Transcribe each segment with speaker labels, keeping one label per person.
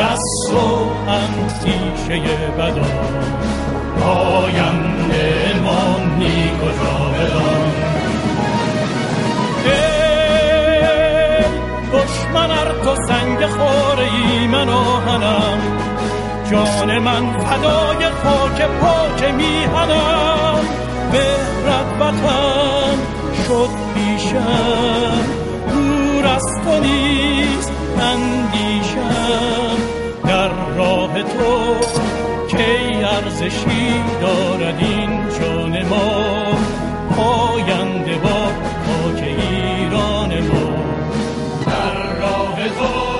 Speaker 1: از تو اندیشه بدا آینده ما کجا بدان ای دشمن ار تو سنگ خوره من آهنم جان من فدای خاک پاک میهنم. مهرت وطن شد پیشم. دور از تو نیست اندیشم. در راه تو کی ارزشی دارد این جان ما؟ پاینده با خاک ایران ما. در راه تو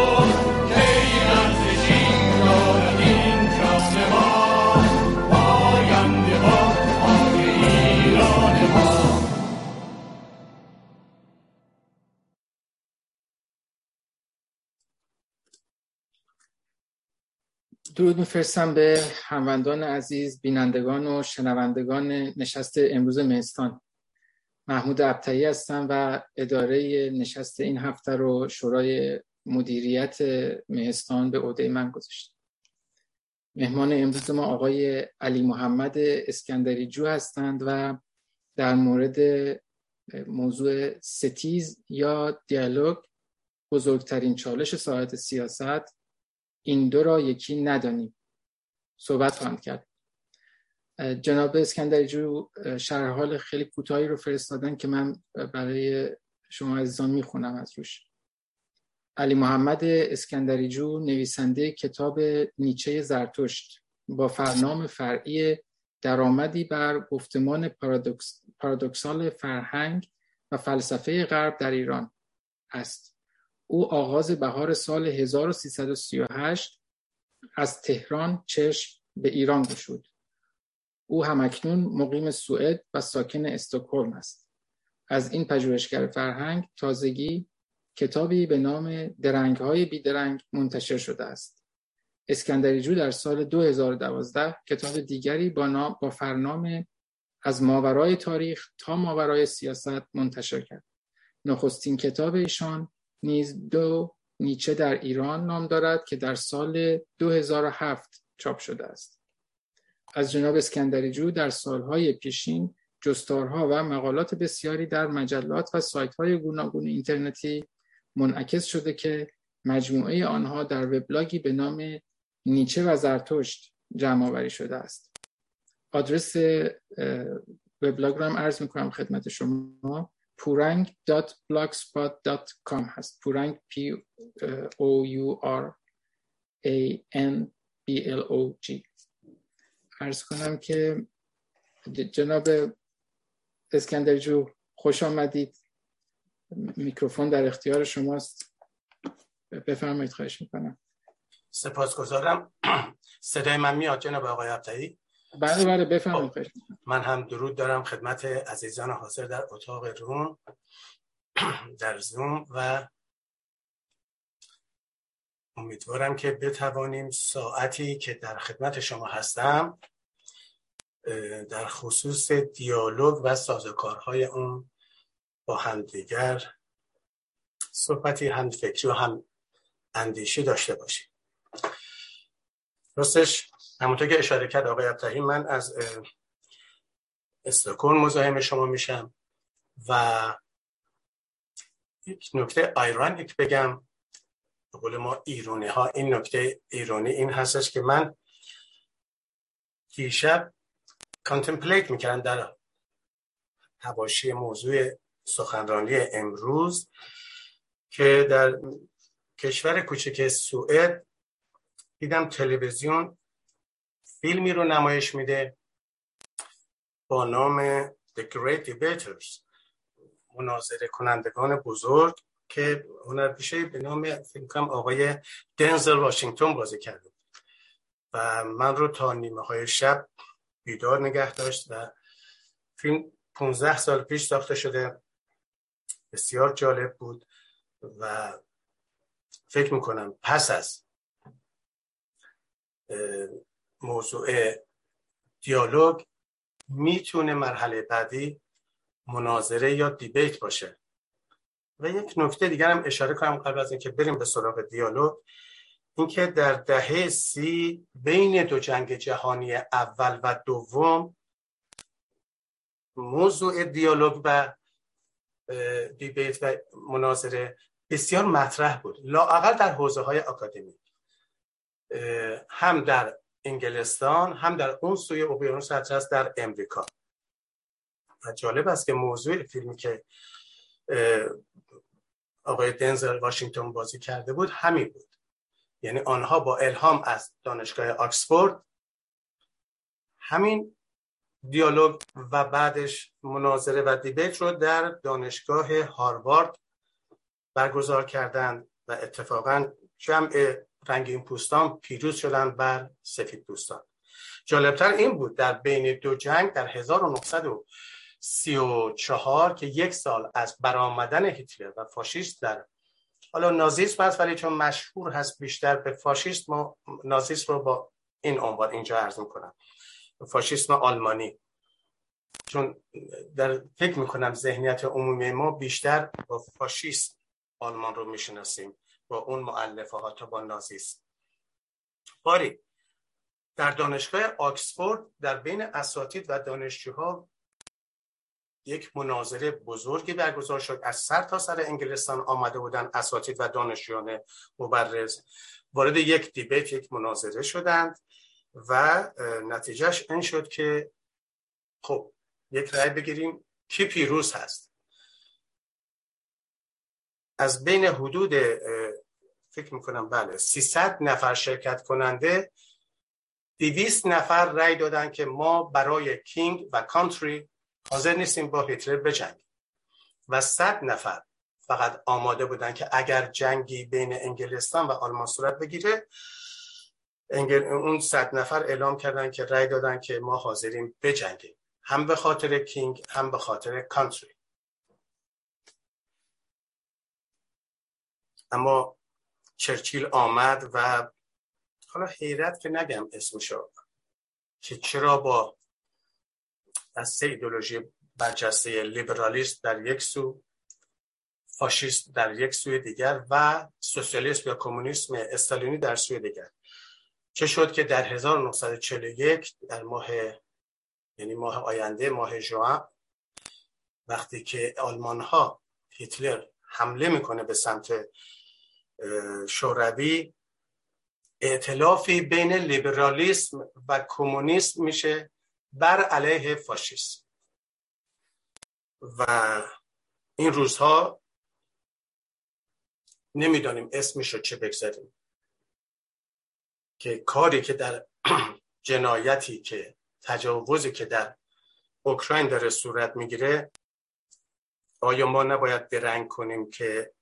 Speaker 2: درود میفرستم به هموندان عزیز بینندگان و شنوندگان نشست امروز مهستان. محمود ابتایی هستم و اداره نشست این هفته رو شورای مدیریت مهستان به عهده من گذاشت مهمان امروز ما آقای علی محمد اسکندری جو هستند و در مورد موضوع ستیز یا دیالوگ بزرگترین چالش ساعت سیاست این دو را یکی ندانیم. صحبت خواهند کرد. جناب اسکندری جو شرح حال خیلی کوتاهی رو فرستادن که من برای شما عزیزان می‌خونم از روش. علی محمد اسکندری جو نویسنده کتاب نیچه زرتشت. با فرنام فرعی درآمدی بر گفتمان پارادوکس، پارادوکسال فرهنگ و فلسفه غرب در ایران است. او آغاز بهار سال 1338 از تهران چشم به ایران گشود. او همکنون مقیم سوئد و ساکن استکهلم است. از این پژوهشگر فرهنگ تازگی کتابی به نام درنگهای بیدرنگ منتشر شده است. اسکندریجو در سال 2012 کتاب دیگری با, نام با فرنام از ماورای تاریخ تا ماورای سیاست منتشر کرد. نخستین کتاب ایشان نیز دو نیچه در ایران نام دارد که در سال 2007 چاپ شده است. از جناب اسکندریجو در سالهای پیشین جستارها و مقالات بسیاری در مجلات و سایت‌های گوناگون اینترنتی منعکس شده که مجموعه آنها در وبلاگی به نام نیچه و زرتشت جمع آوری شده است. آدرس وبلاگ رو هم عرض می‌کنم خدمت شما purang.blogspot.com هست. پورنگ P O U R A N B L O G. عرض کنم که جناب اسکندرجو خوش آمدید. میکروفون در اختیار شماست. بفرمایید خواهش می‌کنم.
Speaker 3: سپاسگزارم. صدای من میاد جناب آقای ابتایی
Speaker 2: بله بله بفرمایید.
Speaker 3: من هم درود دارم خدمت عزیزان حاضر در اتاق روم در زوم و امیدوارم که بتوانیم ساعتی که در خدمت شما هستم در خصوص دیالوگ و سازوکارهای اون با همدیگر صحبتی هم فکری و هم اندیشی داشته باشیم. راستش همونطور که اشاره کرد آقای ابتهی من از استکون مزاحم شما میشم و یک نکته ایرانیک بگم. به قول ما ایرونی ها این نکته ایرونی این هستش که من دیشب کانتمپلیت می‌کردم در هواشی موضوع سخنرانی امروز که در کشور کوچک سوئد دیدم تلویزیون فیلمی رو نمایش میده با نام The Great Debaters مناظره کنندگان بزرگ که هنرپیشه به نام فکر آقای دنزل واشنگتن بازی کرده و من رو تا نیمه های شب بیدار نگه داشت و فیلم 15 سال پیش ساخته شده. بسیار جالب بود و فکر می‌کنم پس از موضوع دیالوگ می‌تونه مرحله بعدی مناظره یا دیبیت باشه. و یک نکته دیگر هم اشاره کنم قبل از اینکه بریم به سراغ دیالوگ اینکه در دهه سی بین دو جنگ جهانی اول و دوم موضوع دیالوگ و دیبیت و مناظره بسیار مطرح بود. لااقل در حوزه های اکادمی هم در انگلستان هم در اون سوی اقیانوس اطلس در امریکا. و جالب است که موضوع فیلمی که آقای دنزل واشنگتن بازی کرده بود همین بود. یعنی آنها با الهام از دانشگاه آکسفورد همین دیالوگ و بعدش مناظره و دیبیت رو در دانشگاه هاروارد برگزار کردند و اتفاقا جمع رنگین پوستان پیروز شدن بر سفید پوستان. جالبتر این بود در بین دو جنگ در 1934 که یک سال از برآمدن هیتلر و فاشیست در حالا نازیسم هست ولی چون مشهور هست بیشتر به فاشیسم و نازیسم رو با این عنوان اینجا عرض می‌کنم. فاشیسم آلمانی. چون در فکر می‌کنم ذهنیت عمومی ما بیشتر با فاشیست آلمان رو می‌شناسیم. با اون معلفه ها تا با نازیسم باری در دانشگاه آکسفورد در بین اساتید و دانشجوها یک مناظره بزرگی برگزار شد. از سر تا سر انگلستان آمده بودن اساتید و دانشجویان مبرز. وارد یک دیبیت یک مناظره شدند و نتیجهش این شد که خب یک رأی بگیریم. کی پیروز هست؟ از بین حدود فکر می‌کنم بله 300 نفر شرکت کننده 200 نفر رأی دادن که ما برای کینگ و کانتری حاضر نیستیم با هیتلر بجنگیم. و 100 نفر فقط آماده بودن که اگر جنگی بین انگلستان و آلمان صورت بگیره انگل... اون صد نفر اعلام کردن که رأی دادن که ما حاضریم بجنگیم. هم به خاطر کینگ هم به خاطر کانتری. اما چرچیل آمد و حالا حیرت که نگم اسمشو که چرا با از سه ایدولوژی برجسته لیبرالیست در یک سو فاشیست در یک سوی دیگر و سوسیالیسم یا کمونیسم استالینی در سوی دیگر. چه شد که در 1941 در ماه یعنی ماه آینده ماه جوان وقتی که آلمان ها هیتلر حمله می‌کنه به سمت شوروی ائتلافی بین لیبرالیسم و کمونیسم میشه بر علیه فاشیسم. و این روزها نمی‌دانیم اسمش رو چه بگذاریم. که کاری که در جنایتی که تجاوزی که در اوکراین داره صورت می‌گیره آیا ما نباید درنگ کنیم که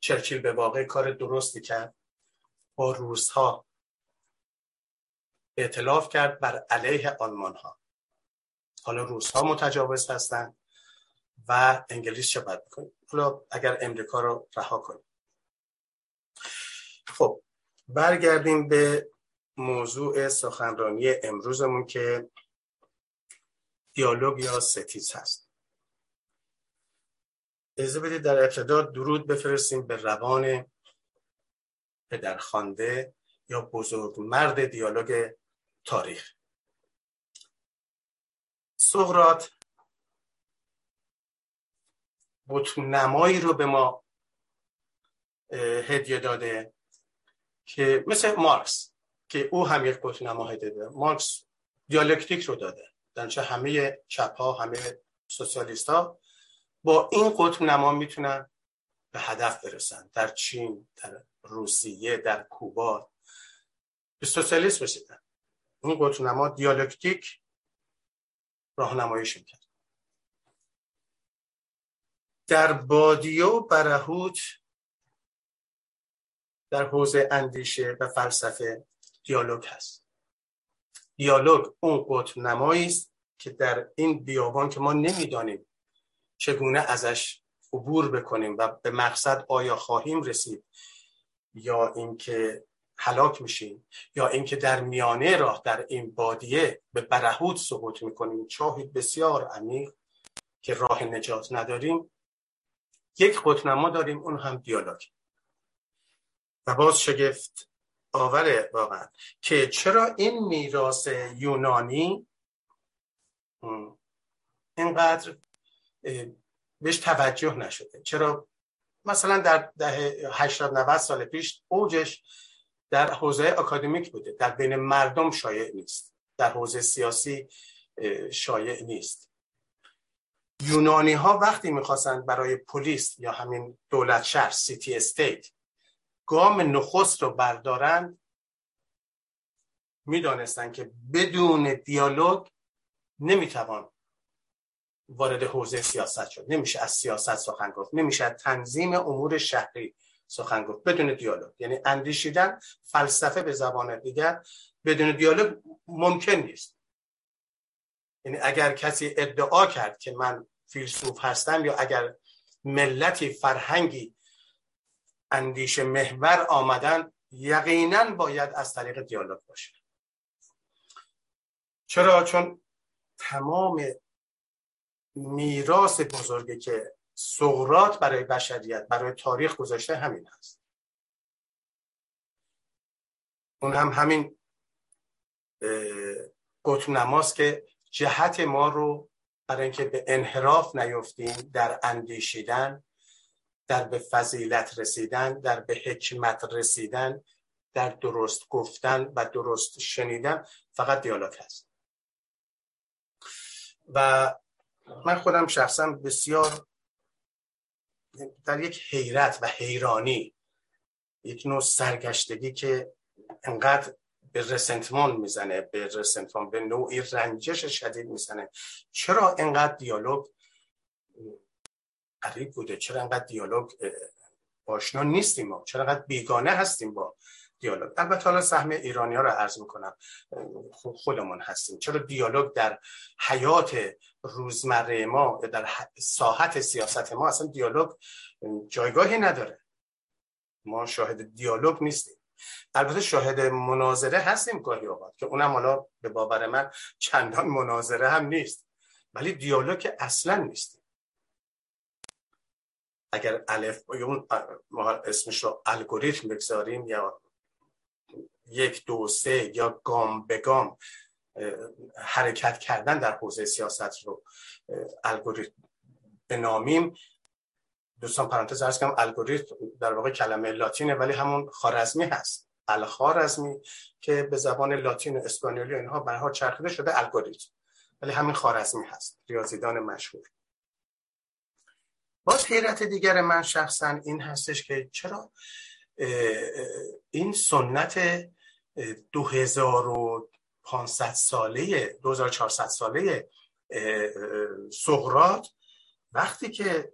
Speaker 3: چرچیل به واقع کار درستی کرد. با روزها اعتلاف کرد بر علیه آلمان ها حالا روس ها متجاوز هستند و انگلیس چه باید بکنیم حالا اگر امریکا رو رها کنیم. خب برگردیم به موضوع سخنرانی امروزمون که دیالوگ یا ستیز هست. اجازه بدید در ابتدا درود بفرستیم به روان پدرخوانده یا بزرگ مرد دیالوگ تاریخ. سقرات بطون نمایی رو به ما هدیه داده که مثل مارکس که او هم یک بطون نما هدیه داده. مارکس دیالکتیک رو داده. در همه چپ ها همه سوسیالیست ها با این قطب نما می‌تونن به هدف برسن. در چین در روسیه در کوبا. به سوسیالیسم رسیدن. اون قطب نما دیالکتیک راهنماییش کرد. در بادیه و برهوت در حوزه اندیشه و فلسفه دیالوگ هست. دیالوگ اون قطب نمایی است که در این بیابان که ما نمی‌دانیم چگونه ازش عبور بکنیم و به مقصد آیا خواهیم رسید یا اینکه هلاک میشیم یا اینکه در میانه راه در این بادیه به برهود سقوط می‌کنیم؟ چاهی بسیار عمیق که راه نجات نداریم. یک قطنما داریم اون هم دیالوگ. و باز شگفت آوره واقعا که چرا این میراث یونانی اینقدر بهش توجه نشده. چرا؟ مثلا در دهه 80 90 سال پیش اوجش در حوزه اکادمیک بوده. در بین مردم شایع نیست. در حوزه سیاسی شایع نیست. یونانی ها وقتی می‌خواستند برای polis یا همین دولت شهر city state گام نخست رو بردارند می‌دانستند که بدون دیالوگ نمی‌توان وارد حوزه سیاست شد. نمیشه از سیاست سخن گفت. نمیشه از تنظیم امور شهری سخن گفت. بدون دیالوگ. یعنی اندیشیدن فلسفه به زبان دیگر بدون دیالوگ ممکن نیست. یعنی اگر کسی ادعا کرد که من فیلسوف هستم یا اگر ملتی فرهنگی اندیشه محور آمدن یقینا باید از طریق دیالوگ باشه. چرا؟ چون تمام میراث بزرگی که سقرات برای بشریت برای تاریخ گذاشته همین هست. اون هم همین قطب نماست که جهت ما رو برای اینکه به انحراف نیفتیم در اندیشیدن در به فضیلت رسیدن در به حکمت رسیدن در درست گفتن و درست شنیدن فقط دیالوگ هست. و من خودم شخصا بسیار در یک حیرت و حیرانی یک نوع سرگشتگی که انقدر به رسنتمان می‌زنه به رسنتمان به نوعی رنجش شدید می‌زنه. چرا انقدر دیالوگ قریب بوده؟ چرا انقدر دیالوگ آشنا نیستیم ما؟ چرا انقدر بیگانه هستیم با دیالوگ. البته حالا سهم ایرانی ها رو عرض می‌کنم خودمون هستیم. چرا دیالوگ در حیات روزمره ما در ساحت سیاست ما اصلا دیالوگ جایگاهی نداره؟ ما شاهد دیالوگ نیستیم. البته شاهد مناظره هستیم گاهی اوقات که اونم حالا به باور من چندان مناظره هم نیست. ولی دیالوگ اصلا نیستیم. اگر الف اون اسمش رو الگوریتم بگذاریم یا یک دو سه یا گام به گام حرکت کردن در حوزه سیاست رو الگوریتم بنامیم. دوستان پرانتز ارز کنم الگوریتم در واقع کلمه لاتینه ولی همون خارزمی هست. الخارزمی که به زبان لاتین و اسپانیولی اینها برها چرخیده شده الگوریتم. ولی همین خارزمی هست. ریاضیدان مشهور. باز حیرت دیگر من شخصا این هستش که چرا این سنت 2500 ساله 2400 ساله سقرات وقتی که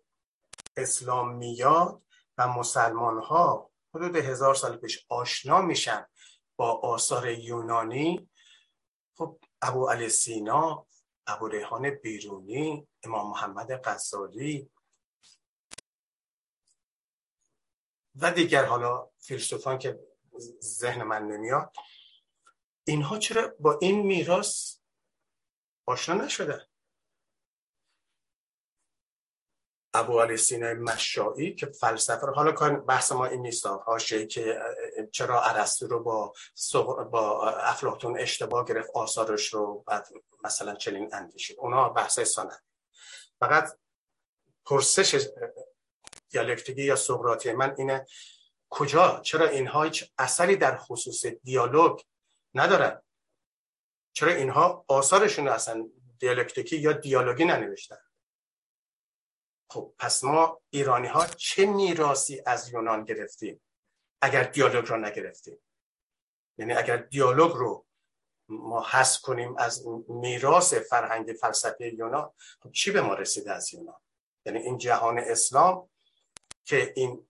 Speaker 3: اسلام میاد و مسلمان ها حدود هزار سال پیش آشنا میشن با آثار یونانی خب ابو علی سینا ابو ریحان بیرونی امام محمد غزالی و دیگر حالا فیلسوفان که ذهن من نمیاد. اینها چرا با این میراث آشنا نشده ابو علی سینای مشایی که فلسفه حالا بحث ما این نیست هاشه که چرا ارسطو رو با با افلاطون اشتباه گرفت آثارش رو بعد مثلا چنین اندیشید. اونا بحث سانه فقط پرسش دیالکتیکی یا سقراطی من اینه کجا؟ چرا اینها هیچ اثری در خصوص دیالوگ ندارن؟ چرا اینها آثارشون اصلا دیالکتیکی یا دیالوگی ننوشتن؟ خب پس ما ایرانی ها چه میراسی از یونان گرفتیم اگر دیالوگ رو نگرفتیم؟ یعنی اگر دیالوگ رو ما حس کنیم از میراث فرهنگ فلسفه یونان خب چی به ما رسیده از یونان؟ یعنی این جهان اسلام که این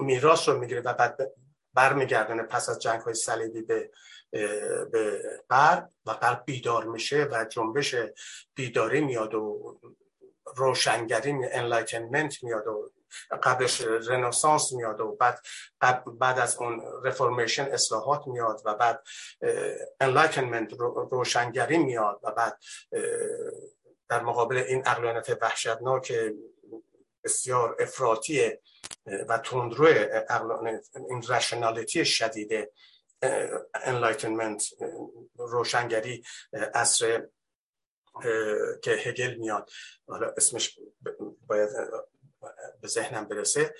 Speaker 3: میراث رو می‌گیره و بعد برمیگردونه پس از جنگ های صلیبی به به غرب و غرب بیدار میشه و جنبش بیداری میاد و روشنگری enlightenment میاد و قبلش رنسانس میاد و بعد بعد از اون reformation اصلاحات میاد و بعد enlightenment روشنگری میاد و بعد در مقابل این عقلانیت وحشتناک بسیار افراطی و تندرو این rationality شدیده enlightenment روشنگری عصر که هگل میاد. حالا اسمش باید به ذهنم برسه.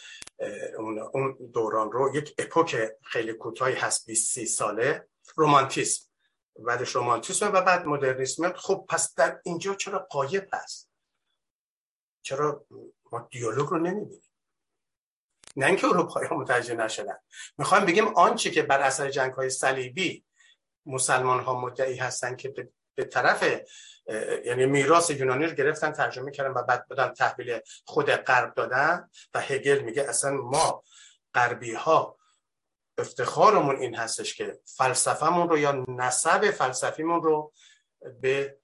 Speaker 3: اون دوران رو یک epoch خیلی کوتاهی هست 20 30 ساله. رومانتیسم. بعدش رومانتیسم و بعد مدرنیسم. خب پس در اینجا چرا غایب هست؟ چرا ما دیالوگ رو نمی‌بینیم. نه اینکه اروپایی ها متوجه نشدن. می‌خوایم بگیم آنچه که بر اثر جنگ های صلیبی مسلمان ها مدعی هستن که به طرف یعنی میراث یونانی رو گرفتن ترجمه کردن و بعد بدن تحویل خود غرب دادن و هگل میگه اصلا ما غربی ها افتخارمون این هستش که فلسفهمون رو یا نسب فلسفیمون رو به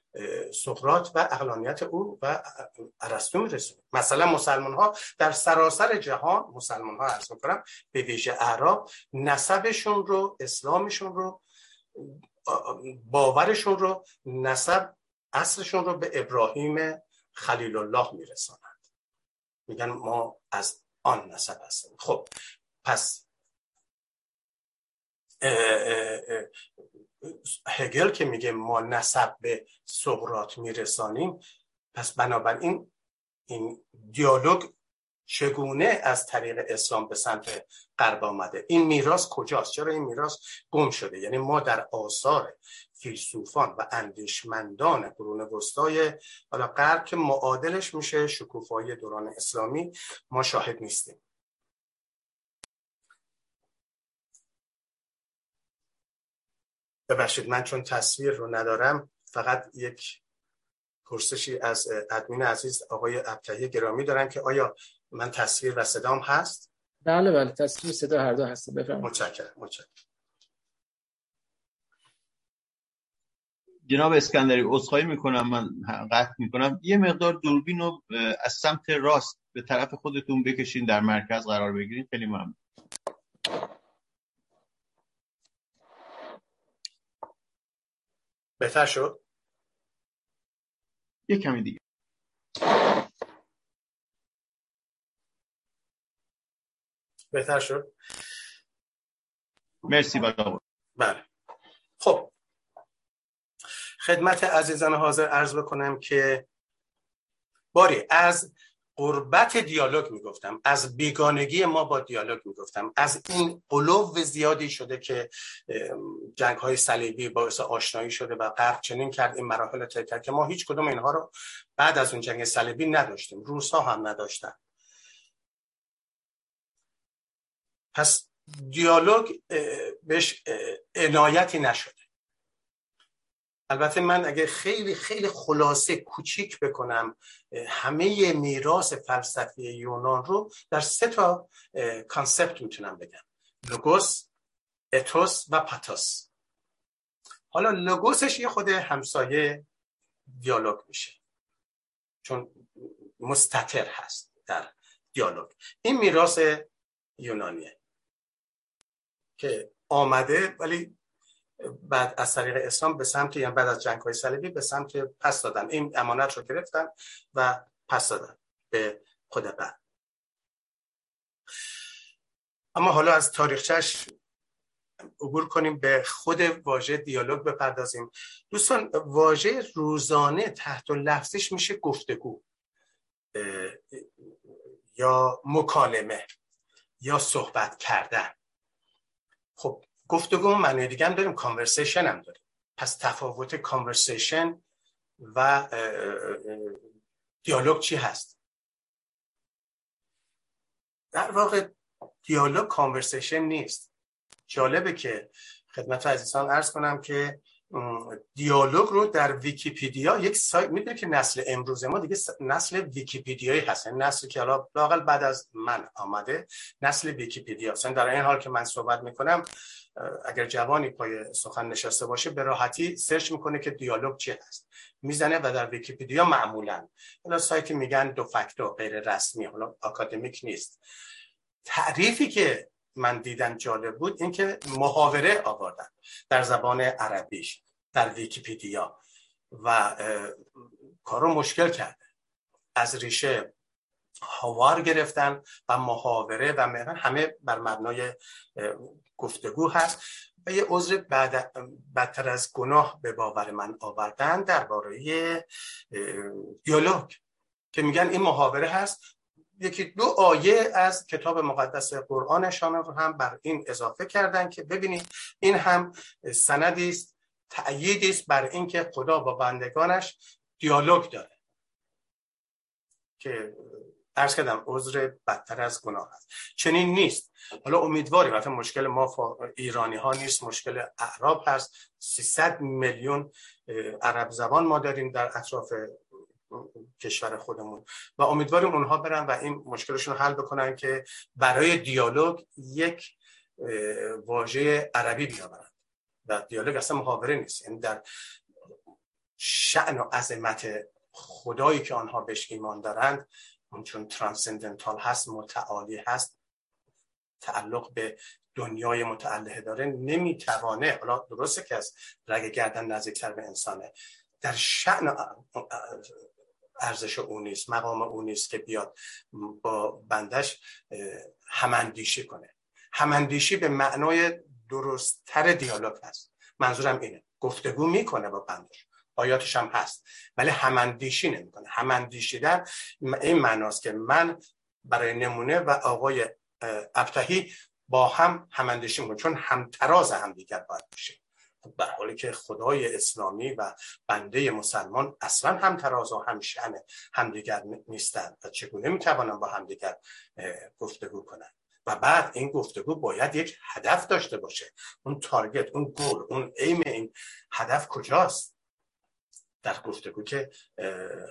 Speaker 3: سقراط و اقلانیت او و ارسطو میرسونه. مثلا مسلمان ها در سراسر جهان مسلمان ها عرض می‌کنم به ویژه اعراب نسبشون رو اسلامشون رو باورشون رو نسب اصلشون رو به ابراهیم خلیل الله میرسانند. میگن ما از آن نسب هستیم. خب پس هگل که میگه ما نسب به سقرات میرسانیم پس بنابراین این دیالوگ چگونه از طریق اسلام به سمت غرب آمده؟ این میراث کجاست؟ چرا این میراث گم شده؟ یعنی ما در آثار فیلسوفان و اندیشمندان قرون وسطای حالا غرب که معادلش میشه شکوفایی دوران اسلامی ما شاهد نیستیم. ببخشید من چون تصویر رو ندارم فقط یک پرسشی از ادمین عزیز آقای ابتهی گرامی دارم که آیا من تصویر و صدام هست؟
Speaker 2: بله بله تصویر صدا هر دو هست. بفرمایید.
Speaker 3: متشکرم متشکرم.
Speaker 4: جناب اسکندری عذرخواهی می‌کنم من قطع می‌کنم. یه مقدار دوربین رو از سمت راست به طرف خودتون بکشین در مرکز قرار بگیرین. خیلی ممنون.
Speaker 3: بهتر شد؟
Speaker 4: یه کمی دیگه.
Speaker 3: بهتر شد؟
Speaker 4: مرسی
Speaker 3: بله. خب. خدمت عزیزان حاضر عرض بکنم که باری از قربت دیالوگ می‌گفتم. از بیگانگی ما با دیالوگ می‌گفتم. از این قلوب زیادی شده که جنگ های صلیبی باعث آشنایی شده و غرب چنین کرد. این مراحل طی که ما هیچ کدوم اینها رو بعد از اون جنگ صلیبی نداشتیم. روس ها هم نداشتن. پس دیالوگ بهش عنایتی نشده البته من اگه خیلی خیلی خلاصه کوچیک بکنم همه میراث فلسفی یونان رو در سه تا concept می‌تونم بگم. لوگوس اتوس و پاتوس. حالا لوگوسش یه خود همسایه دیالوگ میشه. چون مستتر هست در دیالوگ. این میراث یونانیه که آمده ولی بعد از طریق اسلام به سمت یعنی بعد از جنگ های صلیبی به سمت پس دادن. این امانت رو گرفتن و پس دادن به خود بعد. اما حالا از تاریخچش عبور کنیم به خود واژه دیالوگ بپردازیم. دوستان واژه روزانه تحت لفظش میشه گفتگو یا مکالمه یا صحبت کردن. خب گفتگو معنی دیگه هم داریم کانورسیشن هم داریم. پس تفاوت conversation و دیالوگ چی هست؟ در واقع دیالوگ conversation نیست. جالبه که خدمت عزیزان عرض کنم که دیالوگ رو در ویکیپیدیا یک سایت می‌دونه که نسل امروز ما دیگه نسل ویکیپیدیایی هست. یعنی نسلی که حالا لاقل بعد از من آمده نسل ویکیپیدیا هست. در این حال که من صحبت می‌کنم اگر جوانی پای سخن نشسته باشه به راحتی search می‌کنه که دیالوگ چی هست. می‌زنه و در ویکیپیدیا معمولا. حالا سایتی میگن de facto غیر رسمی حالا آکادمیک نیست. تعریفی که من دیدم جالب بود اینکه محاوره آوردن در زبان عربیش در ویکیپیدیا و کارو مشکل کرده از ریشه حوار گرفتن و محاوره و همه بر مبنای گفتگو هست و یه عذر بعد بدتر از گناه به باور من آوردن درباره دیالوگ که میگن این محاوره هست. یکی دو آیه از کتاب مقدس قرآنشان رو هم بر این اضافه کردن که ببینید این هم سندی است تأییدی است بر اینکه خدا با بندگانش دیالوگ داره. که ارز کردم عذر بدتر از گناه هست چنین نیست. حالا امیدواریم مثلا مشکل ما ایرانی ها نیست مشکل اعراب هست. 300 میلیون عرب زبان ما داریم در اطراف کشور خودمون. و امیدواریم اونها برن و این مشکلشون رو حل بکنن که برای دیالوگ یک واژه عربی بیاورن و دیالوگ اصلا محاوره نیست. یعنی در شعن و عظمت خدایی که آنها بهش ایمان دارند اون چون ترانسندنتال هست متعالی هست تعلق به دنیای متعلقه داره نمی‌توانه حالا درسته که از رگ گردن نزدیکتر به انسانه در شعن ارزش او نیست مقام او نیست که بیاد با بندش هماندیشی کنه. هماندیشی به معنای درستتر دیالوگ هست. منظورم اینه. گفتگو می‌کنه با بندش. آیاتش هم هست. ولی هماندیشی نمی‌کنه. هماندیشیدن این معناست که من برای نمونه و آقای ابتهی با هم هماندیشی می‌کنه چون همتراز هم دیگر باید بشیم به حالی که خدای اسلامی و بنده مسلمان اصلا هم تراز و هم شأن همدیگر نیستند و چگونه می‌توانند با همدیگر گفتگو کنند و بعد این گفتگو باید یک هدف داشته باشه. اون تارگت اون گل اون ایم این هدف کجاست؟ در گفتگو که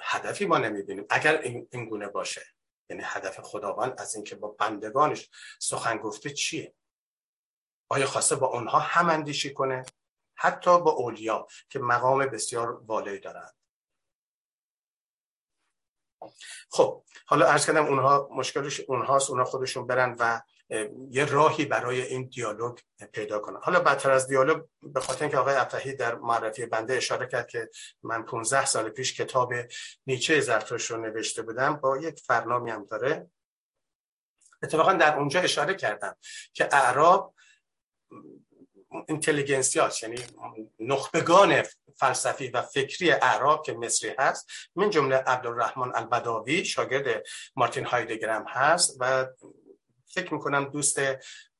Speaker 3: هدفی ما نمی‌بینیم. اگر این گونه باشه یعنی هدف خداوند از اینکه با بندگانش سخن گفته چیه؟ آیا خواسته با اونها هم اندیشی کنه؟ حتی با اولیا که مقام بسیار والایی دارند. خب حالا ارز کردم اونها مشکلش اونهاست اونها خودشون برن و یه راهی برای این دیالوگ پیدا کنن حالا بدتر از دیالوگ به خاطر اینکه آقای ابتهی در معرفی بنده اشاره کرد که من 15 سال پیش کتاب نیچه زرتوش رو نوشته بودم با یک فرنامی هم داره. اتفاقا در اونجا اشاره کردم که اعراب اینتلیگنسیاش یعنی نخبگان فلسفی و فکری اعراب که مصری هست من جمله عبدالرحمن البداوی شاگرد مارتین هایدگرم هست و فکر می‌کنم دوست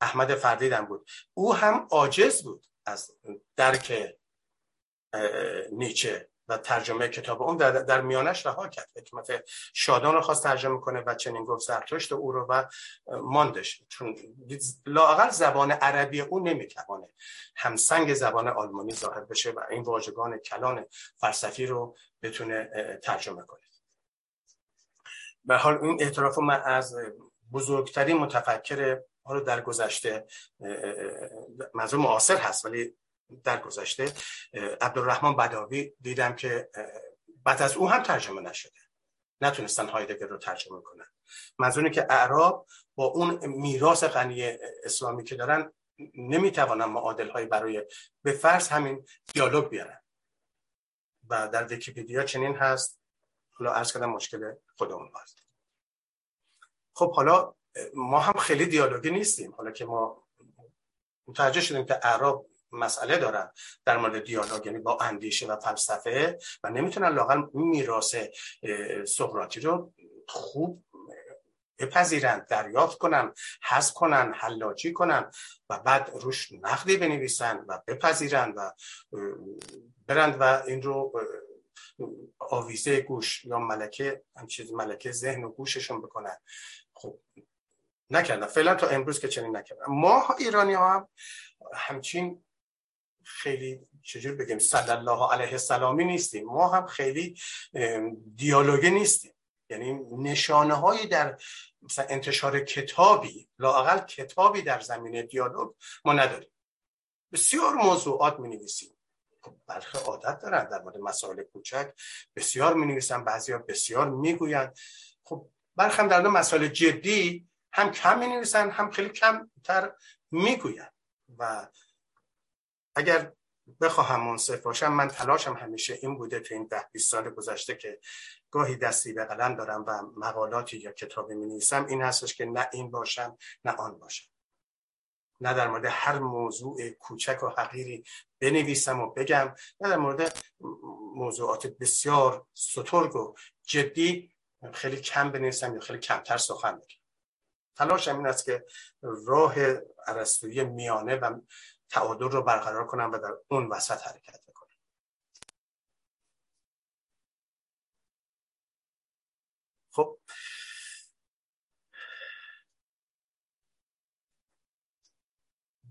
Speaker 3: احمد فردیدم بود. او هم عاجز بود از درک نیچه و ترجمه کتاب اون در, در میانش رها کرد. حکمت شادان رو خواست ترجمه کنه و چنین گفت زرتشت او رو و ماندش. چون لاقل زبان عربی او نمی‌توانه همسنگ زبان آلمانی ظاهر بشه و این واژگان کلان فلسفی رو بتونه ترجمه کنه. به حال این اعتراف من از بزرگترین متفکر رو در گذشته منظور معاصر هست ولی در گذشته عبدالرحمن بداوی دیدم که بعد از او هم ترجمه نشده. نتونستن هایدگر رو ترجمه کنن. منظور که اعراب با اون میراث غنی اسلامی که دارن نمی‌توانن معادل های برای به فرض همین دیالوگ بیارن. و در ویکیپیدیا چنین هست. حالا عرض کردم مشکل خودمون هست. خب حالا ما هم خیلی دیالوگی نیستیم. حالا که ما متوجه شدیم که اعراب مسئله دارن در مورد دیالوگ یعنی با اندیشه و فلسفه و نمی‌تونن لاقل میراث سقراطی رو خوب بپذیرند دریافت کنن حذف کنن حلاجی کنن و بعد روش نقدی بنویسن و بپذیرند و برند و این رو آویزه گوش یا ملکه چیز ملکه ذهن و گوششون بکنن. خب نکردن فعلا تا امروز که چنین نکردن ما ایرانی ها هم همچین خیلی چجور بگیم صلی الله علیه السلامی نیستیم. ما هم خیلی دیالوگی نیستیم. یعنی نشانه هایی در مثلا انتشار کتابی لاقل کتابی در زمینه دیالوگ ما نداریم. بسیار موضوعات می نویسیم خب برخی عادت دارن در مورد مسائل کوچک. بسیار می نویسن بعضی بسیار می‌گویند. خب برخی هم در مورد مسائل جدی هم کم می نویسن هم خیلی کمتر می‌گویند. و اگر بخواهم منصف باشم من تلاشم همیشه این بوده تو این ده 20 سال گذشته که گاهی دستی به قلم دارم و مقالاتی یا کتابی می نویسم این هستش که نه این باشم نه آن باشم. نه در مورد هر موضوع کوچک و حقیری بنویسم و بگم نه در مورد موضوعات بسیار سترگ و جدی خیلی کم بنویسم یا خیلی کمتر سخن بگم. تلاشم این است که راه عرستوی میانه و تعادل رو برقرار کنم و در اون وسط حرکت بکنم. خب.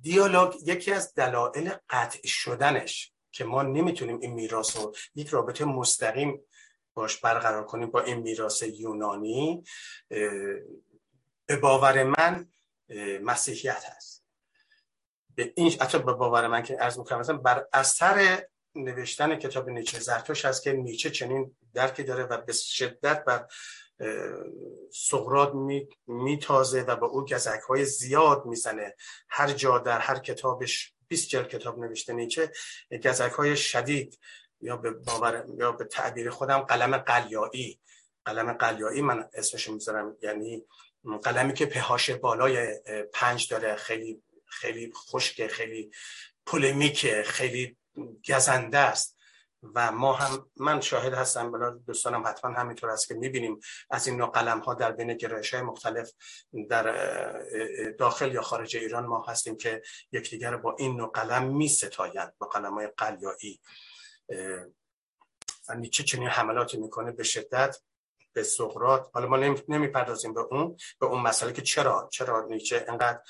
Speaker 3: دیالوگ یکی از دلایل قطع شدنش که ما نمی‌تونیم این میراث رو یک رابطه مستقیم باش برقرار کنیم با این میراث یونانی به باور من مسیحیت هست. به این حتی به باور من که عرض می‌کنم مثلا بر اثر نوشتن کتاب نیچه زرتوش هست که نیچه چنین درکی داره و به شدت بر سقرات میتازه و با او گزک های زیاد می‌زنه. هر جا در هر کتابش 20 جلد کتاب نوشته نیچه گزک های شدید. یا به باور یا به تعبیر خودم قلم قلیایی. قلم قلیایی من اسمش می‌ذارم. یعنی قلمی که پهاش بالای پنج داره. خیلی خیلی خشک خیلی پولمیک خیلی گزنده است. و ما هم من شاهد هستم. بلا دوستانم حتما همینطور است که می‌بینیم از این نوع قلم ها در بین گرایش های مختلف در داخل یا خارج ایران ما هستیم که یکدیگر با این نوع قلم می ستایند با قلم های قلیایی. و نیچه چنین حملاتی می‌کنه به شدت به سقرات حالا ما نمی‌پردازیم به اون به اون مسئله که چرا چرا نیچه انقدر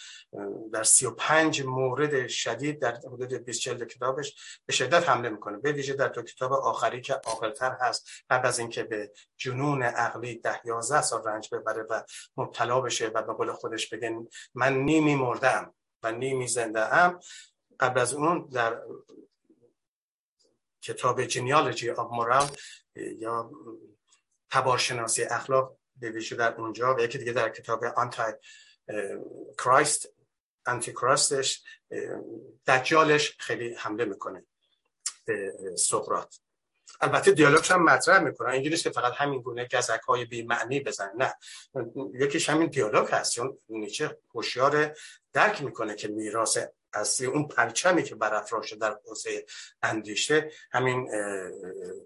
Speaker 3: در 35 مورد شدید در حدود 20 جلد کتابش به شدت حمله می‌کنه. به ویژه در دو کتاب آخری که عاقلتر هست قبل از اینکه به جنون عقلی ده 11 سال رنج ببره و مبتلا بشه و به قول خودش بگن من نیمی مردم و نیمی زنده ام قبل از اون در کتاب Genealogy of Moral یا تبارشناسی اخلاق به در اونجا و یکی دیگه در کتاب Antichrist Antichrist ش دجالش خیلی حمله می‌کنه به سقرات البته دیالوگش هم مطرح می‌کنه. اینجوری که فقط همین گونه گزک های بی معنی بزن نه. یکیش همین دیالوگ هست. چون نیچه هوشیار درک می‌کنه که میراث اصلی اون پرچمی که برافراشته در حوزه اندیشه همین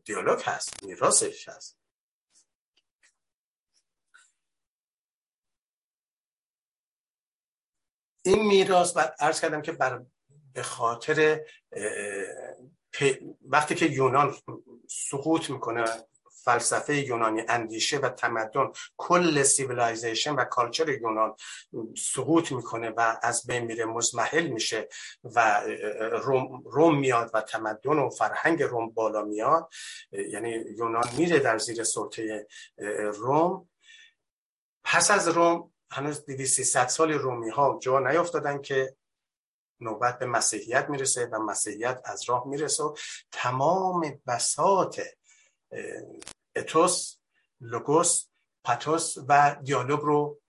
Speaker 3: دیالوگ هست میراثش هست. این میراث بعد عرض کردم که بر به خاطر وقتی که یونان سقوط می‌کنه فلسفه یونانی اندیشه و تمدن کل civilization و culture یونان سقوط می‌کنه و از بین میره مزمحل میشه و روم, روم میاد و تمدن و فرهنگ روم بالا میاد. یعنی یونان میره در زیر سلطه روم. پس از روم هنوز 200 سال رومی ها جا نیافتادن که نوبت به مسیحیت می‌رسه و مسیحیت از راه می‌رسه و تمام بساط اتوس لوگوس پاتوس و دیالوگ رو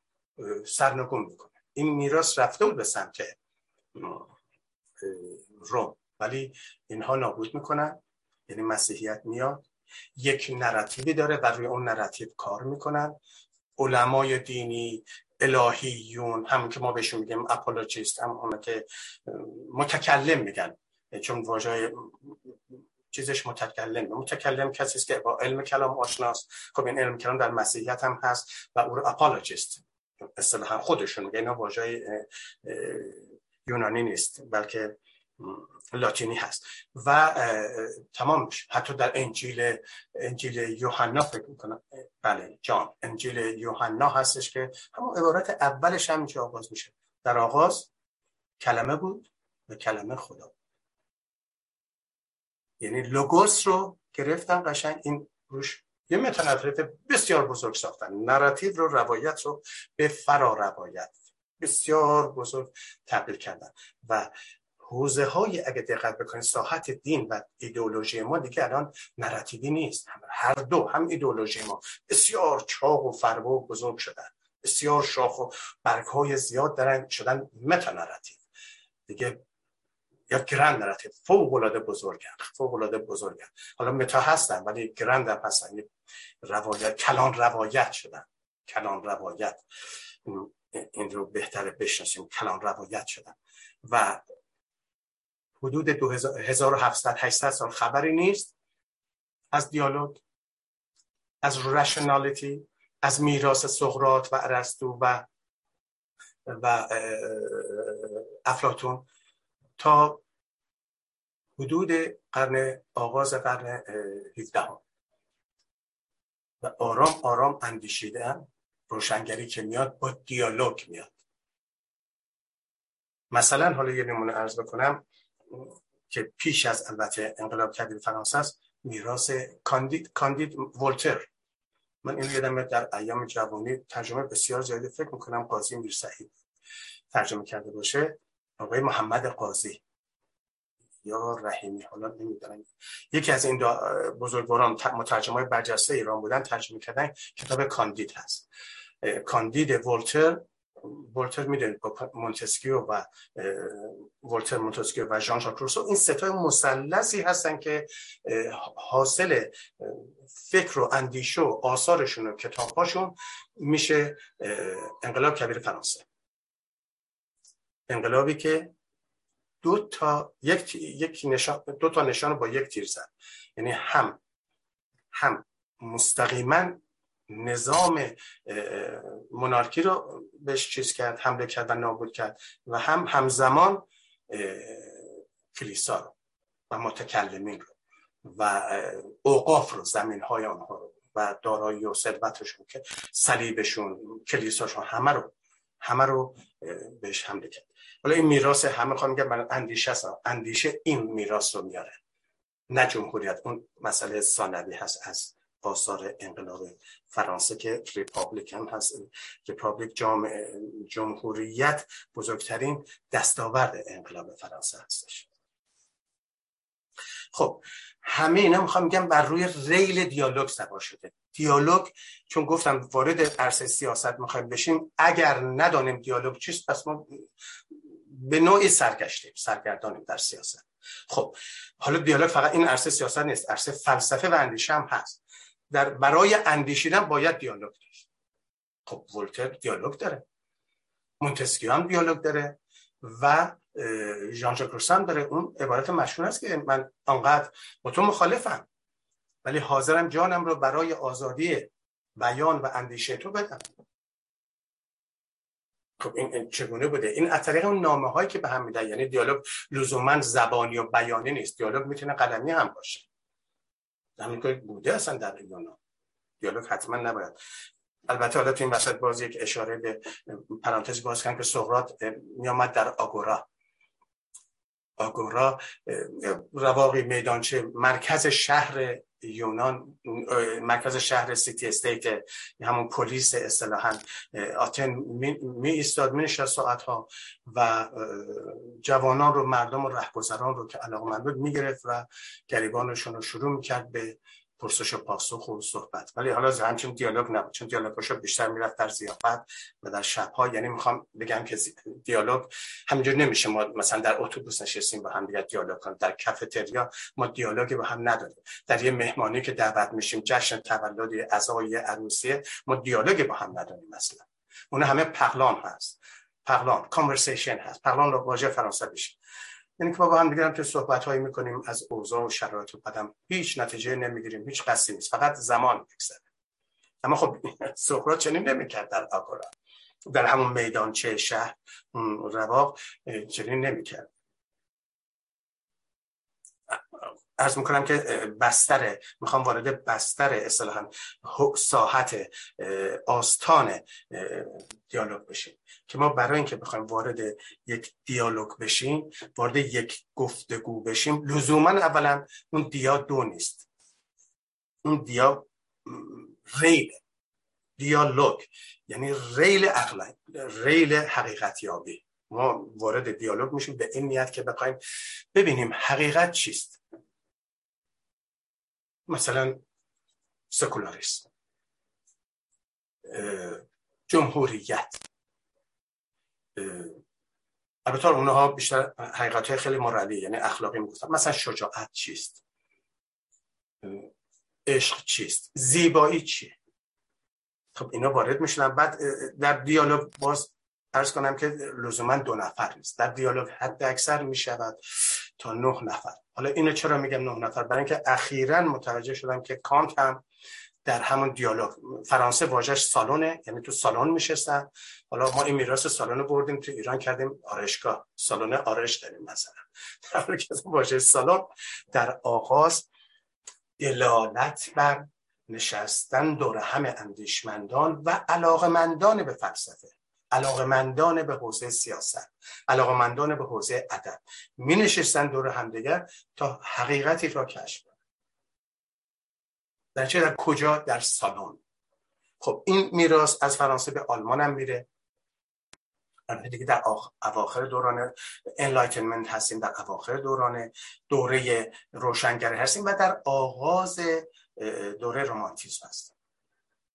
Speaker 3: سرنگون می‌کنه. این میراث رفته بود به سمت روم ولی اینها نابود می‌کنن. یعنی مسیحیت میاد. یک narrative ی داره و روی اون narrative کار می‌کنن. علمای دینی الهیون همون که ما بهشون میگیم apologist هم که متکلم میگن. چون واژه چیزش متکلم متکلم کسی است که با علم کلام آشناست. خب این علم کلام در مسیحیت هم هست و او رو اپولوژیست اصطلاحا خودشون میگه اینا واژه یونانی نیست بلکه لاتینی هست. و تمام حتی در انجیل انجیل یوحنا فکر می‌کنم. بله جان. انجیل یوحنا هستش که همون عبارت اولش هم آغاز میشه. در آغاز کلمه بود و کلمه خدا. یعنی لوگوس رو گرفتن قشنگ این روش یه meta narrative بسیار بزرگ ساختن. narrative رو روایت رو به فرا روایت بسیار بزرگ تبدیل کردن. و حوزه های اگه دقت بکنید ساحت دین و ایدئولوژی ما دیگه الان narrative ی نیست. هر دو هم ایدئولوژی ما بسیار چاق و فربه و بزرگ شدن. بسیار شاخ و برگ های زیاد دارن شدن meta narrative دیگه یا grand narrative فوق العاده بزرگن. فوق العاده بزرگن. حالا meta هستن ولی grand هم هستن روایت کلان روایت شدن. کلان روایت. این رو بهتر بشناسیم. کلان روایت شدن. و حدود 2700 800 سال خبری نیست. از دیالوگ از رشنالیتی از میراث سقراط و ارسطو و و افلاتون تا حدود قرن آغاز قرن 17 و آرام آرام اندیشیدن روشنگری که میاد با دیالوگ میاد. مثلا حالا یه نمونه ارز بکنم که پیش از البته انقلاب کبیر فرانسه است میراث کاندید کاندید ولتر من این یادم در ایام جوانی ترجمه بسیار زیادی فکر می‌کنم قاضی میرسعید ترجمه کرده باشه. آقای محمد قاضی. یا رحیمی حالا نمی‌دونم. یکی از این بزرگواران مترجم های برجسته ایران بودن ترجمه کردن کتاب کاندید هست. کاندید ولتر ولتر می‌دونید با مونتسکیو و ولتر مونتسکیو و ژان ژاک روسو. این سه‌تای مثلثی هستن که حاصل فکر و اندیشه و آثارشون و کتابهاشون میشه انقلاب کبیر فرانسه. انقلابی که دو تا یک یک نشان دو تا نشان با یک تیر زد. یعنی هم هم مستقیما نظام مونارکی رو بهش چیز کرد حمله کرد و نابود کرد و هم همزمان کلیسا رو و متکلمین رو و اوقاف رو زمین های آنها رو و دارایی و ثروتشون که صلیبشون کلیساشون همه رو همه رو بهش حمله کرد. حالا این میراث همه خواهم میگم من اندیشه هستم اندیشه این میراث رو میاره. نه جمهوریت. اون مسئله ثانوی هست از آثار انقلاب فرانسه که republican هست. republic جمهوریت بزرگترین دستاورد انقلاب فرانسه هستش. خب همه اینا می‌خوام میگم بر روی ریل دیالوگ سوار شده. دیالوگ چون گفتم وارد عرصه سیاست می‌خوایم بشیم اگر ندانیم دیالوگ چیست پس ما به نوعی سرگشتیم سرگردانیم در سیاست. خب حالا دیالوگ فقط این عرصه سیاست نیست عرصه فلسفه و اندیشه هم هست. در برای اندیشیدن باید دیالوگ داشت. خب ولتر دیالوگ داره. مونتسکیو هم دیالوگ داره و ژان ژاک داره. اون عبارت مشهور است که من انقدر با تو مخالفم ولی حاضرم جانم رو برای آزادی بیان و اندیشه تو بدم. خب این چگونه بوده؟ این از طریق اون نامه هایی که به هم میدن یعنی دیالوگ لزوما زبانی و بیانی نیست. دیالوگ می‌تونه قلمی هم باشه. همین که بوده اصلا در یونان دیالوگ حتما نباید. البته حالا تو این وسط باز یک اشاره به پرانتز باز کنم که سقراط میامد در آگورا. آگورا رواقی میدانچه مرکز شهر یونان مرکز شهر سیتی استیت همون پلیس اصطلاحا آتن می ایستاد می ساعت ها و جوانان رو مردم و رهگذران رو که علاقمند بود می‌گرفت و گریبانشون رو شروع می‌کرد به پرسش و پاسخ و صحبت. ولی حالا همچین دیالوگ نبود چون دیالوگاشو بیشتر می‌رفت در زیافت و در شبها. یعنی می‌خوام بگم که دیالوگ همینجور نمیشه. ما مثلا در اتوبوس نشستیم با هم دیگه دیالوگ کنیم. در کافتریا ما دیالوگی با هم نداریم. در یه مهمانی که دعوت میشیم جشن تولد عزای عروسی ما دیالوگی با هم نداریم مثلا اون همه پغلان هست. پغلان کانورسیشن هست. پغلان واژه فرانسوی یعنی که با هم دیگه که صحبت هایی می‌کنیم از اوضاع و شرایط و بدم هیچ نتیجه نمی‌گیریم هیچ قصدی نیست فقط زمان میگذره. اما خب سقراط چنین نمی‌کرد در آگورا. در همون میدانچه شهر رواق چنین نمی‌کرد. ارز می‌کنم که بستر می‌خوام وارد بستر اصطلاحا ساحت آستان دیالوگ بشیم. که ما برای اینکه بخوایم وارد یک دیالوگ بشیم وارد یک گفتگو بشیم لزوما اولا اون دیا دو نیست. اون دیا ریل دیالوگ یعنی ریل عقل ریل حقیقت یابی ما وارد دیالوگ میشیم به این نیت که بخوایم ببینیم حقیقت چیست. مثلا سکولاریسم جمهوریت. البته اونها بیشتر حقیقت های خیلی مرالی یعنی اخلاقی می‌گفتن. مثلا شجاعت چیست؟ عشق چیست؟ زیبایی چیه؟ خب اینا وارد میشن بعد در دیالوگ باز ارز کنم که لزوما دو نفر نیست. در دیالوگ حد اکثر می‌شود. تا نه نفر. حالا اینو چرا میگم نه نفر؟ برای اینکه اخیرا متوجه شدم که کانت هم در همون دیالوگ فرانسه واژش سالونه یعنی تو سالن میشستن حالا ما این میراث سالن بردیم تو ایران کردیم آرشگاه سالن آرش داریم مثلا. در که واژه سالن در آغاز دلالت بر نشستن دور همه اندیشمندان و علاقمندان به فلسفه. علاقمندان به حوزه سیاست علاقمندان به حوزه ادب. می نشستن دور همدیگر تا حقیقتی را کشف کنند در چه در کجا؟ در سالن. خب این میراث از فرانسه به آلمان هم میره. دیگه در اواخر دوران Enlightenment هستیم در اواخر دوران دوره روشنگری هستیم و در آغاز دوره رومانتیسم هستیم.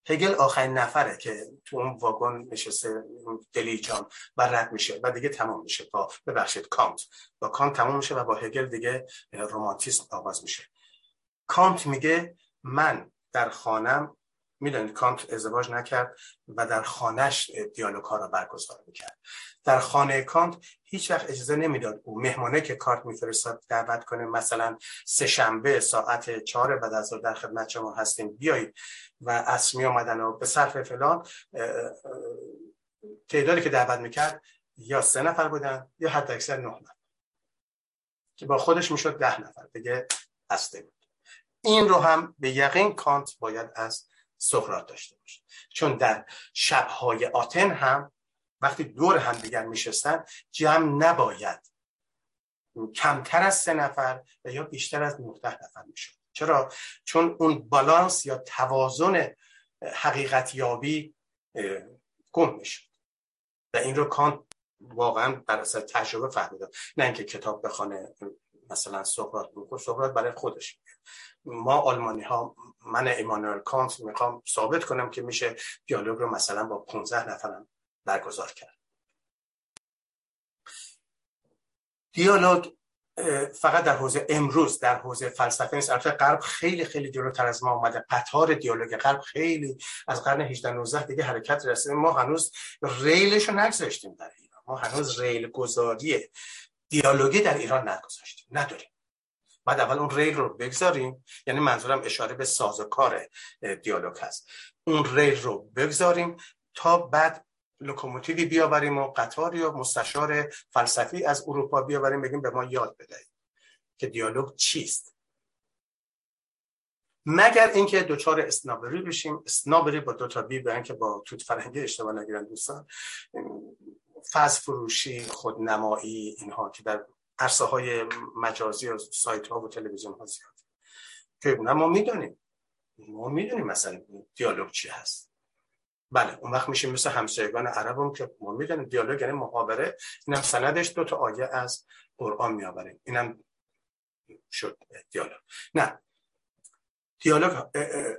Speaker 3: هگل آخرین نفره که تو اون واگن نشسته دلیجان و رد میشه و دیگه تمام میشه با ببخشید کانت. با کانت تمام میشه و با هگل دیگه رومانتیسم آغاز میشه. کانت میگه من در خانم می‌دونید کانت ازدواج نکرد و در خانهش دیالوگ ها را برگزار می‌کرد. در خانه کانت هیچ وقت اجازه نمی‌داد او مهمانه که کارت میفرستاد دعوت کنه مثلا سه شنبه ساعت چهار بعد از در خدمت شما هستیم بیایید. و اصر می آمدن و به صرف فلان تعدادی که دعوت می‌کرد یا سه نفر بودن یا حتی اکثر نه نفر. که با خودش می‌شد ده نفر. دیگه بسته بود. این رو هم به یقین کانت باید از سقراط داشته باشه. چون در شبهای آتن هم وقتی دور هم دیگر میشستن جمع نباید کمتر از سه نفر و یا بیشتر از نقطه نفر می‌شد. چرا؟ چون اون بالانس یا توازن حقیقت یابی گم می‌شد. و این رو کانت واقعا بر اساس تجربه فهمیده. نه اینکه کتاب بخونه مثلا سقراط میگه سقراط برای خودش ما آلمانی ها من ایمانوئل کانت می‌خوام ثابت کنم که میشه دیالوگ رو مثلا با 15 نفرم برگزار کرد. دیالوگ فقط در حوزه امروز در حوزه فلسفه نیست. البته غرب خیلی خیلی جلوتر از ما اومده. قطار دیالوگ غرب خیلی از قرن 18 19 دیگه حرکت رسیده. ما هنوز ریلش رو نگذاشتیم در ایران. ما هنوز ریل گذاری دیالوگی در ایران نگذاشتیم. نداریم. بعد اول اون ریل رو بگذاریم. یعنی منظورم اشاره به سازوکار دیالوگ هست. اون ریل رو بگذاریم تا بعد لوکوموتیوی بیاوریم و قطاری و مستشار فلسفی از اروپا بیاوریم بگیم به ما یاد بدهید که دیالوگ چیست. مگر اینکه دوچار اسنابری بشیم اسنابری با دو تا بی به که با توت فرنگی اشتباه نگیرن دوستان. فاز فروشی خودنمایی اینها که در عرصه های مجازی و سایت ها و تلویزیون ها زیاد. که ما می‌دونیم ما می‌دونیم مثلا دیالوگ چی هست. بله اون وقت میشه مثل همسایگان عرب هم که ما می‌دونیم دیالوگ یعنی محاوره اینم سندش دو تا آیه از قرآن میآوریم اینم شد دیالوگ. نه. دیالوگ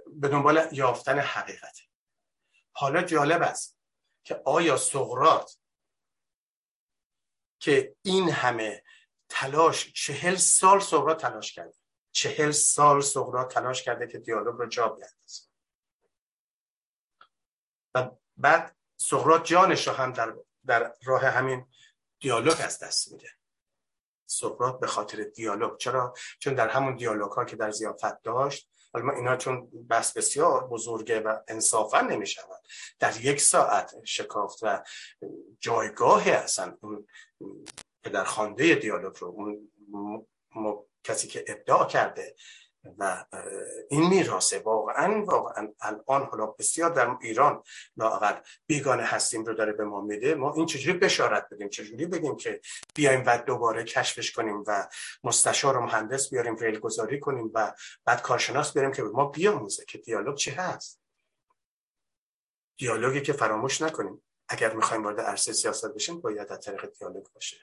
Speaker 3: به دنبال یافتن حقیقت. حالا جالب است که آیا سقرات که این همه تلاش چهل سال سقراط تلاش کرده. چهل سال سقراط تلاش کرده که دیالوگ رو جا بیاندازه و بعد سقراط جانش رو هم در, در راه همین دیالوگ از دست میده. سقراط به خاطر دیالوگ. چرا؟ چون در همون دیالوگ ها که در زیافت داشت حالا اینا چون بس بسیار بزرگه و انصافا نمی شود در یک ساعت شکافت و جایگاه اصلا اون در خانده دیالوگ رو اون کسی که ابداع کرده و این میراسه واقعا واقعا. الان حالا بسیار در ایران لاقل بیگانه هستیم رو داره به ما میده. ما این چجوری بشارت بدیم؟ چجوری بگیم که بیایم و دوباره کشفش کنیم و مستشار و مهندس بیاریم ریل گذاری کنیم و بعد کارشناس بیاریم که ما بیاموزه که دیالوگ چی هست؟ دیالوگی که فراموش نکنیم. اگر می‌خوایم وارد عرصه سیاست بشیم باید از طریق دیالوگ باشه.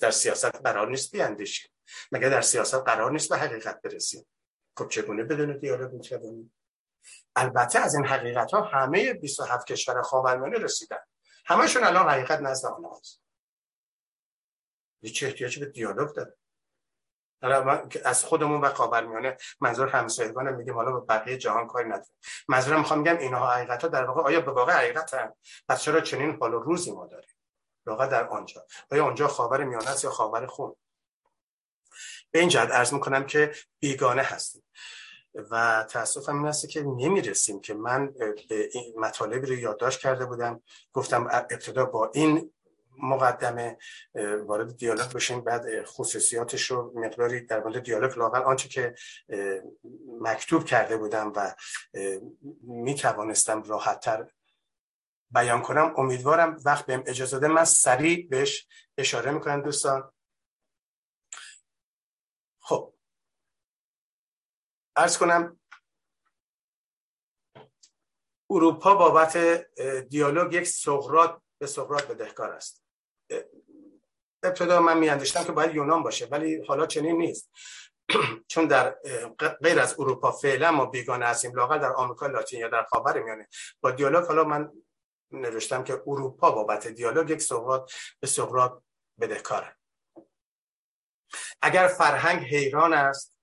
Speaker 3: در سیاست قرار نیست بیاندیشیم. مگه در سیاست قرار نیست به حقیقت برسیم؟ خب چگونه بدون دیالوگ می‌توانیم البته از این حقیقت ها همه 27 کشور خاورمیانه رسیدن. همشون الان حقیقت نزد آنهاست چه احتیاجی به دیالوگ داره. از خودمون و خاورمیانه منظور همسایگان میگیم حالا به بقیه جهان کاری نداره منظورم می‌خوام میگم اینها حقیقت ها در واقع آیا به واقع حقیقت هم پس چرا چنین حال و روزی ما داریم؟ واقعا در آنجا. آیا آنجا خاور میانه است یا خاور خون؟ به این جهت عرض می‌کنم که بیگانه هستیم. و تاسفم این است که نمی‌رسیم که من به این مطالبی رو یادداشت کرده بودم. گفتم ابتدا با این مقدمه وارد دیالوگ بشیم بعد خصوصیاتش رو مقداری در مورد دیالوگ لاقل آنچه که مکتوب کرده بودم و می توانستم راحتتر بیان کنم امیدوارم وقت بهم اجازه ده من سریع بهش اشاره می‌کنم دوستان خب ارز کنم اروپا بابت دیالوگ یک سقرات به سقرات بدهکار است. ابتدا من میاندیشتم که باید یونان باشه ولی حالا چنین نیست. چون در غیر از اروپا فعلا ما بیگانه هستیم لاقل در آمریکا لاتین یا در خاور میانه. با دیالوگ حالا من نوشتم که اروپا بابت دیالوگ یک سقراط به سقراط بدهکاره. اگر فرهنگ حیران است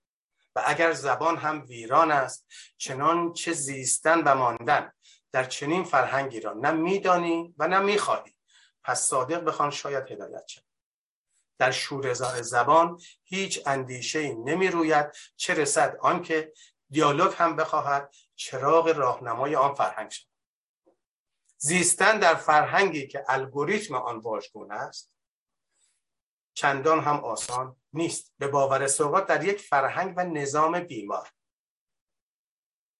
Speaker 3: اگر زبان هم ویران است چنان چه زیستن و ماندن در چنین فرهنگی را نه میدانی و نه می‌خواهی. پس صادق بخوان شاید هدایت شد در شورزار زبان هیچ اندیشه نمی روید چه رسد آنکه دیالوگ هم بخواهد چراغ راهنمای آن فرهنگ شد زیستن در فرهنگی که الگوریتم آن واژگون است چندان هم آسان نیست. به باور سقراط در یک فرهنگ و نظام بیمار.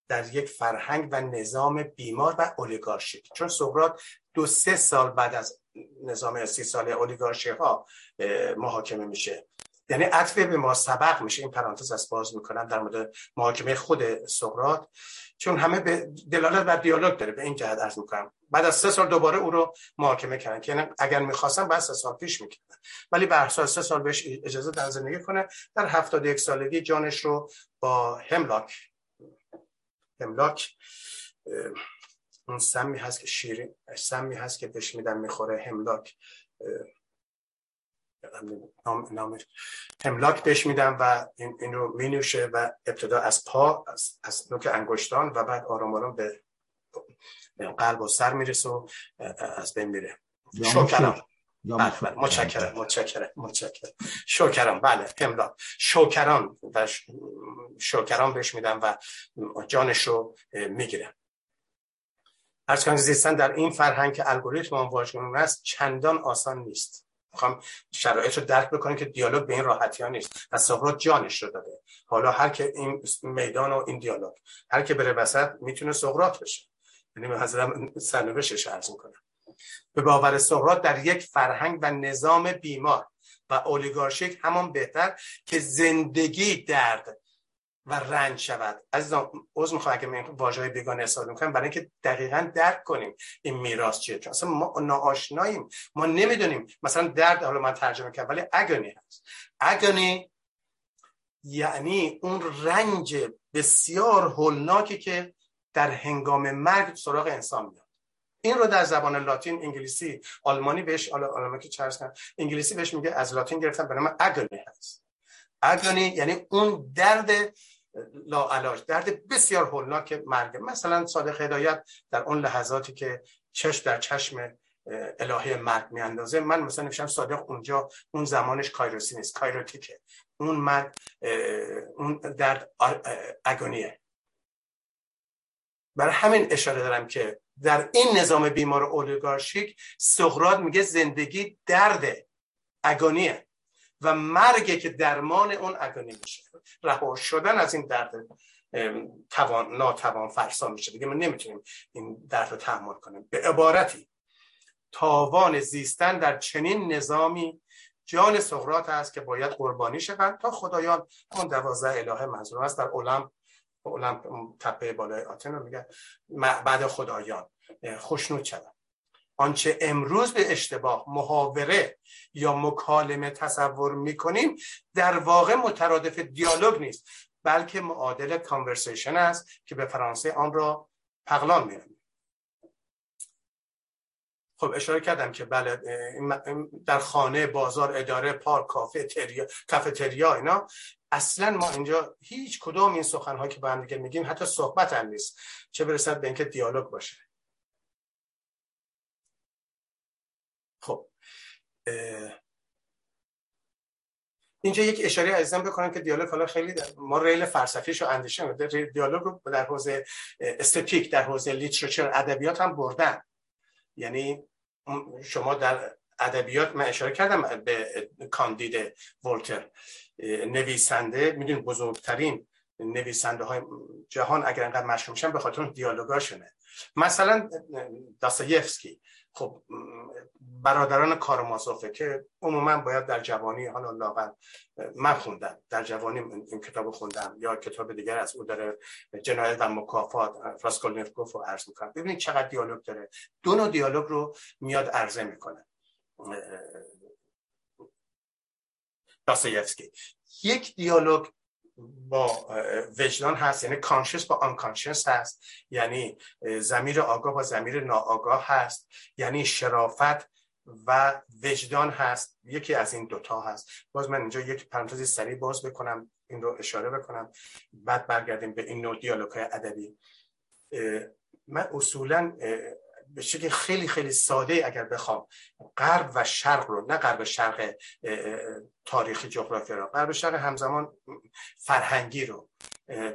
Speaker 3: در یک فرهنگ و نظام بیمار و اولیگارشیک چون سقراط دو سه سال بعد از نظام سی ساله اولیگارشی ها محاکمه میشه. یعنی عطف به ما سبق میشه. این پرانتز از باز می‌کنم در مورد محاکمه خود سقراط. چون همه به دلالت بر دیالوگ داره به این جهت عرض می‌کنم. بعد از سه سال دوباره او رو محاکمه کردن. که یعنی اگر می‌خواستن بعد سه سال پیش می‌کردن. ولی به هر سه سال بهش اجازه در زندگی کنه. در هفتاد یک سالگی جانش رو با هملاک هملاک اون سمی هست که شیرین سمی هست که بهش میدن می‌خوره هملاک نام, هملاک بهش میدم و این, این رو می نوشه و ابتدا از پا از, از نوک انگشتان و بعد آرام آرام به قلب و سر می‌رسه و از بین میره. شکرم. بله بله. متشکرم متشکرم متشکرم. شکرم. بله هملاک شکران و شکران بهش میدم و جانش رو می‌گیرم. هر کنم زیستن در این فرهنگ که الگوریتم آن واژگون است چندان آسان نیست. می‌خوام شرایط رو درک بکنیم که دیالوگ به این راحتی ها نیست و سقراط جانش رو داده. حالا هر که این میدان و این دیالوگ هر که بره وسط می‌تونه سقراط بشه. یعنی حضرم سرنوشتش عرض می‌کنم. به باور سقراط در یک فرهنگ و نظام بیمار و اولیگارشیک همان بهتر که زندگی درد و رنج شود. عزیزان عذر می‌خوام اگه من واژه بیگانه استفاده می‌کنم برای اینکه دقیقا درک کنیم این میراث چیه. چون اصلا ما ناآشناییم. ما نمی‌دونیم مثلا درد حالا من ترجمه کردم ولی اگونی هست. اگونی یعنی اون رنج بسیار هولناکی که در هنگام مرگ سراغ انسان میاد. این رو در زبان لاتین انگلیسی آلمانی بهش آلمانی که چرس انگلیسی بهش میگه از لاتین گرفتن به نام اگونی هست. اگونی یعنی اون درد لاعلاج درد بسیار هولناک مرگ. مثلا صادق هدایت در اون لحظاتی که چشم در چشم الهه مرگ میاندازه. من مثلا نوشتم صادق اونجا اون زمانش کایروسی نیست کایروتیکه. اون مرگ اون درد اگونیه. برای همین اشاره دارم که در این نظام بیمار اولیگارشیک سقراط میگه زندگی درد اگونیه. و مرگه که درمان اون اگونی میشه. رها شدن از این درد توان ناتوان فرسا میشه. دیگه ما نمی‌تونیم این درد رو تحمل کنیم. به عبارتی تاوان زیستن در چنین نظامی جان سقراط است که باید قربانی شوند تا خدایان اون دوازده الهه منظور است. در اولم اولم تپه بالای آتن رو میگه. بعد خدایان. خوشنود شدن آنچه امروز به اشتباه محاوره یا مکالمه تصور می‌کنیم در واقع مترادف دیالوگ نیست بلکه معادل کانورسیشن است که به فرانسه آن را پغلان میرم خب اشاره کردم که بله در خانه بازار اداره پارک کافه تریا کافتریا اینا. اصلا ما اینجا هیچ کدام این سخنها که با هم دیگه میگیم حتی صحبت هم نیست. چه برسد به اینکه دیالوگ باشه خب اینجا یک اشاره عزیزم بکنم که دیالوگ حالا خیلی ما ریل فلسفیشو اندیشه دیالوگ رو در حوزه استتیک در حوزه لیترچر ادبیات هم بردن. یعنی شما در ادبیات من اشاره کردم به کاندید ولتر. نویسنده می‌دونید بزرگترین نویسنده های جهان اگر انقدر مشهور میشن به خاطر دیالوگاشونه. مثلا داستایفسکی. خب برادران کارمازوفه که عموما باید در جوانی حالا لاغر من خوندم در جوانی این کتاب خوندم یا کتاب دیگر از او داره جنایت و مکافات راسکولنیکوف رو عرض می‌کنم. ببینید چقدر دیالوگ داره. دو نوع دیالوگ رو میاد عرضه می‌کنه. داستایفسکی. یک دیالوگ با وجدان هست یعنی کانشس با آنکانشس هست یعنی زمیر آگاه با زمیر ناآگاه هست یعنی شرافت و وجدان هست. یکی از این دوتا هست. باز من اینجا یک پرانتزی سریع باز بکنم این رو اشاره بکنم. بعد برگردیم به این نوع دیالوگ های ادبی من اصولا به شکل خیلی خیلی ساده اگر بخوام غرب و شرق رو نه غرب شرق تاریخی جغرافیا رو غرب شرق همزمان فرهنگی رو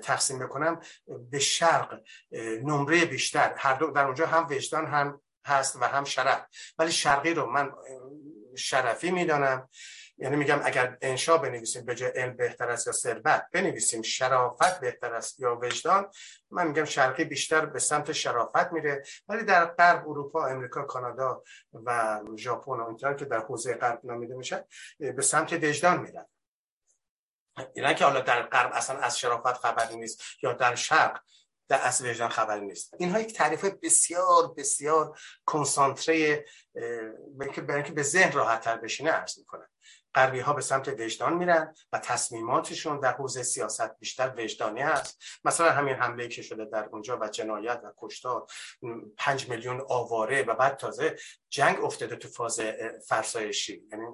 Speaker 3: تقسیم بکنم. به شرق نمره بیشتر هر دو در اونجا هم وجدان هم هست و هم شرف. ولی شرقی رو من شرفی می‌دانم. یعنی میگم اگر انشا بنویسیم به جای علم بهتر است یا ثروت بنویسیم شرافت بهتر است یا وجدان من میگم شرقی بیشتر به سمت شرافت میره. ولی در غرب اروپا امریکا کانادا و ژاپن و اینطور که در حوزه غرب نامیده میشه به سمت وجدان میرن. اینا که حالا در غرب اصلا از شرافت خبری نیست یا در شرق در اصل وجدان خبری نیست. اینها یک تعریف بسیار بسیار کنسانتره برای اینکه به ذهن راحت تر بشینه عرض می‌کنه غربی ها به سمت وجدان میرن و تصمیماتشون در حوزه سیاست بیشتر وجدانی هست. مثلا همین حمله که شده در اونجا و جنایت و کشتار پنج میلیون آواره و بعد تازه جنگ افتاده تو فاز فرسایشی. یعنی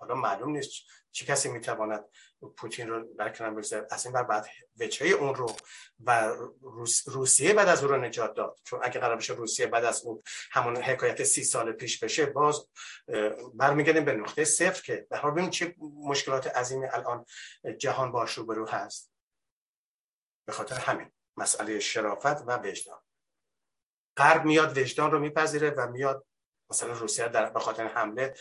Speaker 3: حالا معلوم نیست چه کسی می‌تواند پوتین رو برکنار بگذاره. از این بعد وجهه اون رو و روسیه بعد از اون رو نجات داد. چون اگه قرار بشه روسیه بعد از اون همون حکایت سی سال پیش بشه باز برمیگردیم به نقطه صفر که به حال ببینیم چه مشکلات عظیمی الان جهان باش روبرو هست. به خاطر همین مسئله شرافت و وجدان. غرب میاد وجدان رو میپذیره و میاد مثلا روسیه در به خاطر حمله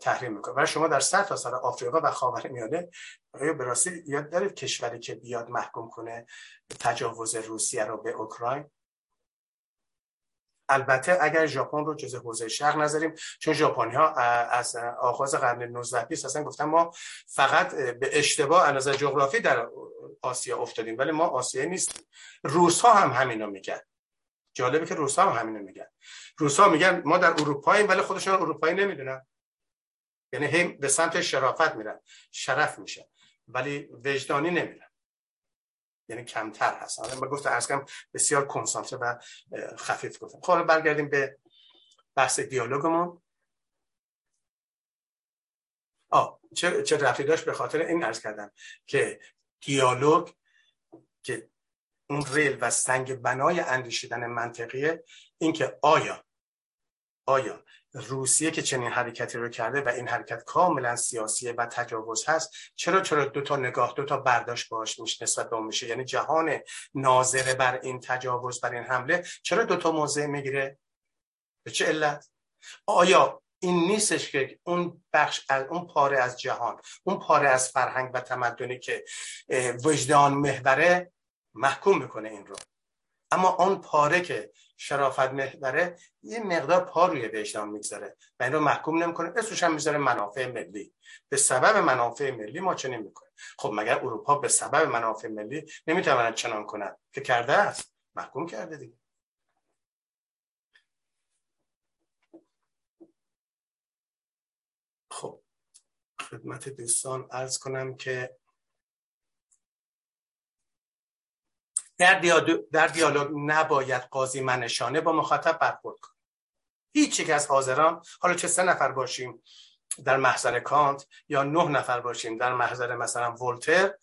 Speaker 3: تحریم می‌کنه. و شما در تا سال آفریقا و خاورمیانه آیا به راستی یاد دارید کشوری که بیاد محکوم کنه تجاوز روسیه رو به اوکراین؟ البته اگر ژاپن رو جزء حوزه شرق نذاریم چون ژاپنی ها از آغاز قرن 19 20 اصلا گفتن ما فقط به اشتباه از جغرافی در آسیا افتادیم ولی ما آسیا نیستیم. روس ها هم همینو میگن جالبه که روس ها هم همینو میگن. روس ها میگن ما در اروپاییم ولی خودشون اروپایی نمی‌دونن. یعنی هم به سمت شرافت میرن. شرف میشه. ولی وجدانی نمیرن. یعنی کمتر هستن. من گفت ارز بسیار کنسانتره و خفیف گفتم. خب برگردیم به بحث دیالوگمون. آه چه چه رفتی داشت؟ به خاطر این عرض کردم که دیالوگ که اون ریل و سنگ بنای اندیشیدن منطقیه. اینکه آیا آیا روسیه که چنین حرکتی رو کرده و این حرکت کاملا سیاسیه و تجاوز هست چرا چرا دو تا نگاه دو تا برداشت باش میشه نسبت به میشه؟ یعنی جهان ناظره بر این تجاوز بر این حمله چرا دو تا موضع می‌گیره؟ به چه علت؟ آیا این نیستش که اون بخش از اون پاره از جهان اون پاره از فرهنگ و تمدنی که وجدان محوره محکوم می‌کنه این رو. اما اون پاره که شرافت محوره یه مقدار پا روی وجدان می‌گذاره و این رو محکوم نمی‌کنه. اسمش هم می‌ذاره منافع ملی. به سبب منافع ملی ما چنین می‌کنیم خب مگر اروپا به سبب منافع ملی نمی‌تواند چنان کنند که کرده است. محکوم کرده دیگه. خب خدمت دوستان ارز کنم که در, در دیالوگ نباید قاضی منشانه با مخاطب برخورد کنه. هیچ یک از حاضران حالا چه سه نفر باشیم در محضر کانت یا نه نفر باشیم در محضر مثلا ولتر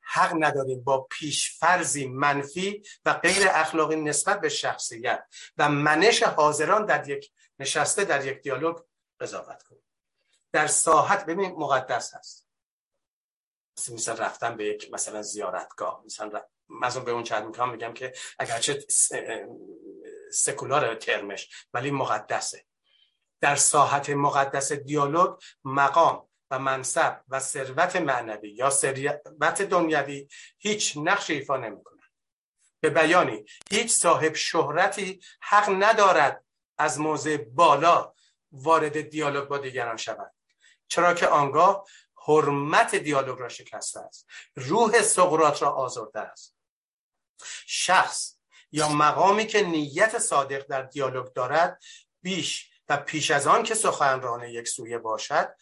Speaker 3: حق نداریم با پیشفرزی منفی و غیر اخلاقی نسبت به شخصیت و منش حاضران در یک نشسته در یک دیالوگ قضاوت کنیم. در ساحت ببین مقدس هست. مثل رفتن به یک مثلا زیارتگاه مثلا مثلا به اون چند می‌کنم میگم که اگرچه سکولار ترمش ولی مقدسه. در ساحت مقدس دیالوگ مقام و منصب و ثروت معنوی یا ثروت دنیوی هیچ نقش ایفا نمی‌کنه به بیانی هیچ صاحب شهرتی حق ندارد از موضع بالا وارد دیالوگ با دیگران شود. چرا که آنگاه حرمت دیالوگ را شکسته است. روح سقرات را آزرده است. شخص یا مقامی که نیت صادق در دیالوگ دارد بیش و پیش از آن که سخنران یک سویه باشد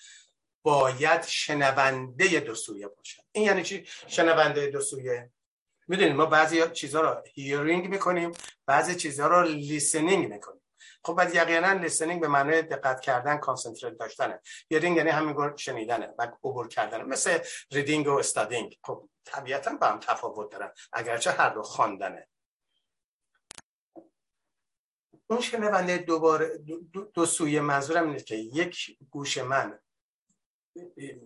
Speaker 3: باید شنونده دو سویه باشد. این یعنی چی؟ شنونده دو سویه. می‌دونید ما بعضی چیزها رو hearing می‌کنیم بعضی چیزها رو listening می‌کنیم. خب بعد یقینا listening به معنی دقت کردن concentrate داشتنه. hearing یعنی همین شنیدنه و عبور کردنه مثل reading و studying خب طبیعتا با هم تفاوت دارن. اگرچه هر دو خواندنه. اون شنونده دوباره دو, دو سوی منظورم اینه که یک گوش من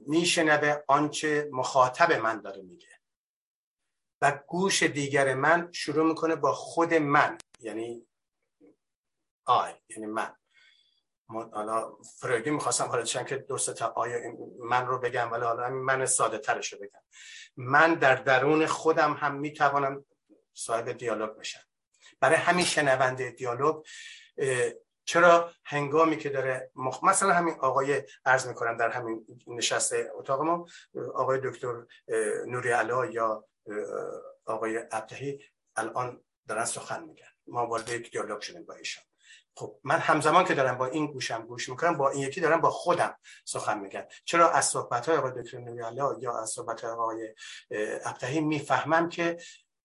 Speaker 3: میشنوه آنچه مخاطب من داره میگه. و گوش دیگر من شروع می‌کنه با خود من یعنی آی یعنی من. حالا فرویدی می‌خواستم حالا چند که دو آیا من رو بگم ولی حالا من ساده ترش رو بگم. من در درون خودم هم می‌توانم صاحب دیالوگ بشم. برای همین شنونده دیالوگ چرا هنگامی که داره مخ... مثلا همین آقای عرض می‌کنم در همین نشست اتاق ما آقای دکتر نوری علا یا آقای ابتهی الان دارن سخن میگن. ما وارد یک دیالوگ شدیم با ایشان. خب من همزمان که دارم با این گوشم گوش می‌کنم با این یکی دارم با خودم سخن میگم. چرا از صحبت های آقای دکتر نویالا یا از صحبت های آقای ابتهی می‌فهمم که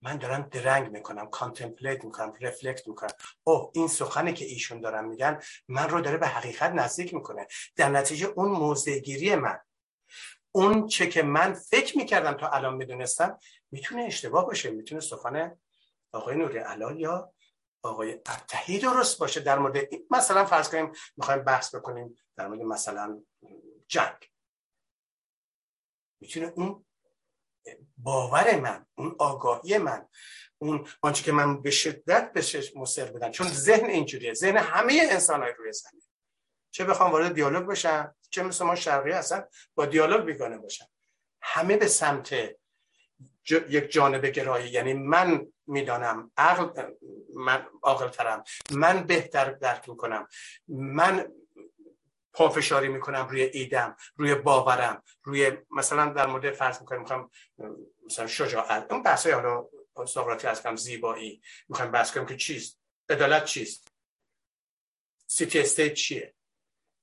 Speaker 3: من دارم درنگ می‌کنم کانتمپلیت می‌کنم رفلکت می‌کنم. اوه این سخنی که ایشون دارم میگن من رو داره به حقیقت نزدیک می‌کنه. در نتیجه اون موضعگیری من اون چه که من فکر می‌کردم تا الان می‌دونستم می‌تونه اشتباه باشه. می‌تونه سخن آقای نوری علا یا آقای ابتهی درست باشه. در مورد مثلا فرض کنیم می‌خوایم بحث بکنیم در مورد مثلا جنگ. می‌تونه اون باور من اون آگاهی من اون آنچه که من به شدت بهش مصر بدن چون ذهن اینجوریه ذهن همه انسان های روی زمین. چه بخوام وارد دیالوگ بشن چه مثل ما شرقی هستن با دیالوگ بیگانه باشن. همه به سمت یک جانب گرایی. یعنی من می‌دانم عقل من عاقل ترم من بهتر درک می‌کنم. من پافشاری می‌کنم روی ایدم روی باورم روی مثلا در مورد فرض می‌کنم می‌خوام مثلا شجاعت اون بحثای حالا سقراطی از کم زیبایی. می‌خوایم بحث کنیم که چیست؟ عدالت چیست؟ سیتی استیت چیه؟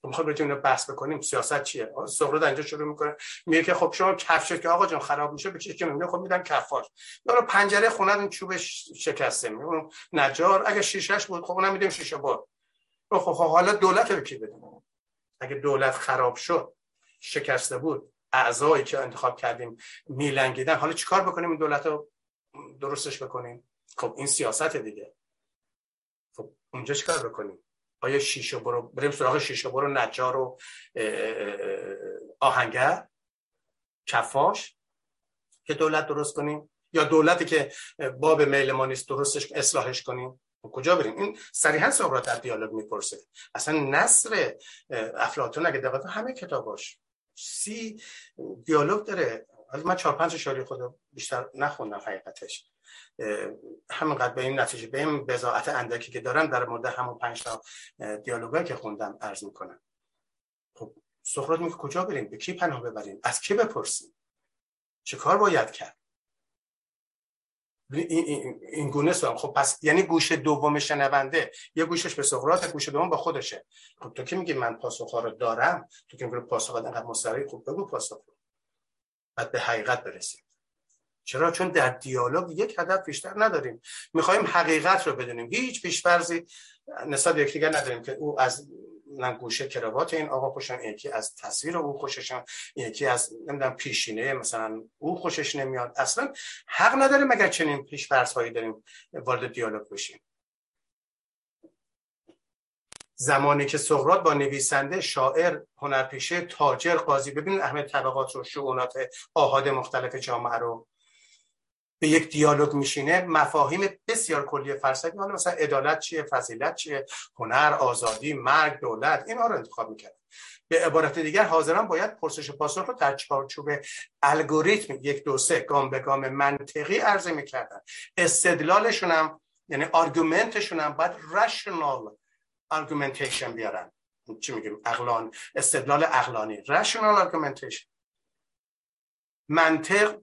Speaker 3: می‌خوام راجع اینو بحث بکنیم سیاست چیه؟ سقراط اینجا شروع می‌کنه میگه که خب شما کفش که آقا جان خراب میشه به که میگه؟ خب میدن کفاش. یا پنجره خونه این چوبش شکسته میگه نجار. اگه شیشهش بود خب اونم میدیم شیشه بار. خب،, خب حالا دولت رو کی بده اگه دولت خراب شد شکسته بود اعضایی که انتخاب کردیم میلنگیدن حالا چیکار بکنیم؟ این دولت رو درستش بکنیم؟ خب این سیاست دیگه. خب اونجا چیکار بکنیم؟ آیا شیشه برو بریم سراغ شیشه برو نجار و آهنگر؟ کفاش؟ که دولت درست کنیم؟ یا دولتی که باب میل ما نیست درستش اصلاحش کنیم؟ کجا بریم؟ این صریحا سقراط در دیالوگ می‌پرسه. اصلا نصر افلاطون اگه دقت همه کتاباش. سی دیالوگ داره. من چهار پنج شاری خودم بیشتر نخوندم حقیقتش. همینقدر به این نتیجه به این بزاعت اندکی که دارن در مورد همون پنج تا دیالوگایی که خوندم عرض می‌کنم. خب سقراط میگه کجا بریم؟ به کی پناه ببریم؟ از کی بپرسیم؟ چه کار باید کرد؟ این, این گونه سوال. خب پس یعنی گوش دوم شنونده یه گوشش به سقراط گوش دوم با خودشه. خب تو که میگی من پاسخ رو دارم؟ تو که میگی پاسخ انقدر مستقیم؟ خب بگو پاسخ رو. بعد به حقیقت برسیم. چرا؟ چون در دیالوگ یک هدف بیشتر نداریم. می‌خوایم حقیقت رو بدونیم. هیچ پیشفرضی نسبت یکدیگر نداریم که او از من گوشه کراوات این آقا خوشم یکی از تصویر او خوششم یکی از نمی‌دونم پیشینه مثلا او خوشش نمیاد. اصلا حق نداره مگر چنین پیش هایی داریم وارد دیالوگ بشیم. زمانی که سقراط با نویسنده شاعر هنرپیشه تاجر قاضی ببینید اهمیت طبقات رو شعونات آهاد مختلف جامعه رو به یک دیالوگ میشینه مفاهیم بسیار کلی فلسفی حالا مثلا عدالت چیه فضیلت چیه هنر آزادی مرگ دولت اینا رو انتخاب می‌کرد. به عبارت دیگر حاضران باید پرسش و پاسخ رو در چارچوب الگوریتم یک دو سه گام به گام منطقی عرضه می‌کردن. استدلالشون هم یعنی argument شون هم باید rational argumentation بیارن. چی میگیم؟ عقلان استدلال عقلانی. rational argumentation منطق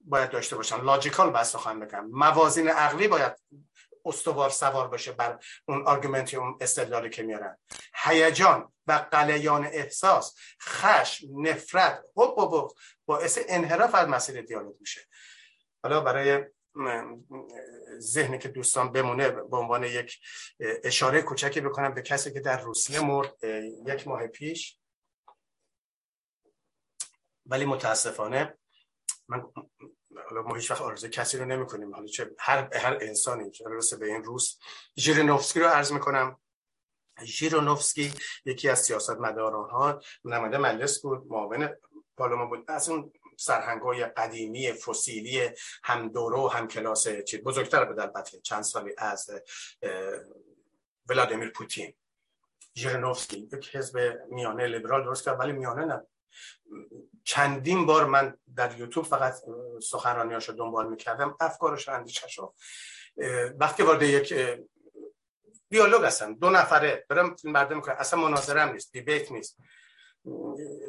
Speaker 3: باید داشته باشن. logical بس سخن بگم. موازین عقلی باید استوار سوار باشه بر اون آرگومنتی اون استدلالی که میارن. هیجان و قلیان احساس خش نفرت حب و بغض باعث انحراف از مسیر دیالوگ میشه. حالا برای ذهنی که دوستان بمونه به عنوان یک اشاره کوچکی بکنم به کسی که در روسیه مرد یک ماه پیش. ولی متاسفانه من حالا ما هیچ وقت آرزو کسی رو نمی کنیم حالا چه هر هر انسانی چه برسه به این روز. ژیرینوفسکی رو عرض می‌کنم. ژیرینوفسکی یکی از سیاست مداران ها نماینده مجلس بود معاون پارلمان بود. از اون سرهنگای قدیمی فسیلی هم دوره و هم کلاس چیز. بزرگتر بود البته چند سالی از ولادیمیر پوتین. ژیرینوفسکی یک حزب میانه لیبرال درست کرد ولی میانه نه چندین بار من در یوتیوب فقط سخنرانیاشو دنبال می‌کردم. افکارش و اندیششو وقتی وارد یک دیالوگ هستن دو نفره برم مردم می‌کنه اصلا مناظره هم نیست دیبیت نیست.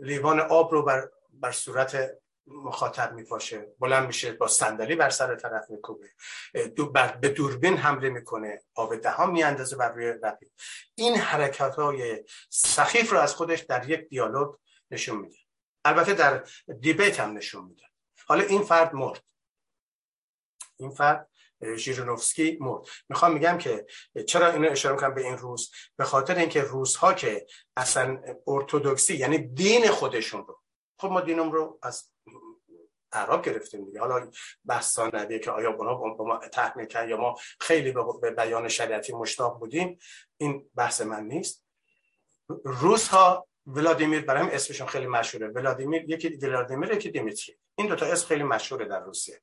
Speaker 3: لیوان آب رو بر, بر صورت مخاطب میپاشه. بلند میشه با صندلی بر سر طرف میکوبه. دو به دوربین حمله می‌کنه. آب دهان میاندازه بر روی رقیب این حرکت های سخیف رو از خودش در یک دیالوگ نشون میده. البته در دیبیت هم نشون میده. حالا این فرد مرد. این فرد ژیرونوفسکی مرد. می‌خوام میگم که چرا اینو اشاره می‌کنم به این روز؟ به خاطر اینکه روزها که اصلا ارتودکسی یعنی دین خودشون رو. خب ما دینم رو از عرب گرفتیم دیگه. حالا بحثا ندیه که آیا اونا با ما تحمیل کرد یا ما خیلی به بیان شریعتی مشتاق بودیم. این بحث من نیست. روس ها ولادیمیر برای اسمشون خیلی مشهوره. ولادیمیر یکی ولادیمیر یکی دیمیتری این دو تا اسم خیلی مشهوره در روسیه.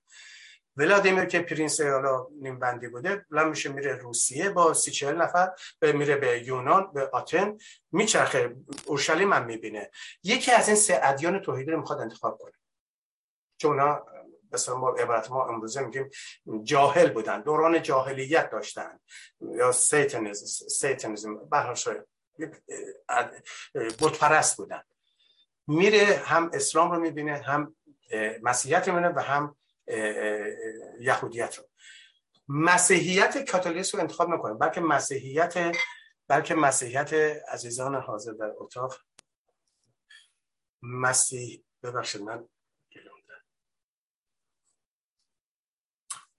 Speaker 3: ولادیمیر که prince حالا نیم بندی بوده بلند میشه میره روسیه با سی چهل نفر به میره به یونان به آتن میچرخه. اورشلیم هم می‌بینه. یکی از این سه ادیان توحیدی رو می‌خواد انتخاب کنه. چون اونا مثلا ما عبارت ما امروزه میگیم جاهل بودن دوران جاهلیت داشتن. یا heathenism heathenism. به بت‌پرست بودن. میره هم اسلام رو می‌بینه هم مسیحیت می‌بینه و هم یهودیت رو. مسیحیت کاتولیک رو انتخاب نکنه بلکه مسیحیت بلکه مسیحیت عزیزان حاضر در اتاق. مسیح ببخشید من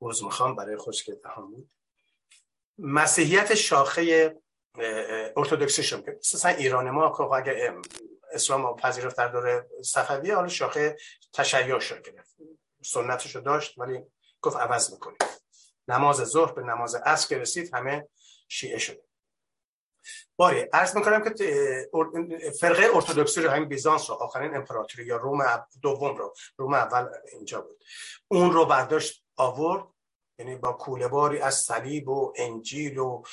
Speaker 3: عوض می‌خوام برای خشک دهان مسیحیت شاخه ارتودکسی شد که مثلا ایران ما که اگه اسلام پذیرفت در دوره صفوی حالا شاخه تشیع شد گرفت. سنتش رو داشت ولی گفت عوض می‌کنیم. نماز ظهر به نماز عصر رسید همه شیعه شد باری عرض می‌کنم که فرقه ارتودکسی رو همین بیزانس رو آخرین امپراتوری یا روم دوم رو روم اول اینجا بود. اون رو برداشت آورد. یعنی با کولهباری از صلیب و انجیل و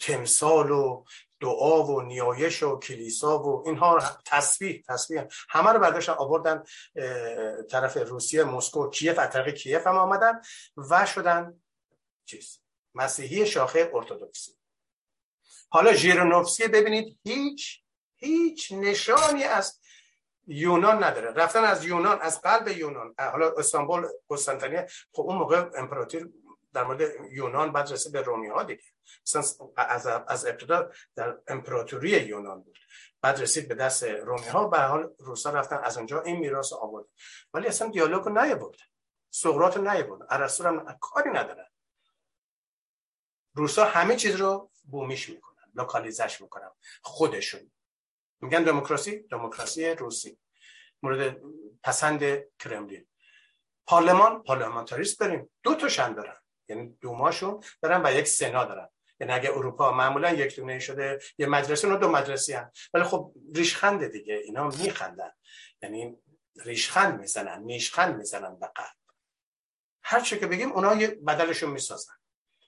Speaker 3: تمثال و دعا و نیایش و کلیسا و اینها تسبیح تسبیح. همه رو برداشتن آوردن طرف روسیه مسکو کیف از طریق کیف هم آمدن و شدن چیز؟ مسیحی شاخه ارتودکسی حالا ژیرونوفسکی ببینید هیچ هیچ نشانی از یونان نداره. رفتن از یونان از قلب یونان. حالا استانبول قسطنطنیه. خب اون موقع امپراتور در مورد یونان بعد رسید به رومی ها دیگه از از ابتدا در امپراتوری یونان بود. بعد رسید به دست رومی ها به حال روسا رفتن از اونجا این میراث آورد. ولی اصلا دیالوگ رو نیاورد. سقراط رو نیاورد. ارسطو هم کاری ندارن روسا همه چیز رو بومیش می‌کنن. لوکالیزش می‌کنن. خودشون. میگن دموکراسی؟ دموکراسی روسی. مورد پسند کرملین. پارلمان پارلمانتاریست بریم. دو تاشن دارن. یعنی دوماشون دارن و یک سنا دارن. یعنی اگه اروپا معمولا یک دونه شده یه مدرسه اون دو مدرسی هم ولی خب ریشخنده دیگه. اینا میخندن. یعنی ریشخند می‌زنن میشخند می‌زنن به قلب. هر چه که بگیم اونا یه بدلشون می‌سازن.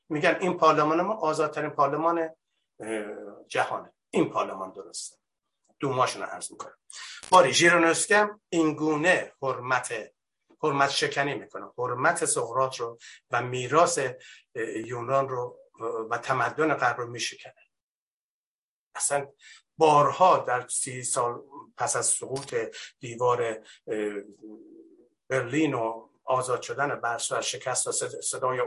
Speaker 3: میگن این پارلمان ما آزادترین پارلمان جهانه. این پارلمان درسته. دوماشون رو عرض می‌کنم. باری ژیرونوسکم این گونه حرمت حرمت شکنی می‌کنه. حرمت سقراط رو و میراث یونان رو و تمدن غرب رو میشکنه. اصلا بارها در سی سال پس از سقوط دیوار برلین و آزاد شدن برس و شکست و صدای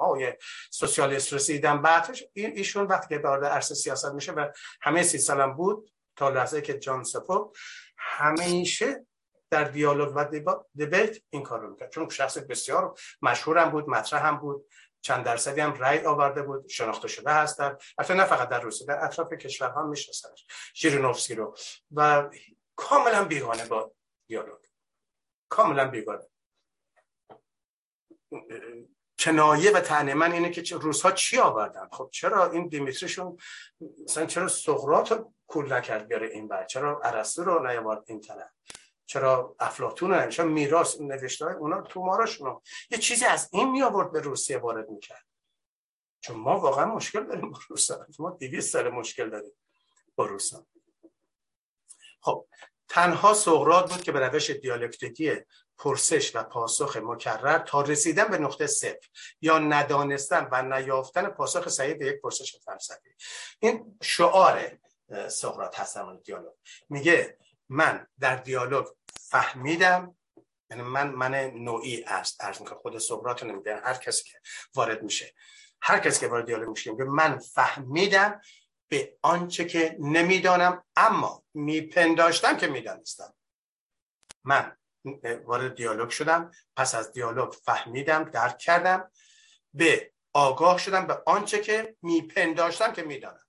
Speaker 3: های سوسیالیست رسیدن بعدش این ایشون وقتی که وارد عرصه سیاست میشه و همه سی سالم بود تا لحظه که جان سپو همیشه در دیالوگ و دیبیت این کار رو می‌کرد. چون شخص بسیار مشهورم بود مطرح هم بود چند درصدی هم رأی آورده بود شناخته شده هست در نه فقط در روسیه در اطراف کشورها میشناسنش. ژیرینوفسکی رو. و کاملا بیگانه با دیالوگ. کاملا بیگانه. کنایه و تنه من اینه که روزها چی آوردن؟ خب چرا این دیمیتریشون مثلا چرا سقراط کول نکرد بیاره این بر. چرا ارسطو رو نیاورد این طرف؟ چرا افلاطون رو چرا میراث نوشته های اونا توماراشون یه چیزی از این می آورد به روسیه وارد می‌کرد. چون ما واقعا مشکل داریم با روسا ما 200 سال مشکل داریم با روسا خب تنها سقراط بود که به روش دیالکتیکی پرسش و پاسخ مکرر تا رسیدن به نقطه صفر یا ندانستن و نیافتن پاسخ صحیح به یک پرسش فلسفی این شعار سقراط هست در دیالوگ. میگه من در دیالوگ فهمیدم یعنی من من نوعی است ارز می‌کنم خود سقراط نمیگه هر کسی که وارد میشه هر کسی که وارد دیالوگ میشه میگه من فهمیدم به آنچه که نمی‌دانم اما میپنداشتم که می‌دانستم. من وارد دیالوگ شدم پس از دیالوگ فهمیدم درک کردم به آگاه شدم به آنچه که میپنداشتم که می‌دانم.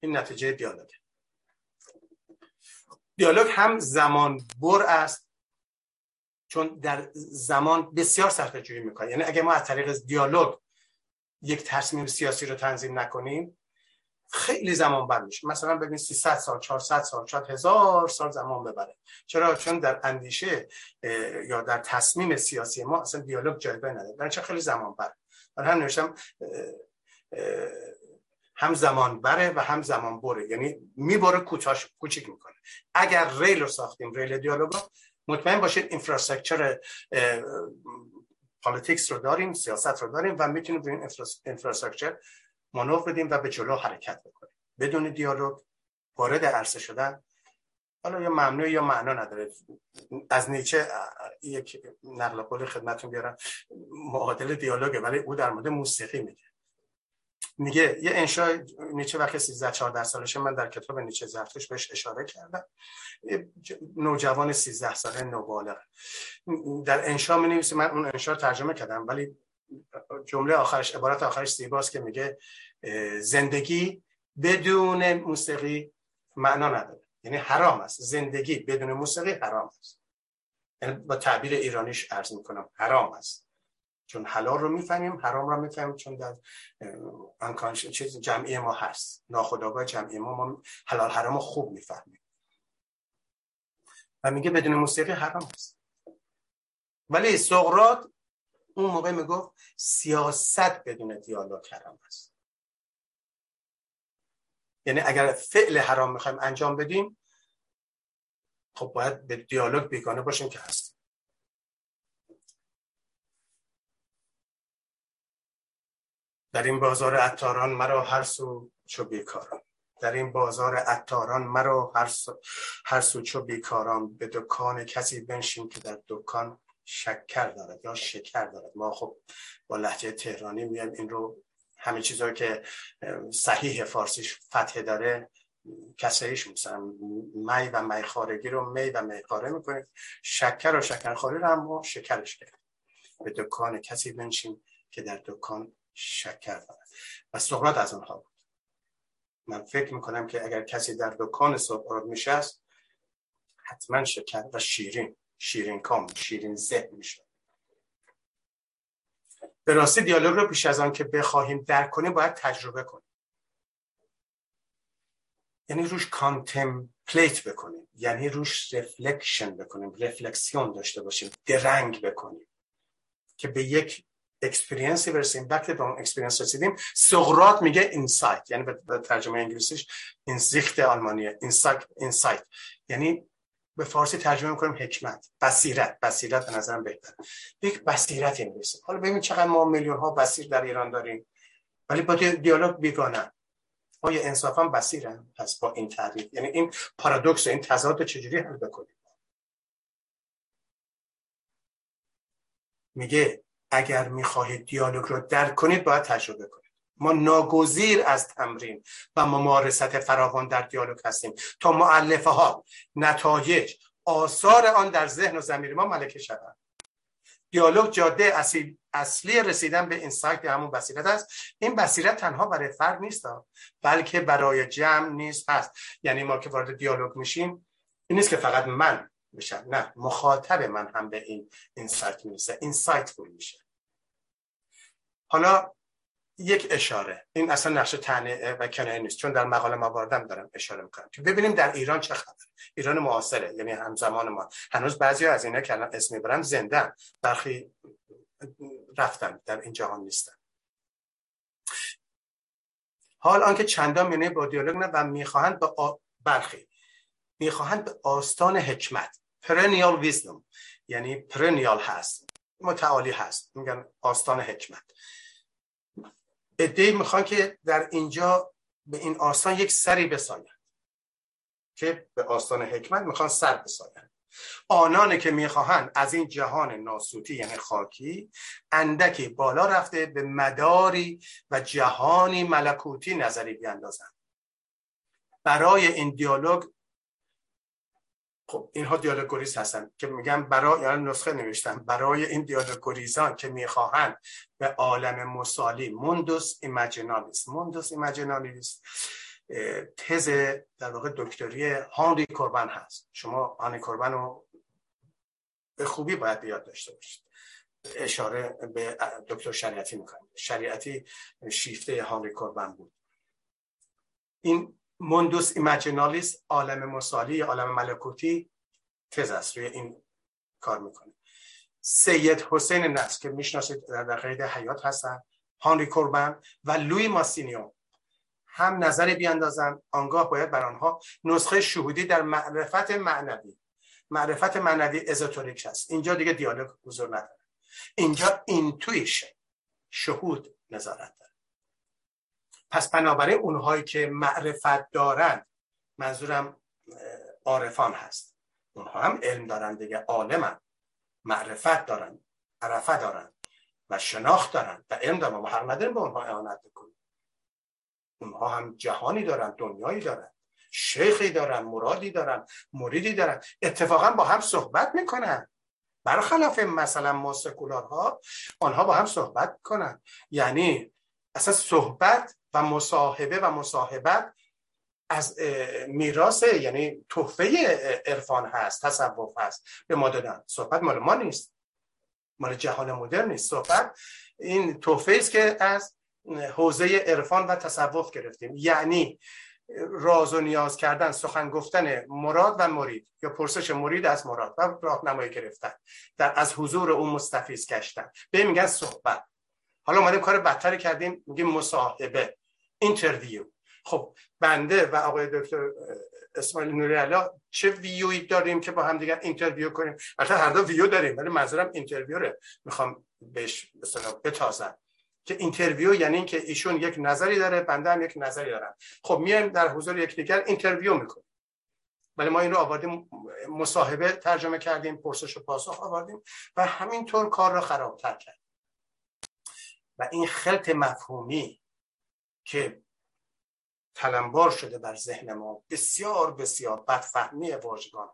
Speaker 3: این نتیجه دیالوگ. دیالوگ هم زمان بر است چون در زمان بسیار سخت جویی می‌کنه. یعنی اگه ما از طریق دیالوگ یک تصمیم سیاسی رو تنظیم نکنیم خیلی زمان بر میشه. مثلا ببین 300 سال 400 سال شاید هزار سال زمان ببره. چرا؟ چون در اندیشه یا در تصمیم سیاسی ما اصلا دیالوگ جایگاه نداره. در چه خیلی زمان بر برای هم نوشتم هم زمان بره و هم زمان بره. یعنی می‌بره کوتاش کوچیک می‌کنه. اگر ریل رو ساختیم ریل دیالوگ مطمئن باشید اینفراستراکچر politics رو داریم سیاست رو داریم و می‌تونیم این infrastructure مانور بدیم و به جلو حرکت بکنیم. بدون دیالوگ وارد عرصه شدن حالا یا ممنوع یا معنا نداره. از نیچه یک نقل قول خدمتتون بیارم. معادل دیالوگه ولی او در مورد موسیقی میگه. میگه یه انشاء نیچه وقتی 13 14 سالشه من در کتاب نیچه زرتشت بهش اشاره کردم. نوجوان 13 ساله نوبالغ در انشاء می نویسه من اون انشاء ترجمه کردم ولی جمله آخرش عبارت آخرش زیباست که میگه زندگی بدون موسیقی معنا نداره. یعنی حرام است. زندگی بدون موسیقی حرام است. یعنی با تعبیر ایرانیش عرض می‌کنم حرام است. چون حلال رو می‌فهمیم حرام رو می‌فهمیم چون در چیز جمعی ما هست. ناخداگاه جمعی ما ما حلال حرام رو خوب می‌فهمیم. و میگه بدون موسیقی حرام است ولی سقراط اون موقع می‌گفت سیاست بدون دیالوگ حرام است. یعنی اگر فعل حرام می‌خوایم انجام بدیم خب باید به دیالوگ بیگانه باشیم که هستیم در این بازار عطاران مرا هر سو چو بیکاران. در این بازار عطاران مرا هر سو, هر سو چو بیکاران. به دکان کسی بنشین که در دکان شکر دارد یا شکر دارد. ما خب با لحجه تهرانی میایم این رو همه چیزهایی که صحیح فارسیش فتح داره کسریش مثلا می و میخارگی رو می و میخاره می‌کنیم شکر و شکرخواری رو هم شکرش کرد به دکان کسی بنشین که در دکان شکر دارد و سقراط از اونها بود. من فکر می‌کنم که اگر کسی در دکان سقراط میشه حتما شکر و شیرین شیرین کام شیرین ذهن میشه به راستی دیالوگ رو پیش از آن که بخواهیم درک کنیم باید تجربه کنیم. یعنی روش contemplate بکنیم. یعنی روش reflection بکنیم Reflexion داشته باشیم درنگ بکنیم. که به یک experience ی برسیم وقتی به اون experience رسیدیم. سقراط میگه insight یعنی به ترجمه انگلیسیش Einsicht آلمانیه. insight insight یعنی به فارسی ترجمه می‌کنیم حکمت. بصیرت. بصیرت به نظرم بهتر یک بصیرت می‌رسه حالا ببین چقدر ما میلیون ها بصیر در ایران داریم. ولی با دیالوگ بیگانه. آیا انصافا بصیرن؟ پس با این تعریف یعنی این پارادوکس این تضاد چجوری حل بکنیم؟ میگه اگر می‌خواهید دیالوگ رو درک کنید باید تجربه کنید. ما ناگزیر از تمرین و ممارست فراوان در دیالوگ هستیم. تا معلفه ها نتایج آثار آن در ذهن و زمیر ما ملکه شوند. دیالوگ جاده اصلی, اصلی رسیدن به اینسایت همون بصیرت است. این بصیرت تنها برای فرد نیست بلکه برای جمع نیست. هست یعنی ما که وارد دیالوگ میشیم این نیست که فقط من میشم نه مخاطب من هم به این اینسایت می‌رسه. اینسایت میشه. حالا یک اشاره. این اصلا نقش تنه و کنایه نیست. چون در مقاله مواردم دارم اشاره می‌کنم. که ببینیم در ایران چه خبر ایران معاصره. یعنی همزمان ما. هنوز بعضی از اینا که الان اسم می‌برم زنده برخی رفتن. در این جهان نیستن. حال آنکه چندان یعنی با دیالوگ نه و می‌خواهند به برخی. می‌خواهند به آستان حکمت. Perennial wisdom یعنی perennial هست متعالی هست میگن آستان حکمت. ادهی می‌خوان که در اینجا به این آستان یک سری بساین. که به آستان حکمت می‌خوان سر بساین. آنانی که می‌خواهند از این جهان ناسوتی یعنی خاکی اندکی بالا رفته به مداری و جهانی ملکوتی نظری بیاندازند. برای این دیالوگ خب اینها دیالوگوریز هستن که میگن برای یعنی نسخه نوشتن برای این دیالوگوریزان که می‌خواهند به عالم مسالی موندوس ایمجینالیس موندوس ایمجینالیس تز در واقع دکتری هانری کوربن هست. شما هانری کوربن رو به خوبی باید بیاد داشته باشید. اشاره به دکتر شریعتی می‌کنید شریعتی شیفته هانری کوربن بود. این موندوس ایمجینالیس عالم مسالی عالم ملکوتی تز است روی این کار می‌کنه. سید حسین نصر که می‌شناسید در قید حیات هستن هانری کوربن و لوی ماسینیو. هم نظری بیاندازن آنگاه باید بر آنها نسخه شهودی در معرفت معنوی. معرفت معنوی ازوتوریک هست اینجا دیگه دیالوگ حضور نداره. اینجا اینتویشن شهود نظارت. پس بنابراین اونهایی که معرفت دارند منظورم عارفان هست. اونها هم علم دارن دیگه عالمن. معرفت دارن عرفه دارن و شناخت دارن و علم دارن. ما حق نداریم به اونها اعانت بکنیم. اونها هم جهانی دارن دنیایی دارن. شیخی دارن مرادی دارن مریدی دارن. اتفاقا با هم صحبت می‌کنن. برخلاف مثلا ما سکولارها آنها با هم صحبت کنن یعنی اصلا صحبت و مصاحبه و مصاحبت از میراث یعنی تحفه عرفان هست تصوف هست به ما دادن. صحبت مال ما نیست. مال جهان مدرن نیست. صحبت این تحفه است که از حوزه عرفان و تصوف گرفتیم. یعنی راز و نیاز کردن سخن گفتن مراد و مرید یا پرسش مرید از مراد و راهنمایی گرفتن. در از حضور اون مستفیض گشتن. به میگن صحبت. حالا اومدیم کار بدتر کردیم میگیم مصاحبه. interview خب بنده و آقای دکتر اسماعیل نوری چه ویوی داریم که با هم دیگر interview کنیم؟ البته هر دو ویو داریم ولی منظورم interview می‌خوام بهش مثلا بتازم. که interview یعنی اینکه ایشون یک نظری داره بنده هم یک نظری دارم خب میایم در حضور یکدیگر interview می‌کنیم. ولی ما این رو آوردیم مصاحبه ترجمه کردیم پرسش و پاسخ آوردیم و همینطور کار رو خرابتر کرد و این خلط مفهومی که تلمبار شده بر ذهن ما بسیار بسیار بدفهمی واژگان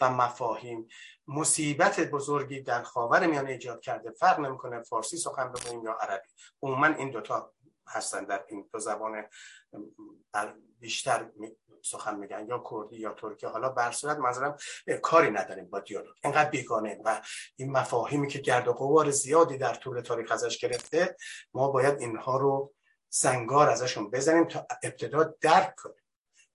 Speaker 3: و مفاهیم مصیبت بزرگی در خاور میانه ایجاد کرده. فرق نمی‌کنه فارسی سخن بگوییم یا عربی. عموما این دوتا هستن در این دو زبان بیشتر سخن میگن یا کردی یا ترکی. حالا بر صورت منظورم کاری نداریم با دیالوگ. اینقدر بیگانه و این مفاهیمی که گرد و غبار زیادی در طول تاریخ ازش گرفته ما باید اینها رو زنگار ازشون بزنیم تا ابتدا درک کنیم.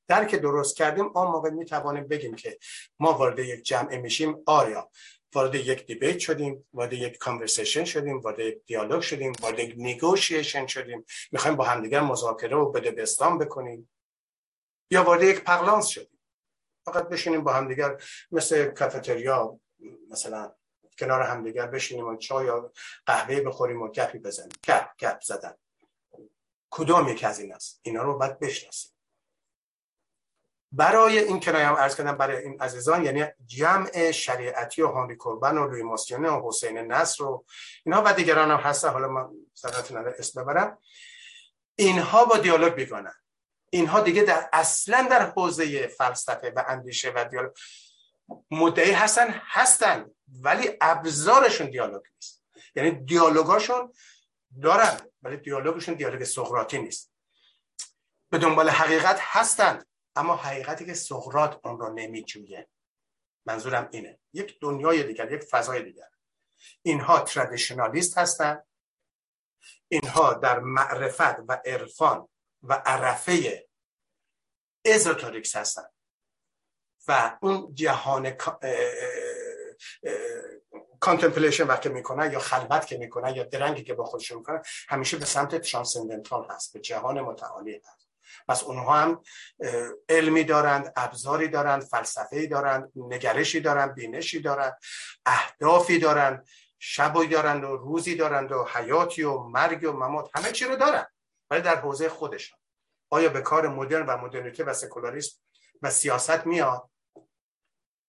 Speaker 3: درک درست کردیم آن موقع می توانیم بگیم که ما وارد یک جمعه میشیم. آریا وارد یک دیبیت شدیم وارد یک کانورسیشن شدیم وارد یک دیالوگ شدیم وارد یک نیگوشیشن شدیم. می‌خوایم با همدیگر مذاکره و بده بستان بکنیم. یا وارد یک پغلانس شدیم. فقط بشینیم با همدیگر مثل کافتریا مثلا کنار همدیگر بشینیم و چای یا قهوه بخوریم و گپی بزنیم. گپ گپ زدن. کدام یک از این است؟ اینا رو باید بشناسیم. برای این کنایه هم ارز کردم برای این عزیزان یعنی جمع شریعتی و هانری کربن و روی ماسیونه و حسین نصر و اینها و دیگران هم هستن. حالا من سرعت نداره اسم ببرم. اینها با دیالوگ بیگانن. اینها دیگه در اصلا در حوزه فلسفه و اندیشه و دیالوگ مدعی هستن هستن ولی ابزارشون دیالوگ نیست. یعنی دیالوگاشون دارن. ولی دیالوگشون دیالوگ سقراطی نیست. به دنبال حقیقت هستند اما حقیقتی که سقراط اون رو نمیجویه. منظورم اینه. یک دنیای دیگر یک فضای دیگر. اینها تردیشنالیست هستند اینها در معرفت و عرفان و عرفه ازوتوریکس هستند و اون جهان contemplation وقتی می‌کنن یا خلوت که می‌کنن یا درنگی که با خودشون می‌کنن همیشه به سمت transcendental هست به جهان متعالی هست. پس اونها هم علمی دارند ابزاری دارند فلسفه دارند نگرشی دارند بینشی دارند اهدافی دارند شبی دارند و روزی دارند و حیاتی و مرگ و ممات همه چی رو دارند ولی در حوزه خودشان. آیا به کار مدرن و مدرنیته و سکولاریسم و سیاست میاد؟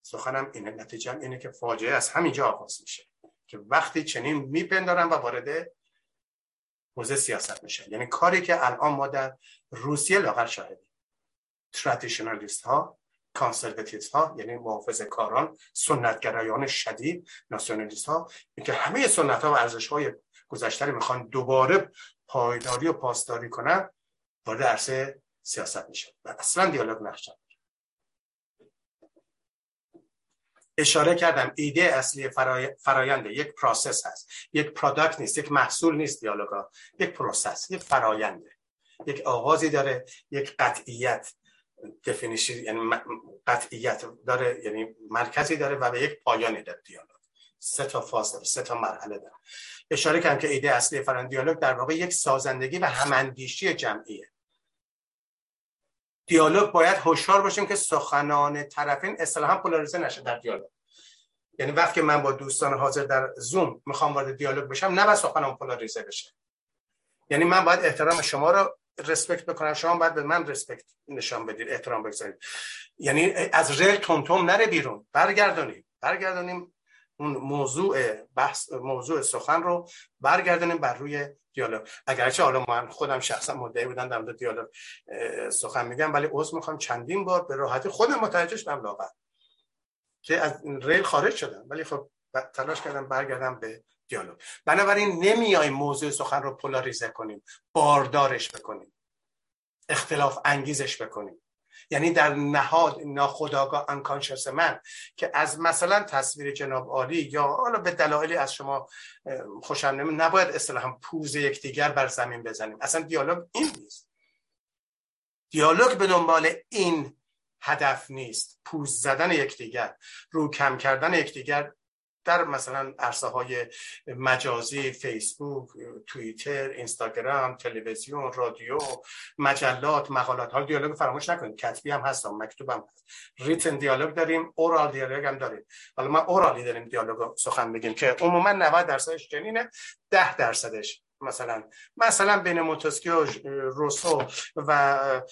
Speaker 3: سخنم اینه نتیجه اینه که فاجعه از همینجا آغاز میشه که وقتی چنین میپندارن و وارد حوزه سیاست میشه. یعنی کاری که الان ما در روسیه لاغر شاهدیم. ترادیشنالیست ها کانسرواتیست ها یعنی محافظ کاران سنتگرایان شدید ناسیونالیست ها که همه سنت ها و ارزش های گذشته می‌خوان دوباره پایداری و پاسداری کنن وارد عرصه سیاست میشه. و اصلا دیالوگ نقش اشاره کردم ایده اصلی فرای... فرایند یک process هست. یک product نیست یک محصول نیست دیالوگا. یک process یک فراینده یک آغازی داره یک قطعیت definition یعنی قطعیت داره یعنی مرکزی داره و به یک پایانی داره دیالوگ. سه تا فاز داره سه تا مرحله داره. اشاره کردم که ایده اصلی فرایند دیالوگ در واقع یک سازندگی و هماندیشی جمعیه. دیالوگ باید هوشیار باشیم که سخنان طرفین اصطلاحا پولاریزه نشه در دیالوگ. یعنی وقتی من با دوستان حاضر در زوم می‌خوام وارد دیالوگ بشم نه بس سخنان پولاریزه بشه. یعنی من باید احترام شما رو رسپکت بکنم شما باید به من رسپکت نشان بدید احترام بگذارید. یعنی از ریل تونتون نره بیرون. برگردونیم. برگردونیم. اون موضوع بحث موضوع سخن رو برگردونیم بر روی دیالوگ. اگرچه حالا من خودم شخصا مدعی بودم در دیالوگ سخن میگم ولی عذر می‌خوام چندین بار به راحتی خودم متوجه شدم لاغر که از ریل خارج شدم. ولی خب تلاش کردم برگردم به دیالوگ. بنابراین نمیای موضوع سخن رو پولاریزه کنیم باردارش بکنیم اختلاف انگیزش بکنیم. یعنی در نهاد ناخداگاه انکانشس من که از مثلا تصویر جناب عالی یا حالا به دلایلی از شما خوشم نمی نباید اصطلاحا پوز یکدیگر بر زمین بزنیم. اصلا دیالوگ این نیست. دیالوگ به دنبال این هدف نیست. پوز زدن یکدیگر رو کم کردن یکدیگر در مثلا عرصه های مجازی فیسبوک توییتر اینستاگرام تلویزیون رادیو مجلات مقالات. ها دیالوگ فراموش نکنید کتبی هم هست مکتوب هم هست. ریتن دیالوگ داریم اورال دیالوگ هم داریم. حالا ما اورالی داریم دیالوگ سخن بگیم که عموما 90 درصدش جنینه 10 درصدش مثلا. مثلا بین موتسکیو روسو و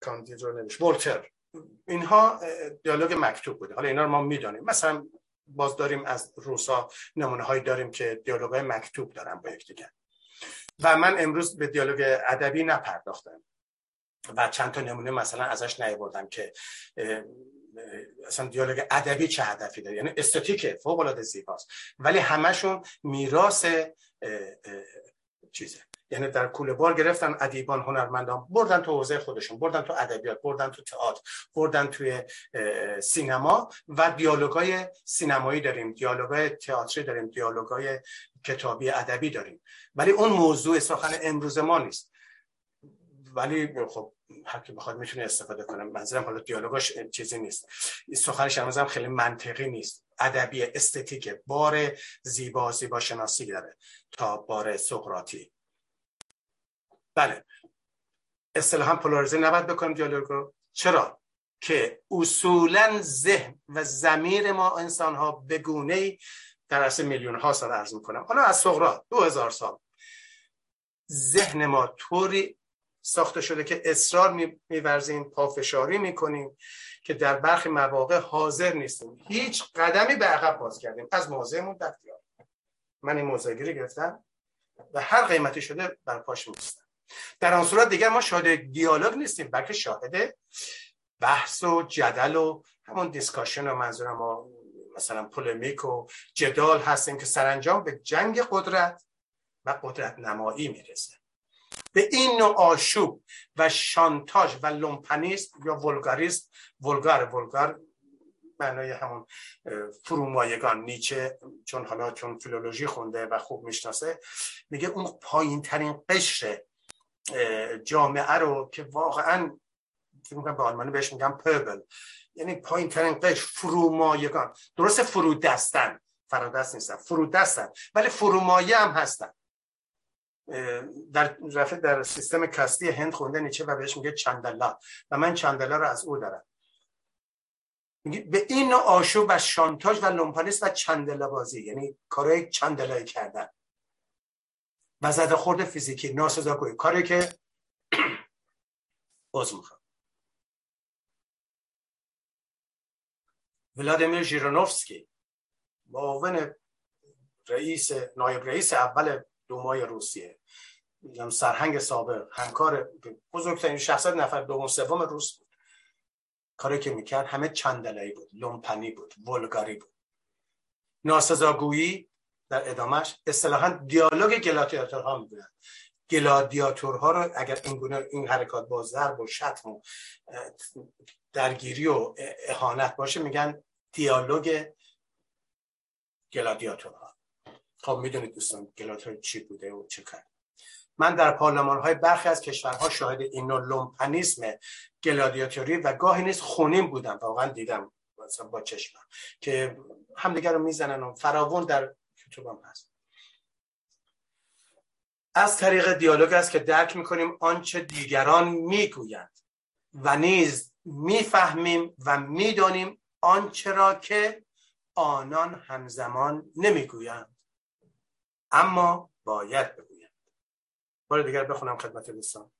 Speaker 3: کاندید ولتر اینها دیالوگ مکتوب بوده. حالا اینا رو ما می‌دانیم. مثلا باز داریم از روسا نمونه هایی داریم که دیالوگ های مکتوب دارن با یکدیگر. و من امروز به دیالوگ ادبی نپرداختم. و چند تا نمونه مثلا ازش نیاوردم که اصلا دیالوگ ادبی چه هدفی داره. یعنی استاتیک فوق العاده زیباست. ولی همشون میراث چیزه. یعنی در کوله بار گرفتن ادیبان هنرمندان. بردن تو حوزه خودشون بردن تو ادبیات بردن تو تئاتر بردن توی سینما و دیالوگای سینمایی داریم. دیالوگای تئاتری داریم دیالوگای کتابی ادبی داریم. ولی اون موضوع سخن امروز ما نیست. ولی خب هر کی بخواد می‌تونه استفاده کنه. منظورم حالا دیالوگاش چیزی نیست. سخنش هم خیلی منطقی نیست. ادبی استتیک بار زیبا زیبا شناسی داره تا بار سقراطی. بله. اصطلاحا پولارزه نباید بکنیم دیالوگ چرا؟ که اصولا ذهن و زمیر ما انسان ها بگونه در اصل میلیون ها سال عرض می‌کنم. حالا از سقراط دو هزار سال. ذهن ما طوری ساخته شده که اصرار میورزیم پافشاری می‌کنیم که در برخی مواقع حاضر نیستیم. هیچ قدمی به عقب باز کردیم. از موضعمون دفتیار من این موضع گیری گرفتم و هر قیمتی شده بر پاش میستم در آن صورت دیگر ما شاهد دیالوگ نیستیم بلکه شاهد بحث و جدل و همون دیسکاشن و منظورم ما مثلا پولمیک و جدال هستیم که سرانجام به جنگ قدرت و قدرت نمایی می‌رسه. به این نوع آشوب و شانتاژ و لومپنیست یا ولگاریست ولگار ولگار معنای همون فرومایگان نیچه چون حالا چون فیلولوژی خونده و خوب می‌شناسه میگه اون پایین ترین قشر جامعه رو که واقعا به آلمانی بهش میگم پبل یعنی پایین ترین قش فرومایگان. درست فرودستن. فرادست نیستن فرودستن. ولی فرومایه هم هستن. در رفت در سیستم کستی هند خونده نیچه و بهش میگه چندلا. و من چندلا رو از او دارم. به این آشوب و شانتاج و لومپانیست و چندلا بازی. یعنی کارهای چندلایی کردن. و زده خورد فیزیکی ناسزاگویی کاری که باز می‌خوام. ولادیمیر ژیرونوفسکی معاون رئیس نایب رئیس اول دومای روسیه. میگم سرهنگ سابق همکار بزرگترین شخصیت نفر دوم سوم روس بود. کاری که می‌کرد همه چندلایی بود. لومپنی بود ولگاری بود. ناسزاگویی در ادامهش اصطلاحا دیالوگ گلادیاتورها می‌گویند. گلادیاتورها رو اگر این گونه این حرکات با ضرب و شتم و درگیری و اهانت باشه میگن دیالوگ گلادیاتورها. خب می‌دونید دوستان گلادیاتور چی بوده و چه کرد من در پارلمان های برخی از کشورها شاهد این نوع لومپنیسم گلادیاتوری و گاهی نیست خونین بودم. واقعا دیدم مثلا با چشمم که همدیگر رو می‌زنن و فراون در یوتیوب هست. از طریق دیالوگ است که درک می‌کنیم آنچه دیگران می‌گویند و نیز می‌فهمیم و می‌دانیم آنچه را که آنان همزمان نمی‌گویند. اما باید بگویند بار دیگر بخونم خدمت دوستان.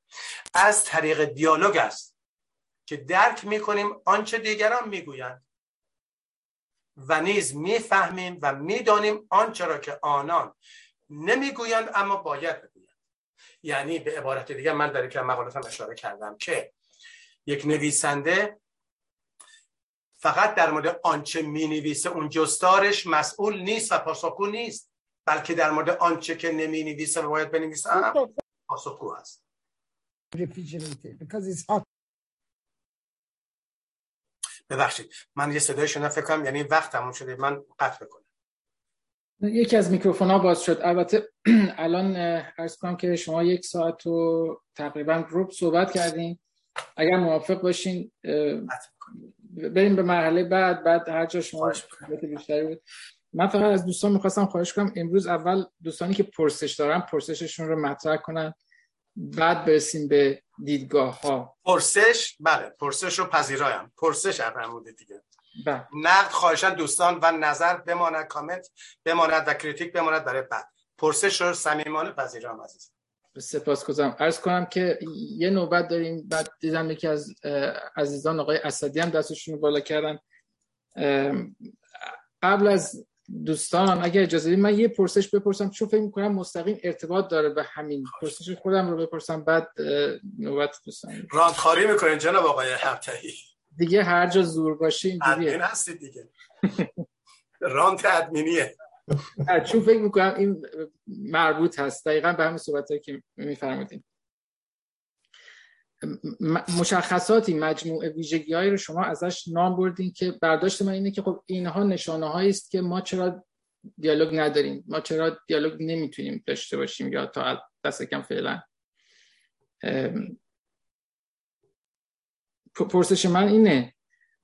Speaker 3: از طریق دیالوگ است که درک می‌کنیم آنچه دیگران می‌گویند و نیز می‌فهمیم و می‌دانیم آنچه را که آنان نمی‌گویند اما باید بگویند. یعنی به عبارت دیگر من در یک مقالاتم اشاره کردم که یک نویسنده فقط در مورد آنچه می نویسه اون جستارش مسئول نیست و پاسخگو نیست بلکه در مورد آنچه که نمی نویسه و باید بنویسه هم پاسخگو هست ببخشید من یه صدای شما فکر کنم یعنی وقت تموم شده من قطع بکنم.
Speaker 2: یکی از میکروفون ها باز شد. البته الان ارز کنم که شما یک ساعت و تقریبا روب صحبت کردیم اگر موافق باشین بریم به مرحله بعد بعد هر جا شما بیشتری بود. من فقط از دوستان می‌خواستم خواهش کنم امروز اول دوستانی که پرسش دارن پرسششون رو مطرح کنن بعد برسیم به دیدگاه ها
Speaker 3: پرسش بله پرسش رو پذیرایم پرسش فرمودید دیگه.
Speaker 2: بله.
Speaker 3: نقد خواهشان دوستان و نظر بماند کامنت بماند و کریتیک بماند برای بعد. پرسش رو صمیمانه پذیرام عزیز.
Speaker 2: سپاس گذارم. عرض کنم که یه نوبت داریم. بعد دیدم یکی از عزیزان آقای اسدی هم دستشون بالا کردن. قبل از دوستان اگر اجازه بدید من یه پرسش بپرسم چون فکر می‌کنم مستقیم ارتباط داره به همین پرسش خودم رو بپرسم بعد نوبت دوستان.
Speaker 3: راندخاری می‌کنین جناب آقای حبتهی
Speaker 2: دیگه هر جا زور باشه اینجوریه.
Speaker 3: ادمین هستید دیگه. رانت ادمینیه.
Speaker 2: چون فکر می‌کنم این مربوط هست. دقیقا به همین صحبت که میفرمودین. مشخصاتی مجموعه ویژگی رو شما ازش نام بردین که برداشت من اینه که خب اینها نشانه هایی است که ما چرا دیالوگ نداریم. ما چرا دیالوگ نمی‌تونیم داشته باشیم یا تا دست کم فعلا. پرسش من اینه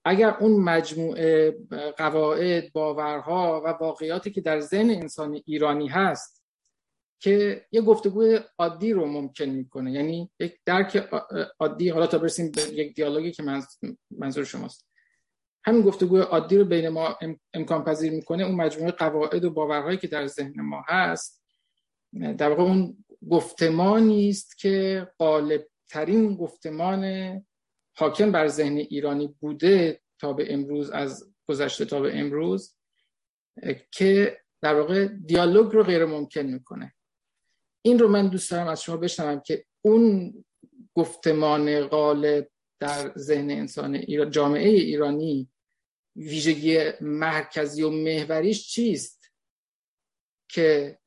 Speaker 2: اگر اون مجموعه قواعد باورها و واقعیاتی که در ذهن انسان ایرانی هست که یه گفتگوی عادی رو ممکن می‌کنه. یعنی یک درک عادی حالا تا برسیم به یک دیالوگی که منظور شماست. همین گفتگوی عادی رو بین ما امکان پذیر می‌کنه. اون مجموعه قواعد و باورهایی که در ذهن ما هست در واقع اون گفتمانی است که غالب ترین گفتمان حاکم بر ذهن ایرانی بوده تا به امروز از گذشته تا به امروز که در واقع دیالوگ رو غیر ممکن می‌کنه. این رو من دوست دارم از شما بشنوم که اون گفتمان غالب در ذهن انسان ایران جامعه ایرانی ویژگی مرکزی و محوریش چیست که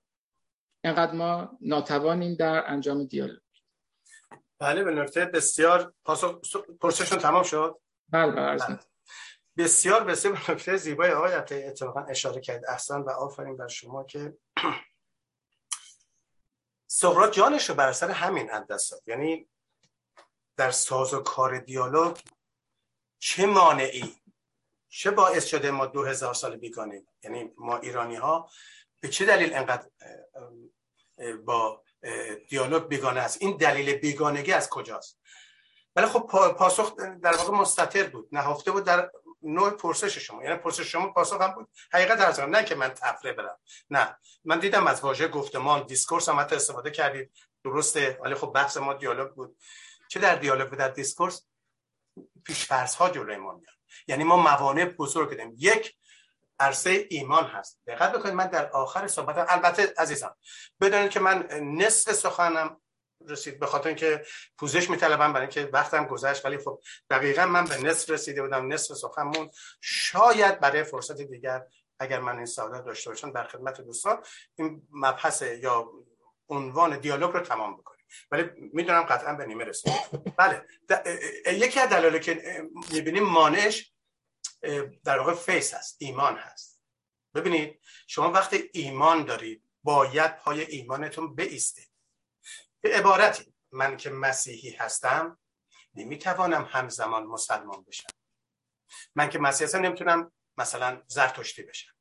Speaker 2: انقدر ما ناتوانیم در انجام دیالوگ؟
Speaker 3: بله به نکته بسیار پرسشون تمام شد؟
Speaker 2: بله بله
Speaker 3: بسیار بسیار به نکته زیبای آقای اتفاقا اشاره کرد. احسان و آفرین بر شما که سقراط جانش رو بر سر همین اندست یعنی در ساز و کار دیالوگ چه مانعی چه باعث شده ما دو هزار سال بیگانه یعنی ما ایرانی ها به چه دلیل انقدر با دیالوگ بیگانه است؟ این دلیل بیگانگی از کجاست؟ ولی خب پاسخ در واقع مستطر بود نهفته بود در نوع پرسش شما. یعنی پرسش شما پاسخ هم بود. حقیقت عرض نه که من طفره برم. نه. من دیدم از واژه گفتمان discourse هم حتی استفاده کردید. درسته. ولی خب بحث ما دیالوگ بود. چه در دیالوگ و در discourse پیشفرض ها جلوی ما میاد. یعنی ما موانع بزرگ داریم. یک عرصه ایمان هست. دقت بکنید من در آخر صحبت البته عزیزم بدونید که من نصف سخنم رسید. به خاطر اینکه پوزش میطلبم برای اینکه وقتم گذشت. ولی خب دقیقا من به نصف رسیده بودم نصف سخنمون. شاید برای فرصت دیگر اگر من این سعادت داشته باشم در خدمت دوستان این مبحث یا عنوان دیالوگ رو تمام بکنیم. ولی می‌دونم قطعا به نیمه رسید بله. یکی از دلایلی که می‌بینیم مانش در واقع فیس هست ایمان هست. ببینید شما وقتی ایمان دارید باید پای ایمانتون بیستید. به عبارتی من که مسیحی هستم نمی‌توانم همزمان مسلمان بشم. من که مسیحی هستم نمی‌تونم مثلا زرتشتی بشم.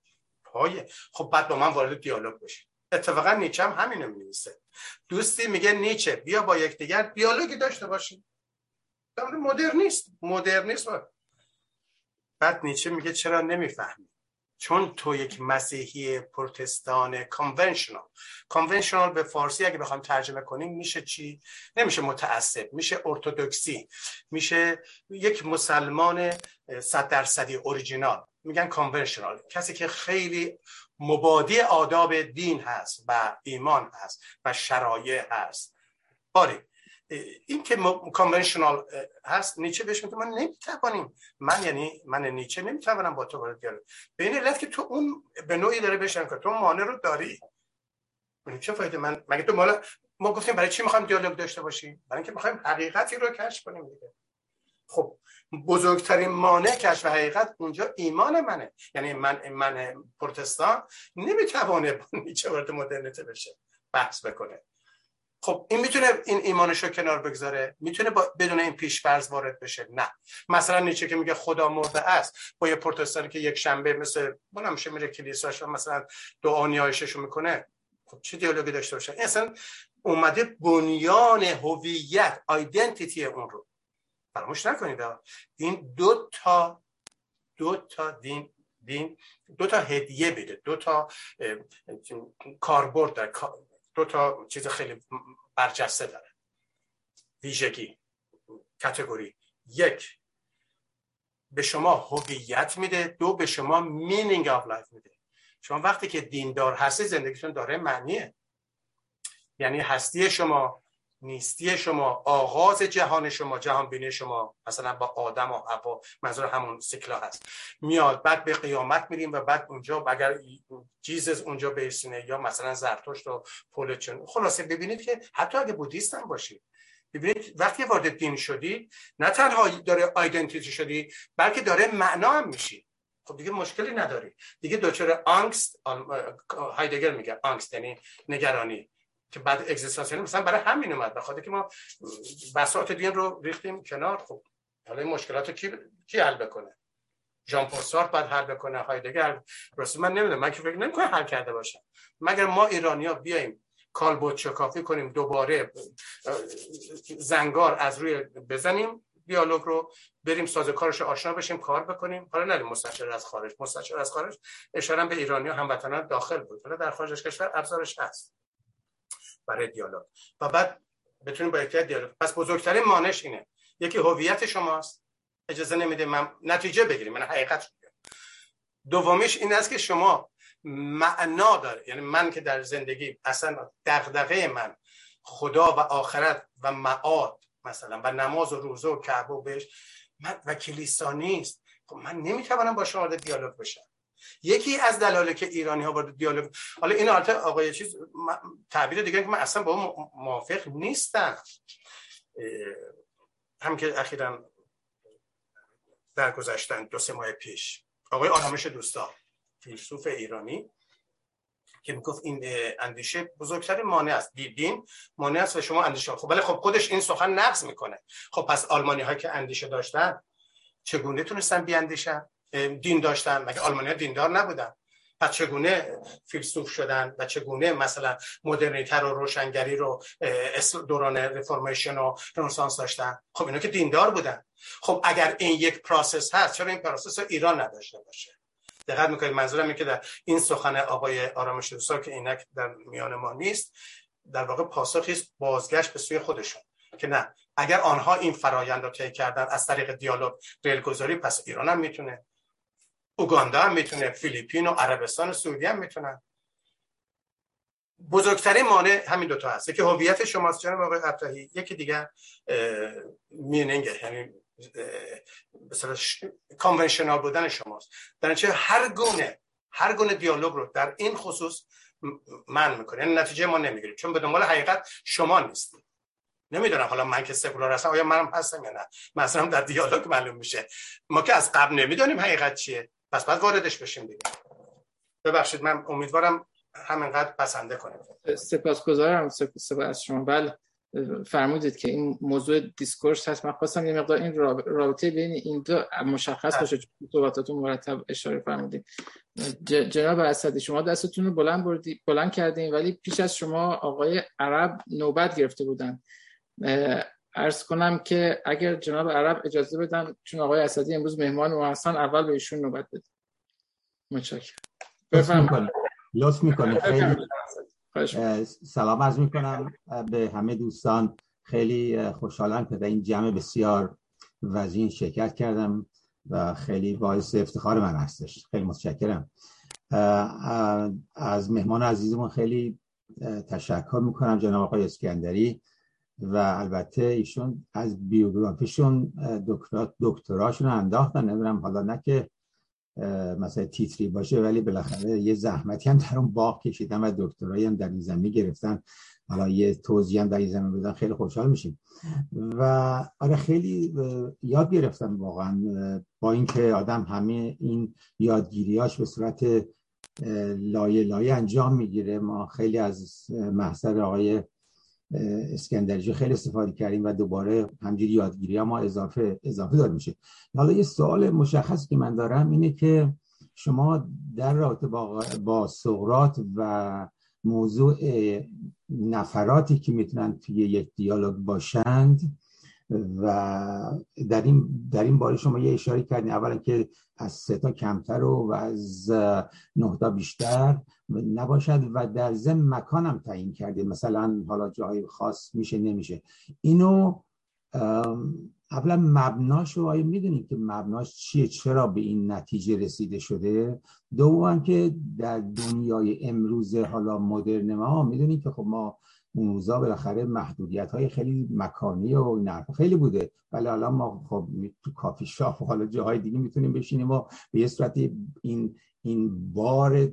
Speaker 3: پایه خب بعد با من وارد دیالوگ بشید اتفاقا نیچه هم همینو نویسه دوستی میگه نیچه بیا با یکدیگر دیالوگی داشته باشیم. مدرنیست مدرنیست بعد نیچه میگه چرا نمی‌فهمی؟ چون تو یک مسیحی پروتستان کانونشنال کانونشنال به فارسی اگه بخوام ترجمه کنیم میشه چی؟ نمیشه متعصب میشه ارتودکسی میشه یک مسلمان صد درصدی اوریجینال میگن کانونشنال کسی که خیلی مبادی آداب دین هست و ایمان هست و شرایع هست. باری. این که کانونشنال هست نیچه بهش میگه من نمی‌توانیم. من یعنی من نیچه نمی‌توانم با تو وارد دیالوگ به این علت که تو اون به نوعی داره بشن که تو مانع رو داری. چه فایده؟ من مگه تو مالا ما گفتیم برای چی می‌خوایم دیالوگ داشته باشیم؟ برای اینکه می‌خوایم حقیقتی رو کشف کنیم دیگه. خب بزرگترین مانع کشف حقیقت اونجا ایمان منه. یعنی من من پروتستان نمی‌توانه با نیچه وارد مدرنیته بشه. بحث بکنه. خب این می‌تونه این ایمانش رو کنار بگذاره؟ می‌تونه بدون این پیش فرض وارد بشه؟ نه. مثلا نیچه که میگه خدا مرده است با یه پروتستانی که یک شنبه مثل اون میشه میره کلیساش مثلا دعا نیایشش می‌کنه. خب چه دیالوگی داشته باشه؟ اصلا اومده بنیان هویت آیدنتیتی اون رو. فراموش نکنید این دو تا دو تا دین دین دو تا هدیه بده. دو تا کاربرد دو تا چیز خیلی برجسته داره. ویژگی category یک به شما هویت میده. دو به شما meaning of life میده. شما وقتی که دیندار هستی زندگیتون داره معنیه. یعنی هستی شما نیستی شما آغاز جهان شما جهان بینی شما مثلا با آدم و هوا منظور همون سکلا هست. میاد بعد به قیامت میریم و بعد اونجا اگر جیزس اونجا برسینه یا مثلا زرتشت و پولچن خلاصه ببینید که حتی اگه بودیست هم باشید. ببینید وقتی وارد دین شدی نه تنها داره آیدنتیتی شدی بلکه داره معنا هم میشی خب دیگه مشکلی نداری. دیگه دچار آنکست هایدگر میگه آنکست یعنی نگرانی. که بعد اگزیستانسیون مثلا برای همین اومد بخاطر که ما بساط دین رو ریختیم کنار. خب حالا این مشکلات رو کی کی حل بکنه؟ ژان پل سارت بعد حل بکنه هایدگر. راست من نمی‌دونم من که فکر نمی‌کنم حل کرده باشم مگر ما ایرانیا بیایم کالبوت شکافی کنیم دوباره زنگار از روی بزنیم دیالوگ رو بریم سازوکارش آشنا بشیم کار بکنیم. حالا نریم مستشار از خارج. مستشار از خارج اشاره به ایرانی هموطنان داخل بود. حالا در خارج کشور ابزارش هست. برای دیالوگ. و بعد بتونیم با یکی دیالوگ پس بزرگترین مانش اینه. یکی هویت شماست. اجازه نمیده من نتیجه بگیریم. من حقیقت دومیش این است که شما معنا داره. یعنی من که در زندگی اصلا دغدغه من خدا و آخرت و معاد مثلا و نماز و روزه و کعبه و بهش من و کلیسا نیست. خب من نمی‌توانم با شما دیالوگ بشم. یکی از دلایلی که ایرانی ها وارد دیالوگ حالا این البته آقای چیز تعبیر دیگه که من اصلا با موافق نیستم. هم که اخیرا درگذشتن دو سه ماه پیش. آقای آرامش دوستا فیلسوف ایرانی که می‌گفت این اندیشه بزرگترین مانع است. دین مانع است و شما اندیشه خب ولی خب خودش این سخن نقض می‌کنه. خب پس آلمانی ها که اندیشه داشتن چگونه تونستن بیاندیشن؟ دین داشتن. مگه آلمانی دیندار نبودن؟ پس چگونه فیلسوف شدن و چگونه مثلا مدرنیته رو روشنگری رو دوران reformation و رنسانس داشتن؟ خب اینا که دیندار بودن. خب اگر این یک process هست چرا این پروسس رو ایران نداشته باشه؟ دقت می‌کنید منظورم اینه که در این سخن آقای آرامش دوستا که اینک در میان ما نیست در واقع پاسخی بازگشت به سوی خودشون که نه اگر آنها این فرایند رو طی کردن از طریق دیالوگ ریل پس ایران هم می‌تونه اوگاندا هم می‌تونه فیلیپین و عربستان و سعودی هم می‌تونن. بزرگترین مانع همین دوتا هست. یکی هویت شماست جناب آقای ابتهی یکی دیگه مینینگ یعنی مثلا کانونشنال بودن شماست. در چه هر گونه هر گونه دیالوگ رو در این خصوص من می‌کنه. یعنی نتیجه ما نمی‌گیریم. چون به دنبال حقیقت شما نیستید نمی‌دونم حالا من که سکولار هستم آیا منم هستم یا نه؟ مثلا در دیالوگ معلوم میشه. ما که از قبل نمی‌دونیم حقیقت چیه. پس باید واردش بشیم دیگه. ببخشید من امیدوارم همینقدر بسنده کنیم
Speaker 2: سپاسگزارم سپاس شما. بله فرمودید که این موضوع discourse هست. من خواستم یه مقدار این رابطه بین این دو مشخص بله. باشه چون صحبتاتون مرتب اشاره فرمودید. جناب اسدی شما دستتون رو بلند بردی بلند کردین ولی پیش از شما آقای عرب نوبت گرفته بودن. ارز کنم که اگر جناب عرب اجازه بدن چون آقای اسدی امروز مهمان و هستن اول به ایشون نوبت بده متشکرم.
Speaker 5: بفرمایید. لطف می‌کنید خیلی سلام عرض می‌کنم به همه دوستان. خیلی خوشحالم که در این جمع بسیار وزین شرکت کردم و خیلی باعث افتخار من هستش. خیلی متشکرم. از مهمان عزیزمون خیلی تشکر می‌کنم جناب آقای اسکندری. و البته ایشون از بیوگرافیشون دکتراشون انداختن. نمی‌دونم حالا نه که مثلا تیتری باشه ولی بالاخره یه زحمتی هم در اون باغ کشیدن و دکترایی هم در این زمین گرفتن. حالا یه توضیح هم در این زمین بدن خیلی خوشحال میشیم. و آره خیلی یاد گرفتم واقعا با اینکه آدم همه این یادگیریاش به صورت لایه لایه انجام می‌گیره. ما خیلی از محضر آقای اسکندرجی خیلی استفاده کردیم و دوباره همجوری یادگیری ما اضافه اضافه دار میشه. حالا یه سوال مشخص که من دارم اینه که شما در رابطه با, با سقرات و موضوع نفراتی که می‌تونن توی یک دیالوگ باشند و در این در این باره شما یه اشاره کردین اولا که از سه تا کمتر و, از نه تا بیشتر. نباشد و در ضمن مکانم تعیین کردید مثلا حالا جای خاص میشه نمیشه. اینو اولا مبناش رو آیا می‌دونید که مبناش چیه؟ چرا به این نتیجه رسیده شده؟ دوم که در دنیای امروز حالا مدرن ما می‌دونید که خب ما روزا بالاخره محدودیت های خیلی مکانی و این خیلی بوده. ولی حالا ما خب تو کافی شاپ و حالا جاهای دیگه می‌تونیم بشینیم و به یه صورت این این بار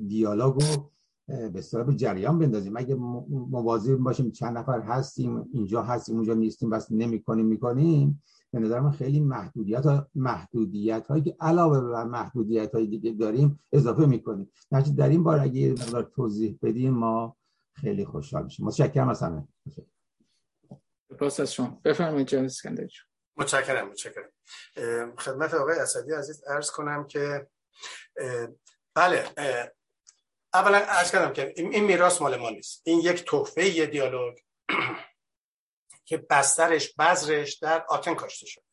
Speaker 5: به اصطلاح به جریان بندازیم. اگه مواظب باشیم چند نفر هستیم اینجا هستیم اونجا نیستیم بس نمی‌کنیم می‌کنیم به نظر من خیلی محدودیت محدودیت هایی که علاوه بر محدودیت های دیگه داریم اضافه می‌کنیم. در این بار اگه یه توضیح بدیم ما خیلی خوشحال میشیم متشکرم از همه.
Speaker 2: سپاس از شما. بفرمایید جناب اسکندر
Speaker 3: متشکرم متشکرم. خدمت آقای اسدی عزیز عرض کنم که بله اولا عرض کردم که این میراث مال ما نیست. این یک تحفه یه دیالوگ که بسترش بذرش در آتن کاشته شده.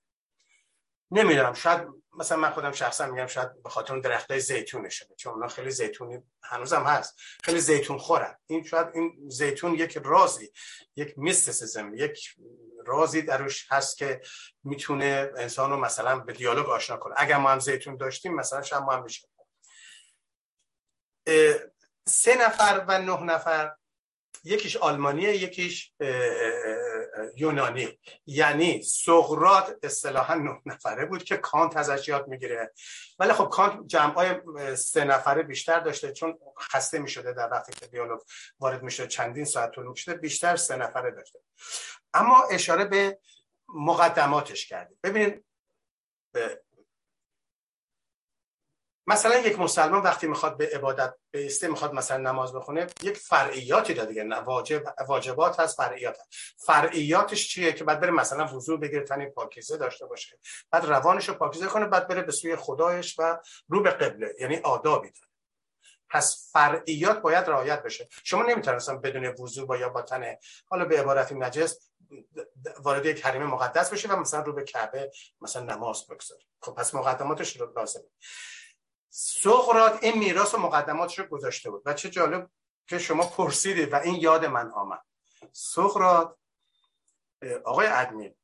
Speaker 3: نمی‌دونم شاید مثلا من خودم شخصا میگم شاید به خاطر اون درختای زیتونشه چون اونا خیلی زیتونی هنوزم هست. خیلی زیتون خورن. این شاید این زیتون یک رازی یک میستیسیزم یک رازی درش هست که می‌تونه انسان رو مثلا به دیالوگ آشنا کنه. اگر ما هم زیتون داشتیم مثلا شاید ما هم بشه سه نفر و نه نفر یکیش آلمانیه یکیش یونانی. یعنی سقرات اصطلاحا نه نفره بود که کانت ازش یاد می‌گیره. ولی خب کانت جمعای سه نفره بیشتر داشته چون خسته می‌شده در وقتی که دیالوگ وارد میشه چندین ساعت طول می‌شده بیشتر سه نفره داشته. اما اشاره به مقدماتش کرده ببینید مثلا یک مسلمان وقتی می‌خواد به عبادت بیسته می‌خواد مثلا نماز بخونه یک فرعیاتی داره دیگه واجب واجبات هست فرعیات هست. فرعیاتش چیه که بعد بره مثلا وضو بگیره تنی پاکیزه داشته باشه بعد روانش رو پاکیزه کنه بعد بره به سوی خدایش و رو به قبله یعنی آدابی داره. پس فرعیات باید رعایت بشه. شما نمی‌تونستم بدون وضو با یا با تنه حالا به عبارت نجس وارد یک حریم مقدس بشه و مثلا رو به کعبه مثلا نماز بگذاره خب پس مقدماتش رو لازمه. سقرات این میراث و مقدماتش رو گذاشته بود. و چه جالب که شما پرسیدید و این یاد من آمد. سقرات آقای ادمین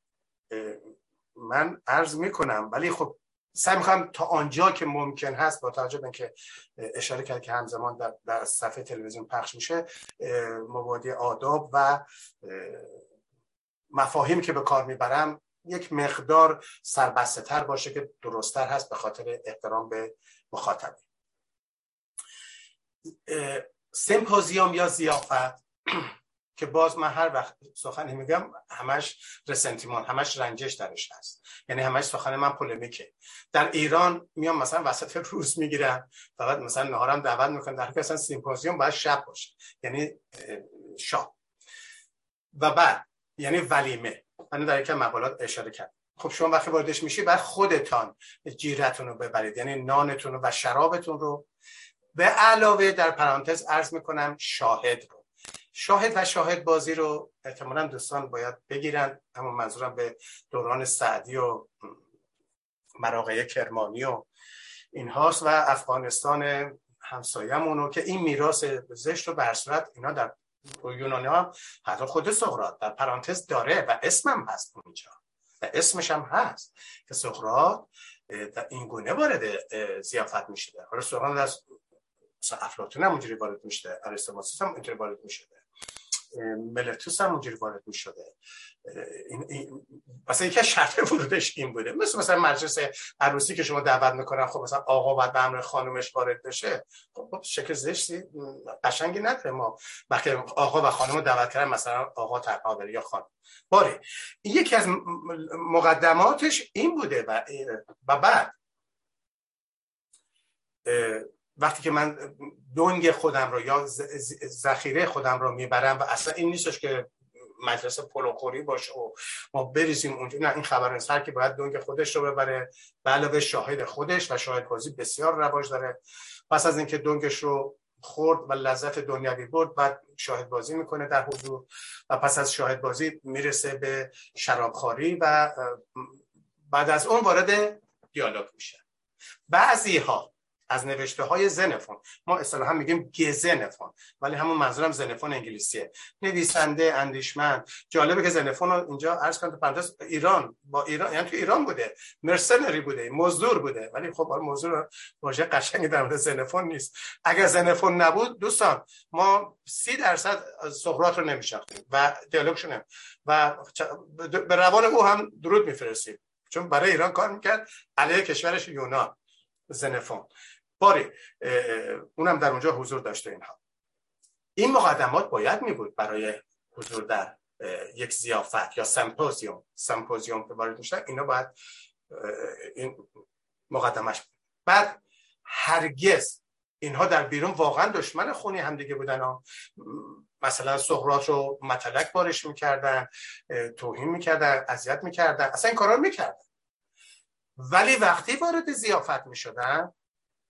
Speaker 3: من عرض می‌کنم ولی خب سعی می‌کنم تا آنجا که ممکن هست با توجه به اینکه اشاره کرد که همزمان در, در صفحه تلویزیون پخش میشه مبادی آداب و مفاهیم که به کار می‌برم یک مقدار سربسته تر باشه که درستتر هست به خاطر احترام به مخاطبین. سمپوزیوم یا زیافت که باز من هر وقت سخنی میگم همش رسنتیمان همش رنجش درش هست. یعنی همش سخن من پولمیکه. در ایران میام مثلا وسط روز می‌گیرم فقط مثلا نهارم دعوت می‌کنم در حالی اصلا سیمپوزیوم باید شب باشه. یعنی شاب و بعد یعنی ولیمه. من در یک مقالات اشاره کردم. خب شما وقتی واردش میشی بعد خودتان جیرتون رو ببرید. یعنی نانتون رو و شرابتون رو. به علاوه در پرانتز عرض می‌کنم شاهد رو. شاهد و شاهد بازی رو احتمالا دوستان باید بگیرن. اما منظورم به دوران سعدی و مراقعه کرمانی و این هاست و افغانستان همسایمونو که این میراث زشت رو به صورت اینا در یونانی ها حتی خود سقراط در پرانتز داره و اسمم هست اونجا. و اسمش هم هست که سقراط این گونه وارد زیافت میشه حالا سقراط از افلاطون هم اونجوری وارد میشه ارسطوانوس هم اینطوری وارد میشه ملتوس هم اونجوری وارد می شده این, این مثلا یکی شرط ورودش این بوده. مثل مثلا مجلس عروسی که شما دعوت می‌کنن خب مثلا آقا باید به امر خانومش وارد بشه. خب, خب شکل زشتی قشنگی نداره ما. وقتی آقا و خانم دعوت کردن مثلا آقا تنها یا خانم. باره یکی از مقدماتش این بوده و, و بعد وقتی که من دنگ خودم رو یا ذخیره خودم رو می‌برم و اصلا این نیستش که مدرسه پلوخوری باشه و ما بریزیم اونجا. نه این خبر نیست. که باید دنگ خودش رو ببره. به علاوه شاهد خودش و شاهد بازی بسیار رواج داره. پس از اینکه دنگش رو خورد و لذت دنیوی برد بعد شاهد بازی می‌کنه در حضور و پس از شاهد بازی می‌رسه به شرابخواری و بعد از اون وارد دیالوگ میشه. بعضی ها از نوشته های زنفون. ما اصطلاحا میگیم گزنفون ولی همون منظورم زنفون انگلیسیه. نویسنده اندیشمند. جالبه که زنفون رو اینجا عرض کنم ایران با ایران یعنی تو ایران بوده. مرسنری بوده مزدور بوده. ولی خب مزدور واژه قشنگی در مورد زنفون نیست. اگر زنفون نبود دوستان ما سی درصد سقراط رو نمیشناختیم و دیالوگشون و به روان او هم درود میفرستیم. چون برای ایران کار می‌کرد علیه کشورش یونان زنفون. باری اونم در اونجا حضور داشته اینها. این مقدمات باید می بود برای حضور در یک زیافت یا سمپوزیوم. سمپوزیوم که وارد میشه اینا باید این مقدمش بعد هرگز اینها در بیرون واقعا دشمن خونی همدیگه بودن ها. مثلا سقراط رو متلک بارش می‌کردن توهین می‌کردن اذیت می‌کردن اصلا این کارا رو می‌کردن. ولی وقتی وارد زیافت می‌شدن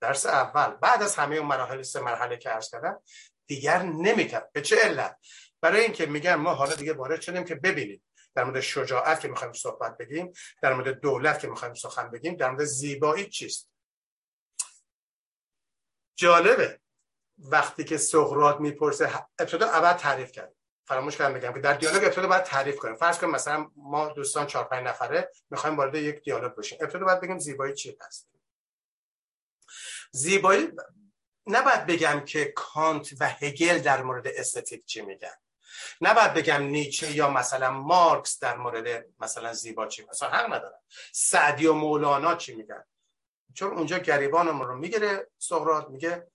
Speaker 3: درس اول. بعد از همه اون مراحل سه مرحله که عرض کردم دیگر نمی‌کرد. به چه علت؟ برای اینکه میگن ما حالا دیگه وارد شدیم که ببینیم. در مورد شجاعت که می‌خوایم صحبت بگیم در مورد دولت که می‌خوایم سخن بگیم در مورد زیبایی چیست؟ جالبه. وقتی که سقراط می‌پرسه ابتدا اول تعریف کرد. فراموش کردم بگم که در دیالوگ ابتدا باید تعریف کنیم. فرض کنیم مثلا ما دوستان چهار پنج نفره می‌خوایم وارد یک دیالوگ بشیم. ابتدا باید بگیم زیبایی چی هست؟ زیبایی نباید بگم که کانت و هگل در مورد استتیک چی میگن. نباید بگم نیچه یا مثلا مارکس در مورد مثلا زیبا چی مثلا حق ندارم. سعدی و مولانا چی میگن؟ چون اونجا گریبانمون رو می‌گیره سقراط میگه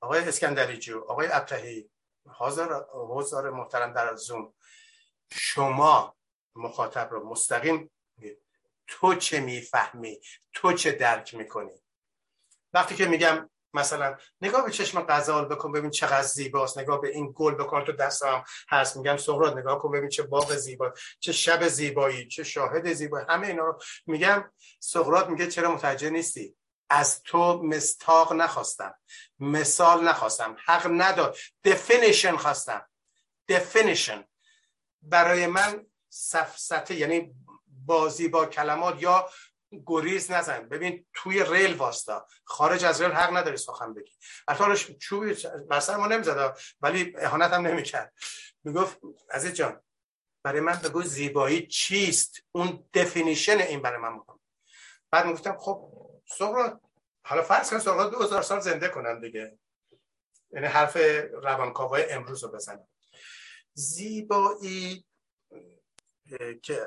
Speaker 3: آقای اسکندری جو آقای ابتهی حاضر حضار محترم در زوم. شما مخاطب رو مستقیم تو چه می‌فهمی؟ تو چه درک می‌کنی؟ وقتی که میگم مثلا نگاه به چشم غزال بکن ببین چقدر زیباست نگاه به این گل بکن تو دستم هست. میگم سهراد نگاه کن ببین چه باغ زیبا چه شب زیبایی چه شاهد زیبایی. همه اینا رو میگم. سهراد میگه چرا متوجه نیستی؟ از تو مستاق نخواستم مثال نخواستم حق نداد. Definition خواستم. Definition. برای من سفسته یعنی بازی با کلمات یا گریز نزن. ببین توی ریل واستا. خارج از ریل حق نداری سخن بگی. حتی چوبی بر ما نمی‌زد. ولی اهانت هم نمی‌کرد. می‌گفت عزیز جان برای من بگو زیبایی چیست؟ اون definition این برای من می‌کنم بعد می‌گفتم خب سقراط حالا فرض کن سقراط دو هزار سال زنده کنم دیگه. یعنی حرف روانکاوای امروز رو بزنم زیبایی که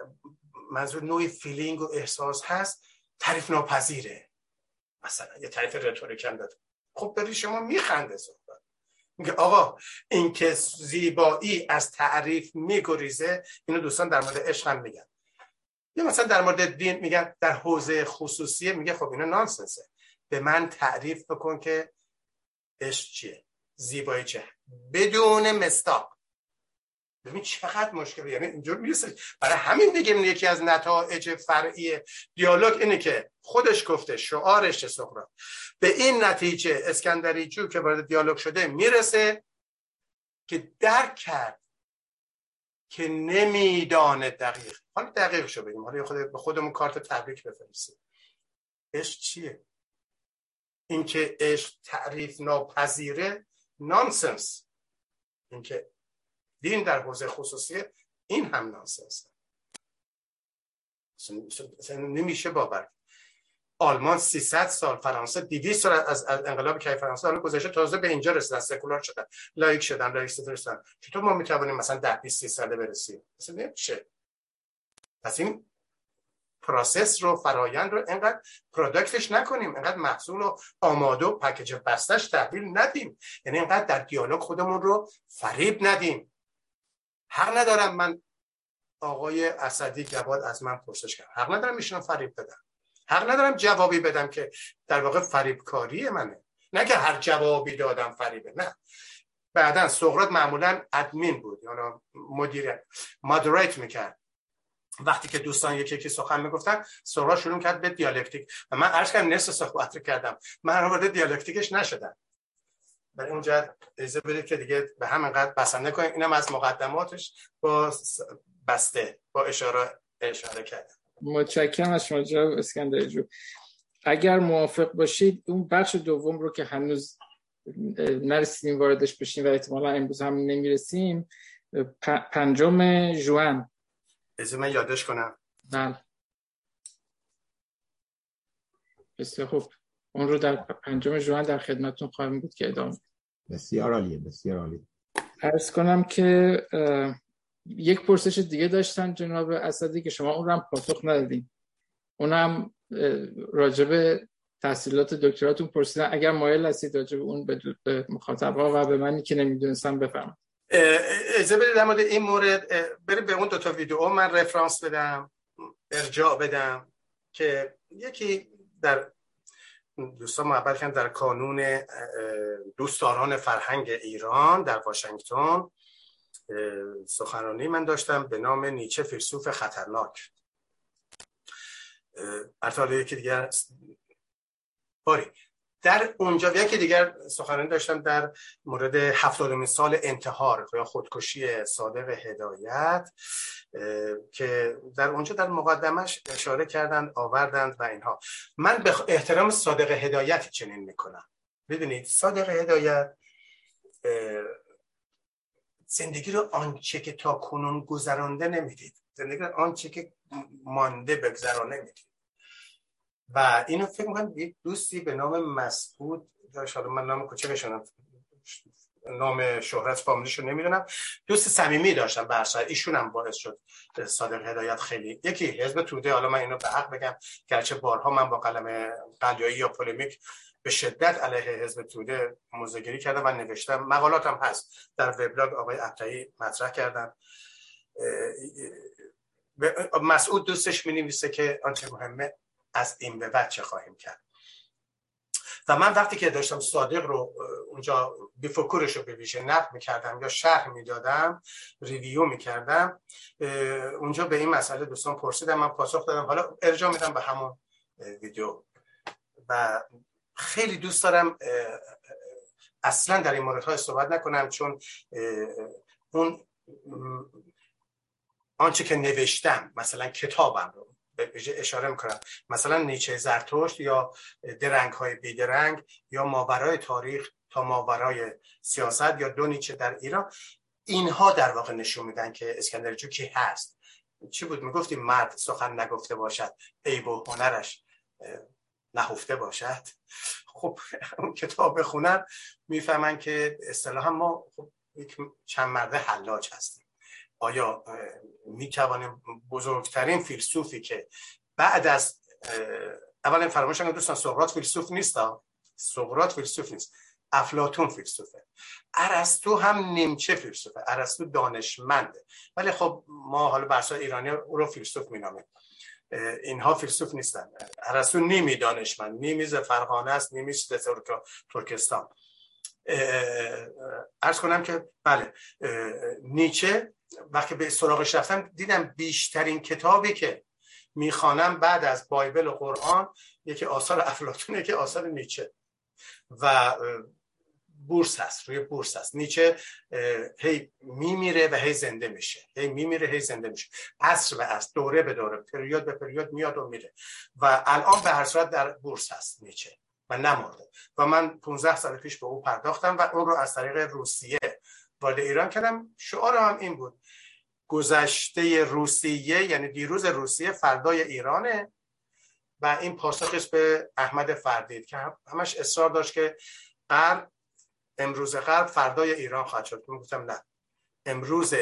Speaker 3: منظور نوعی feeling و احساس هست تعریف ناپذیره. مثلا یه تعریف rhetoric هم داد خب بری شما میخنده صحبت. میگه آقا این که زیبایی از تعریف میگریزه اینو دوستان در مورد عشق هم میگن. یا مثلا در مورد دین میگن در حوزه خصوصیه میگه خب اینا نانسنسه. به من تعریف بکن که عشق چیه؟ زیبایی چه؟ بدون مستاق. ببین چقدر مشکلی یعنی اینجور می‌رسه. برای همین دیگه یکی از نتایج فرعی دیالوگ اینه که خودش گفته شعارش سقراط. به این نتیجه اسکندری جو که وارد دیالوگ شده می‌رسه که درک کرد که نمیدانه دقیق. حالا دقیق شو بگیم حالا خود به خودمون کارت تبریک بفرستیم. عشق چیه؟ اینکه عشق تعریف ناپذیره نانسنس. اینکه دین در حوزه خصوصی این هم nonsense. نمیشه باور آلمان 300 سال فرانسه 200 سال از انقلاب کی فرانسه حالا گذشته تازه به اینجا رسیدن سکولار شدن لایک شدن لایک شدن. چطور ما می‌توانیم مثلا 10 20 ساله برسیم؟ مثلا نمیشه. پس این process رو فرایند رو انقدر product ش نکنیم انقدر محصول رو آماده و package بستش تحویل ندیم. یعنی انقدر در دیالوگ خودمون رو فریب ندیم. حق ندارم من آقای اسدی جواد از من پرسش کرد حق ندارم میشونم فریب بدم. حق ندارم جوابی بدم که در واقع فریبکاری منه. نه که هر جوابی دادم فریبه نه. بعدا سقراط معمولا ادمین بود. یعنی مدیر مادریت می‌کرد. وقتی که دوستان یکی یکی سخن می‌گفتن سقراط شروع کرد به دیالکتیک. و من عرض کردم نصف صحبت رو کردم. من وارد دیالکتیکش نشدم. برای اونجا اجازه بدید که دیگه به همین قد بسنده کنیم. اینم از مقدماتش با بسته با اشاره اشاره کردم
Speaker 2: متشکرم از شما جناب اسکندر جو اگر موافق باشید اون بخش دوم رو که هنوز نرسیدیم واردش بشیم و احتمالا امروز هم نمی‌رسیم پنجم جوان.
Speaker 3: از من یادش کنم.
Speaker 2: بله. بسیار خوب. اون رو در پنجم جوان در خدمتون خواهیم بود که ادامه
Speaker 5: بسیار عالیه بسیار عالی
Speaker 2: ارز کنم که یک پرسش دیگه داشتن جناب اسدی که شما اون رو هم پاسخ ندادین. اونم راجب تحصیلات دکتراتون پرسیدن. اگر مایل هستید راجب اون به مخاطبا و به منی که نمی‌دونستم بفهمم
Speaker 3: اجازه بدید در مورد این مورد بریم به اون دو تا ویدیو. من رفرانس بدم ارجاع بدم که یکی در دوستان محبت در کانون دوستداران فرهنگ ایران در واشنگتن. سخنرانی من داشتم به نام نیچه فیلسوف خطرناک. ارتاله یکی دیگر باری. در اونجا یکی دیگر سخنرانی داشتم در مورد هفتادمین سال انتحار یا خودکشی صادق هدایت که در اونجا در مقدمش اشاره کردند آوردند و اینها. من به احترام صادق هدایت چنین می‌کنم. ببینید صادق هدایت زندگی رو آنچه که تا کنون گذرانده نمی‌دید. زندگی رو آنچه که مانده بگذرانه نمی‌دید. و اینو فکر می‌کنم یک دوستی به نام مسعود داشت. من نام کوچکشون نام شهرت فامیلیشو نمی‌دونم. دوست صمیمی داشتم برسای ایشون هم باعث شد صادق هدایت خیلی یکی حزب توده. حالا من اینو به حق بگم. گرچه بارها من با قلم قلیایی یا پولمیک به شدت علیه حزب توده موزگیری کردم و نوشتم. مقالاتم هست. در وبلاگ آقای عطایی مطرح کردم. مسعود دوستش می نویسه که آنچه مهمه از این به بعد چه خواهیم کرد. و من وقتی که داشتم صادق رو اونجا بیفکرش رو به نقد می‌کردم یا شرح می‌دادم ریویو می‌کردم اونجا به این مسئله دوستان پرسیدم من پاسخ دادم. حالا ارجاع میدم به همون ویدیو. و خیلی دوست دارم اصلا در این موردهای صحبت نکنم چون اون آنچه که نوشتم مثلا کتابم رو اشاره می‌کنم. مثلا نیچه زرتشت یا درنگ های بیدرنگ یا ماورای تاریخ تا ماورای سیاست یا دو نیچه در ایران اینها در واقع نشون میدن که اسکندر کی هست. چی بود؟ می‌گفتیم مرد سخن نگفته باشد عیب و هنرش نهفته باشد. خب اون کتاب بخونن می‌فهمن که اصطلاحا ما خب یک چند مرده حلاج هستیم. آیا می توانیم بزرگترین فیلسوفی که بعد از اولا فراموش دوستان سقراط فیلسوف نیست سقراط فیلسوف نیست افلاتون فیلسوفه. ارسطو هم نیمچه فیلسوفه ارسطو دانشمنده. ولی خب ما حالا برسا ایرانی او رو فیلسوف مینامیم. اینها فیلسوف نیستن. ارسطو نیمی دانشمند نیمی فرغانه است نیمی ترکستان. ارز کنم که بله نیچه وقتی به سراغش رفتم دیدم بیشترین کتابی که می‌خوانم بعد از بایبل و قرآن یکی آثار افلاتونه که آثار نیچه. و بورس هست روی بورس هست. نیچه هی میمیره و هی زنده میشه. هی میمیره هی زنده میشه. عصر به عصر دوره به دوره پریود به پریود میاد و میره. و الان به هر صورت در بورس هست نیچه و نمرده. و من 15 سال پیش به او پرداختم و اون رو از طریق روسیه وارد ایران کردم. شعار هم این بود. گذشته روسیه یعنی دیروز روسیه فردای ایرانه و این پاسخش به احمد فردید که همش اصرار داشت که غرب امروز غرب فردای ایران خواهد شد. گفتم نه. امروز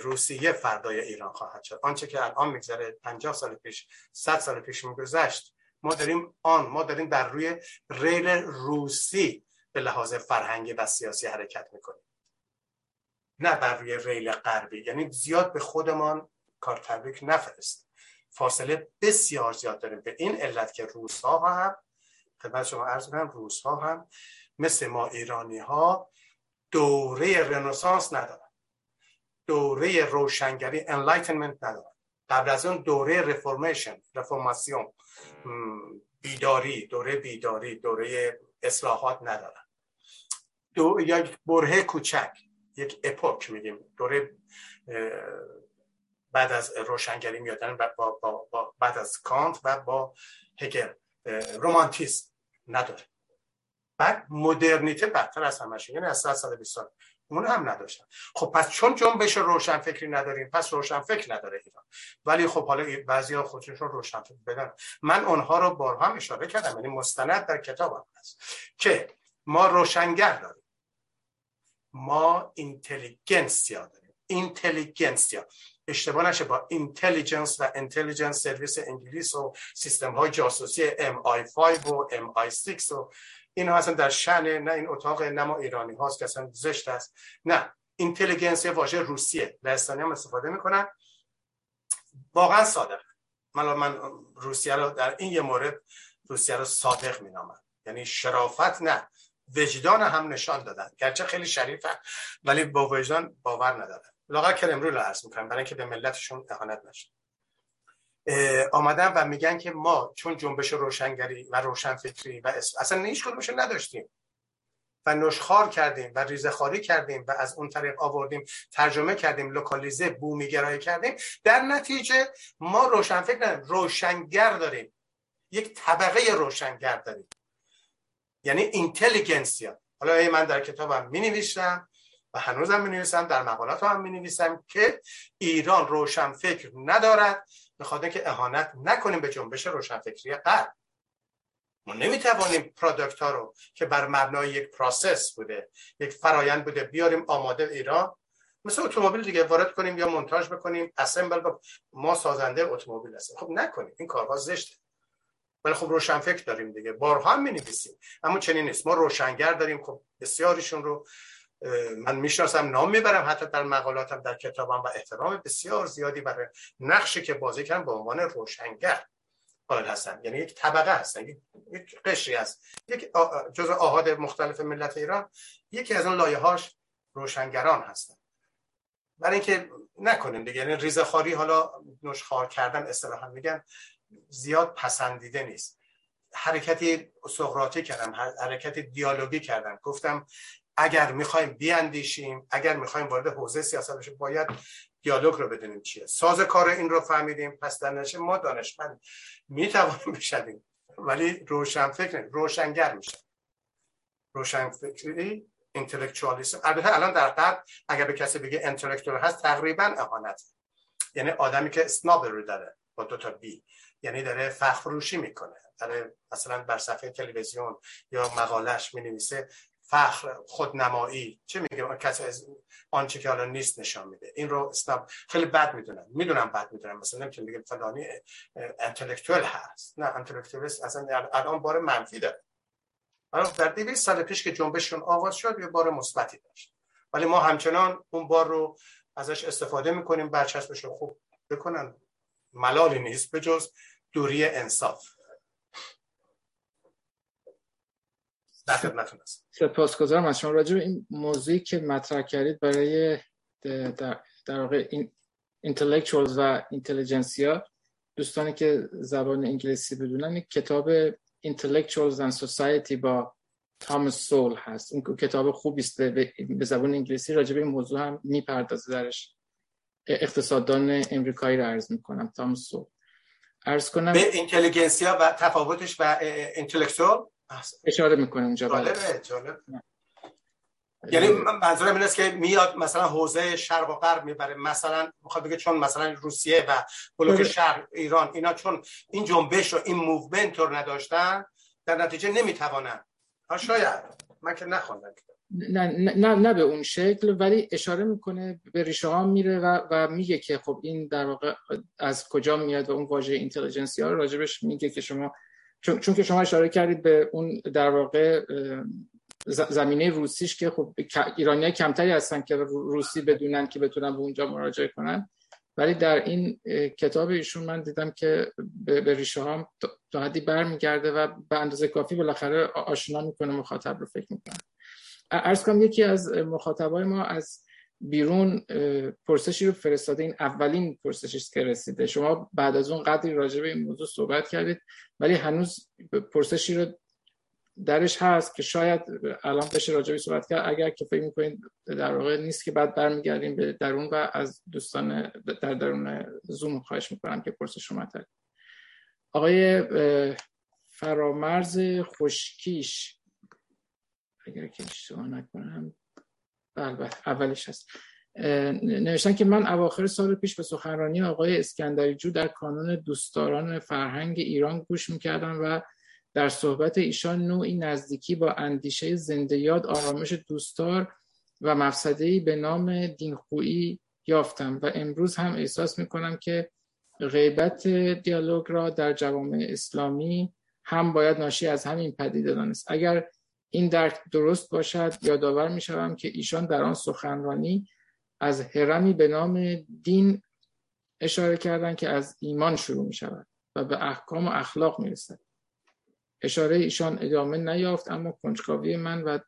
Speaker 3: روسیه فردای ایران خواهد شد. آنچه که الان میگذره 50 سال پیش 100 سال پیش میگذشت ما داریم آن ما داریم در روی ریل روسی به لحاظ فرهنگی و سیاسی حرکت می‌کنیم. نه بر روی ریل غربی. یعنی زیاد به خودمان کار تبریک نفرست. فاصله بسیار زیاد داریم به این علت که روس ها هم خدمت شما عرض کنم روس ها هم مثل ما ایرانی ها دوره رنسانس ندارن. دوره روشنگری enlightenment ندارن. قبل از اون دوره رفرمیشن رفرماسیون بیداری دوره بیداری دوره اصلاحات ندارن. دو یک بره کوچک. یک اپوک میگیم. دوره بعد از روشنگری میادن با, با, با, بعد از کانت و با هگل. رومانتیسم نداره. بعد مدرنیته بدتر از همش. یعنی از 100 سال 20 سال. اون هم نداشتن خب پس چون جنبش روشن فکری نداریم پس روشن فکر نداره ایران. ولی خب حالا بعضی ها خودشون روشن فکر بدن. من اونها رو بارها هم اشاره کردم. یعنی مستند در کتابم هست. که ما روشنگر داریم. ما intelligentsia داریم. intelligentsia اشتباه نشه با intelligence و intelligence service انگلیس و سیستم های جاسوسی MI5 و MI6 و این اصلا در شن نه این اتاق نما ایرانی هاست که اصلا زشت است. نه اینتلیجنس واژه روسیه. لهستانی هم استفاده می‌کنن. واقعا صادق من من روسیه رو در این یه مورد روسیه رو صادق مینامم. یعنی شرافت نه. وجدان هم نشان دادن. گرچه خیلی شریفه ولی با وجدان باور ندارن. لاغر کرم رو عرض می‌کنم برای اینکه به ملتشون اهانت نشه. آمدن و میگن که ما چون جنبش روشنگری و روشنفکری و اصلا هیچ کدومش نداشتیم. و نشخار کردیم و ریزخاری کردیم و از اون طریق آوردیم ترجمه کردیم لوکالیزه بومیگرایی کردیم. در نتیجه ما روشنفکر نداریم روشنگر داریم. یک طبقه روشنگر داریم. یعنی اینتلیگنسیا حالا من در کتابم می نوشتم و هنوزم می نویسم در مقالات هم می نویسم که ایران روشنفکر ندارد می‌خواد که اهانت نکنیم به جنبش روشنفکری غرب. ما نمی‌توانیم product ها رو که بر مبنای یک process بوده یک فرایند بوده بیاریم آماده ایران. مثل اتومبیل دیگه وارد کنیم یا مونتاژ بکنیم assemble ما سازنده اتومبیل هستیم. خب نکنیم. این کارها زشته. ولی خب روشنفکر داریم دیگه. بارها هم می اما چنین نیست. ما روشنگر داریم. خب بسیاریشون رو من می‌شناسم نام می‌برم حتی در مقالاتم در کتابم و احترام بسیار زیادی برای نقشی که بازی کردن به عنوان روشنگر. قائل هستن یعنی یک طبقه هستن یک قشری هست. یک جزء آهاد مختلف ملت ایران. یکی از اون لایه هاش روشنگران هستن. برای اینکه نکنیم دیگه. یعنی ریزخاری حالا نشخار کردن اصطلاحا میگن. زیاد پسندیده نیست. حرکت سقراطی کردم حرکت دیالوگی کردم. گفتم اگر می‌خوایم بیاندیشیم اگر می‌خوایم وارد حوزه سیاست بشیم باید دیالوگ رو بدونیم چیه. ساز کار این رو فهمیدیم پس در نشه ما دانشمند می‌توانیم بشدیم ولی روشن فکر روشنگر میشه روشن فکری انتلیکچوالیست البته الان در قبل اگر به کسی بگه انتلیکچوال هست تقریبا اهانت. یعنی آدمی که اسناب رو داره با دو تا بی. یعنی داره فخروشی می‌کنه. داره مثلا بر صفحه تلویزیون یا مقالش می نویسه فخر خودنمایی. چه میگه؟ کسی از آنچه که حالا نیست نشان میده. این رو اسناب خیلی بد می‌دونم می‌دونم بد می‌دونم مثلا نمی‌تونم بگم فلانی انتלקچوال هست. نه انتלקچوالست اصلا الان بار منفی داره. حالا در 200 سال پیش که جنبششون آغاز شد یه بار مثبتی داشت. ولی ما همچنان اون بار رو ازش استفاده می‌کنیم برچسبش رو خوب بکنن. ملالی نیست به جز دوری انصاف.
Speaker 2: سپاسگزارم از شما. راجع به این موضوعی که مطرح کردید برای در, در واقع این intellectuals و اینتلیجنسیا دوستانی که زبان انگلیسی بدونن یک کتاب intellectuals and society با تامس سول هست. اون کتاب خوبی است به زبان انگلیسی. راجع به این موضوع هم می‌پردازه درش. اقتصاددان امریکایی رو عرض می‌کنم. تامس ساول عرض کنم
Speaker 3: به intelligentsia و تفاوتش و intellectual
Speaker 2: اشاره می‌کنه اونجا
Speaker 3: جالبه جالب یعنی منظورم این است که میاد مثلا حوزه شرق و غرب می‌بره. مثلا می‌خواد بگه چون مثلا روسیه و بلوک بله. شرق ایران اینا چون این جنبش و این movement رو نداشتن در نتیجه نمی‌توانن. شاید. من که نخوندم.
Speaker 2: نه, نه, نه به اون شکل ولی اشاره می‌کنه به ریشه ها میره و, و میگه که خب این در واقع از کجا میاد و اون واژه اینتلیجنسی ها راجبش میگه که شما چون, چون که شما اشاره کردید به اون در واقع زمینه روسیش که خب ایرانی کمتری هستن که روسی بدونن که بتونن به اونجا مراجعه کنن. ولی در این کتاب ایشون من دیدم که به ریشه ها تا حدی برمیگرده و به اندازه کافی بالاخره آشنا می‌کنه مخاطب رو فکر می‌کنه. ارز کنم یکی از مخاطبای ما از بیرون پرسشی رو فرستاده. این اولین پرسشی که رسیده. شما بعد از اون قدری راجع به این موضوع صحبت کردید ولی هنوز پرسشی رو درش هست که شاید الان بشه راجبی صحبت کرد. اگر که فکر می‌کنید در واقع نیست که بعد برمیگردیم به درون و از دوستان در درون زوم خواهش می‌کنم که پرسش شما تر آقای فرامرز خوشکیش اگر که اشتباه نکنم. بله بله اولش هست. نوشتن که من اواخر سال پیش به سخنرانی آقای اسکندری جو در کانون دوستداران فرهنگ ایران گوش می‌کردم و در صحبت ایشان نوعی نزدیکی با اندیشه زنده یاد آرامش دوستدار و مفسدهی به نام دینخویی یافتم و امروز هم احساس می‌کنم که غیبت دیالوگ را در جوامع اسلامی هم باید ناشی از همین پدیده دانست اگر این درک درست باشد یادآور می شوم که ایشان در آن سخنرانی از هرمی به نام دین اشاره کردند که از ایمان شروع می شود و به احکام و اخلاق می رسد. اشاره ایشان ادامه نیافت اما کنجکاوی من و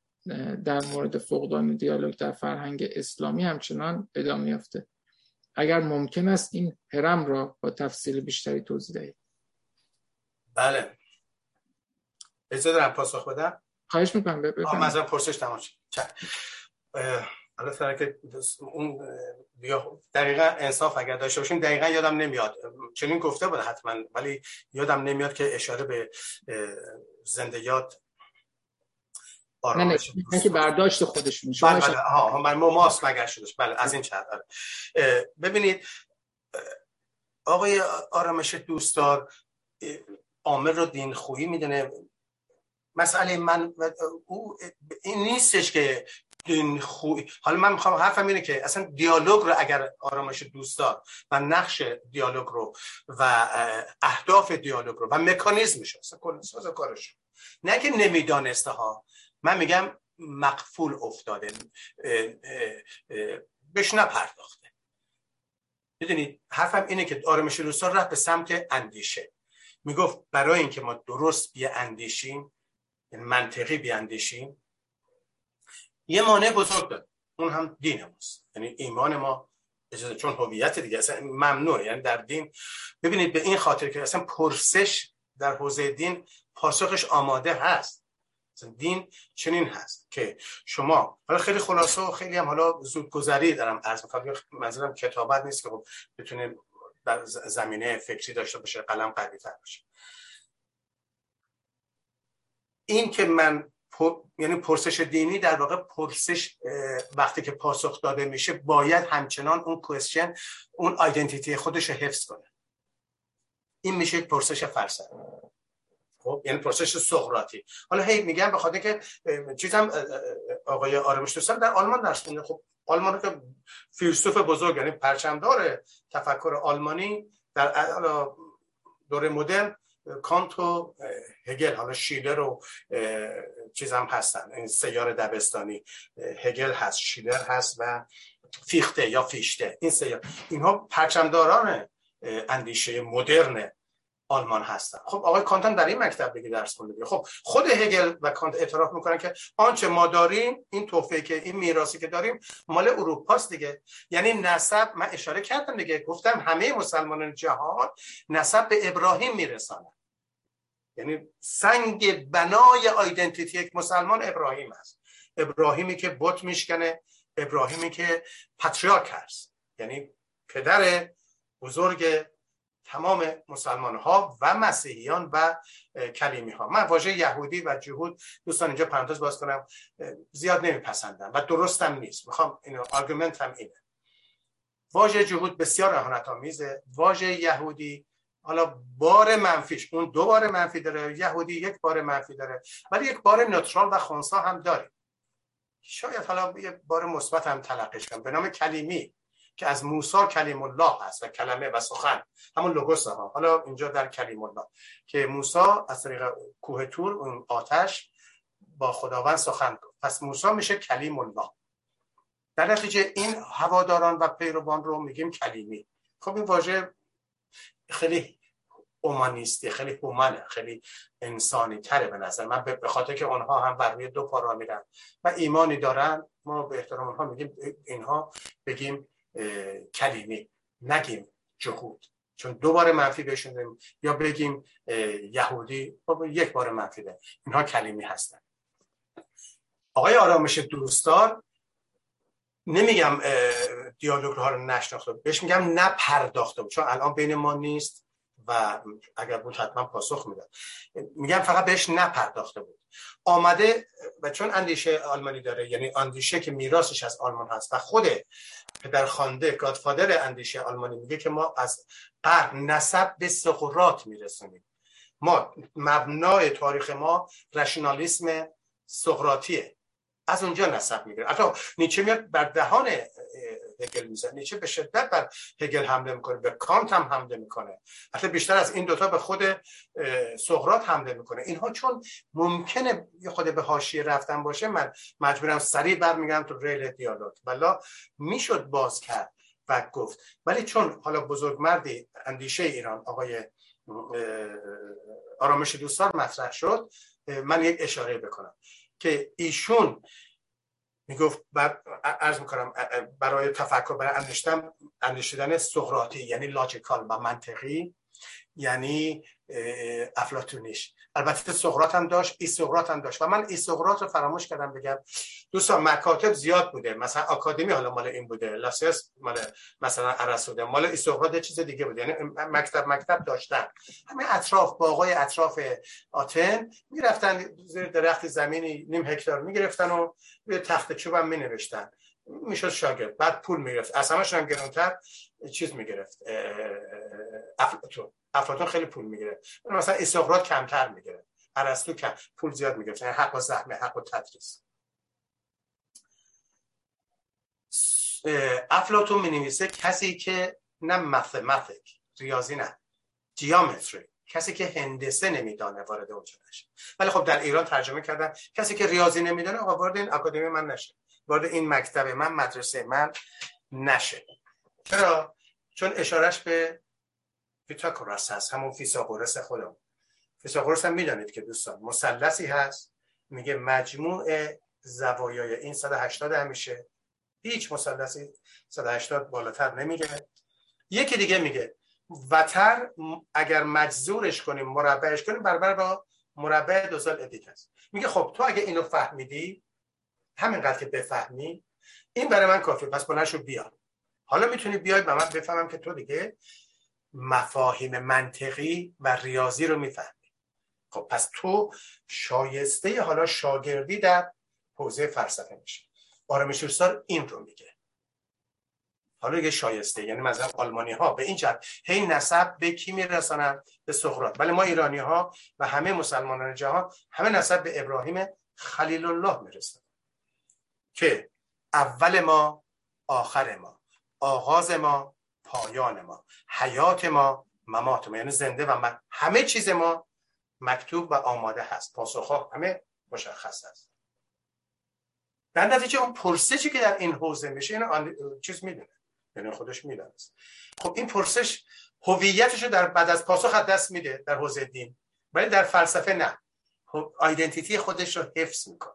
Speaker 2: در مورد فقدان دیالوگ در فرهنگ اسلامی همچنان ادامه یافته. اگر ممکن است این هرم را با تفصیل بیشتری توضیح دهید.
Speaker 3: بله. اجازه دارم پاسخ بدم؟
Speaker 2: خواهش می‌کنم بفرمایید
Speaker 3: مثلا پرسش تمام شد حالا که اون دقیقا انصاف اگر داشته باشیم دقیقا یادم نمیاد چنین گفته بود حتما ولی یادم نمیاد که اشاره به زنده یاد
Speaker 2: نه نه که برداشت خودشون
Speaker 3: بله بله ها من ماست مگر شدش بله از این چهت ببینید آقای آرامش دوستدار عامل رو دین خویی می‌دونه مسئله من او این نیستش که این خوی حالا من می‌خوام حرفم اینه که اصلا دیالوگ رو اگر آرامش دوستدار و نقش دیالوگ رو و اهداف دیالوگ رو و مکانیزمش اصلا کل ساز کارش نه که نمی‌دانسته ها. من میگم مقفول افتاده بهش نپرداخته. می‌دونید حرفم اینه که آرامش دوستدار رفت به سمت اندیشه. می‌گفت برای اینکه ما درست اندیشیم یعنی منطقی بیاندیشیم یه مانع بزرگ داره. اون هم دین ماست. یعنی ایمان ما چون هویت دیگه اصلا ممنوع یعنی در دین ببینید به این خاطر که اصلا پرسش در حوزه دین پاسخش آماده هست. دین چنین هست که شما حالا خیلی خلاصه و خیلی هم حالا زودگذری دارم عرض می‌کنم. منظورم کتابت نیست که خب بتونه در زمینه فکری داشته باشه قلم قوی تر باشه. این که من یعنی پرسش دینی در واقع پرسش وقتی که پاسخ داده میشه باید همچنان اون کوشن اون آیدنتیتی خودش رو حفظ کنه. این میشه یک پرسش فلسفی خب یعنی پرسش سقراطی. حالا هی میگم به خاطر که چیزم آقای آرامش دوستان در آلمان درس خونده خب آلمان که فیلسوف بزرگ یعنی پرچمدار تفکر آلمانی در دوره مدرن کانت و هگل حالا شیلر و چیز هم هستن. این سیار دبستانی هگل هست شیلر هست و فیخته یا فیشته. این سیار اینها پرچمداران اندیشه مدرن آلمان هستن. خب آقای کانتن در این مکتب بگی درس خونده خب خود هگل و کانت اعتراف می‌کنن که آنچه ما داریم این توفیق که این میراثی که داریم مال اروپاست دیگه. یعنی نسب من اشاره کردم دیگه. گفتم همه مسلمانان جهان نسب به ابراهیم میرسانن یعنی سنگ بنای آیدنتیتی یک مسلمان ابراهیم است. ابراهیمی که بت میشکنه ابراهیمی که پاتریارک هست یعنی پدر بزرگ تمام مسلمان ها و مسیحیان و کلیمی ها من واژه یهودی و جهود دوستان اینجا پرانتز باز کنم زیاد نمیپسندم و درستم نیست. می‌خوام این آرگومنت هم اینه. واژه جهود بسیار اهانت آمیزه واژه یهودی حالا بار منفیش اون دو بار منفی داره یهودی یک بار منفی داره ولی یک بار نوترال و خونسا هم داره. شاید حالا یه بار مثبت هم تلقیش کنم. به نام کلیمی. که از موسی کلیم الله هست و کلمه و سخن. همون لوگوس ها. حالا اینجا در کلیم الله. که موسی از طریق کوه تور اون آتش با خداوند سخن گفت. پس موسی میشه کلیم الله. در نتیجه این هواداران و پیروان رو میگیم کلیمی. خب این واژه خیلی اومانیستی خیلی هومنه خیلی انسانی تره به نظر من به خاطر که اونها هم بر دو پا میرن. و ایمانی دارن ما به احترام اونها میگیم اینها بگیم کلیمی نگیم جهود. چون دو بار منفی بهشون یا بگیم یهودی خب یک بار منفی ده اینها کلیمی هستن. آقای آرامش دوستان نمیگم دیالوگ ها رو نشناخته بهش میگم نپرداخته چون الان بین ما نیست و اگر بود حتما پاسخ می‌داد. میگم فقط بهش نپرداخته بود. آمده و چون اندیشه آلمانی داره یعنی اندیشه که میراثش از آلمان هست و خود پدر خانده گادفادر اندیشه آلمانی میگه که ما از قرن نسب به سقرات میرسونیم. ما مبنای تاریخ ما رشنالیسم سقراطیه. از اونجا نسب می‌گیره حتی نیچه میاد بر دهان هگل می‌زنه. نیچه به شدت بر هگل حمله می‌کنه. به کانت هم حمله می‌کنه. حتی بیشتر از این دوتا به خود سقراط حمله می‌کنه. اینها چون ممکنه خود به حاشیه رفتن باشه من مجبورم سریع برمیگردم تو ریل دیالوگ. ولی می‌شد باز کرد و گفت. ولی چون حالا بزرگ مردی اندیشه ایران آقای آرامش دوستان مطرح شد من یک اشاره بکنم که ایشون می‌گفت ارز می‌کنم برای تفکر برای اندیشتن اندیشیدن سقراطی یعنی لاجیکال و منطقی یعنی افلاتونیش البته سقراط هم داشت ای سقراط هم داشت. و من ای سقراط رو فراموش کردم بگم دوستان مکاتب زیاد بوده. مثلا آکادمی حالا مال این بوده لاسیس مال مثلا ارسطو. مال ای سقراط چیز دیگه بوده. یعنی مکتب مکتب داشتن. همه اطراف باغای اطراف آتن می‌رفتن زیر درخت زمینی نیم هکتار می‌گرفتن و روی تخت چوب هم مینوشتن. می‌شد شاگرد. بعد پول می‌گرفت از همش هم گرونتر چیز می‌گرفت. افلاتون افلاتون خیلی پول می‌گیره. مثلا استقرات کمتر می‌گیره. ارسطو کم پول زیاد می‌گرفت یعنی حق و زحمه حق و تدریس. افلاتون می کسی که نه مفهمتک ریاضی نه جیامتری. کسی که هندسه نمیدانه وارد اونجا نشه ولی خب در ایران ترجمه کردن کسی که ریاضی نمیدانه آقا وارد این اکادمی من نشه. وارد این مکتب من مدرسه من نشه. چرا؟ چون اشارش به پیتاگوراس هست همون فیثاغورس خودم فیثاغورس هم می‌دانید که دوستان مثلثی هست. میگه مجموع زوایای این 180 همیشه. هیچ مثلثی 180 بالاتر نمیره یکی دیگه میگه وتر اگر مجزورش کنیم مربعش کنیم برابر با مربع دو سال ادیک هست میگه خب تو اگه اینو فهمیدی همینقدر که بفهمی این برای من کافی پس بلنشو بیا حالا می‌تونی بیای به من بفهمم که تو دیگه مفاهیم منطقی و ریاضی رو می‌فهمی. خب پس تو شایسته حالا شاگردی در حوزه فلسفه میشه آرامش این رو میگه. حالا یه شایسته یعنی مثلا آلمانی ها به این جهت هی نسب به کی میرسانن؟ به سقراط. ولی ما ایرانی ها و همه مسلمانان جهان همه نسب به ابراهیم خلیل الله می‌رسن. که اول ما آخر ما آغاز ما پایان ما. حیات ما ممات ما یعنی زنده و من همه چیز ما مکتوب و آماده هست. پاسخ همه مشخص هست. در نتیجه اون پرسشی که در این حوزه میشه اینو چیز می‌دونه. یعنی خودش می‌دونه خب این پرسش هویتش رو در بعد از پاسخ دست میده در حوزه دین. ولی در فلسفه نه. آیدنتیتی خودش رو حفظ می‌کنه.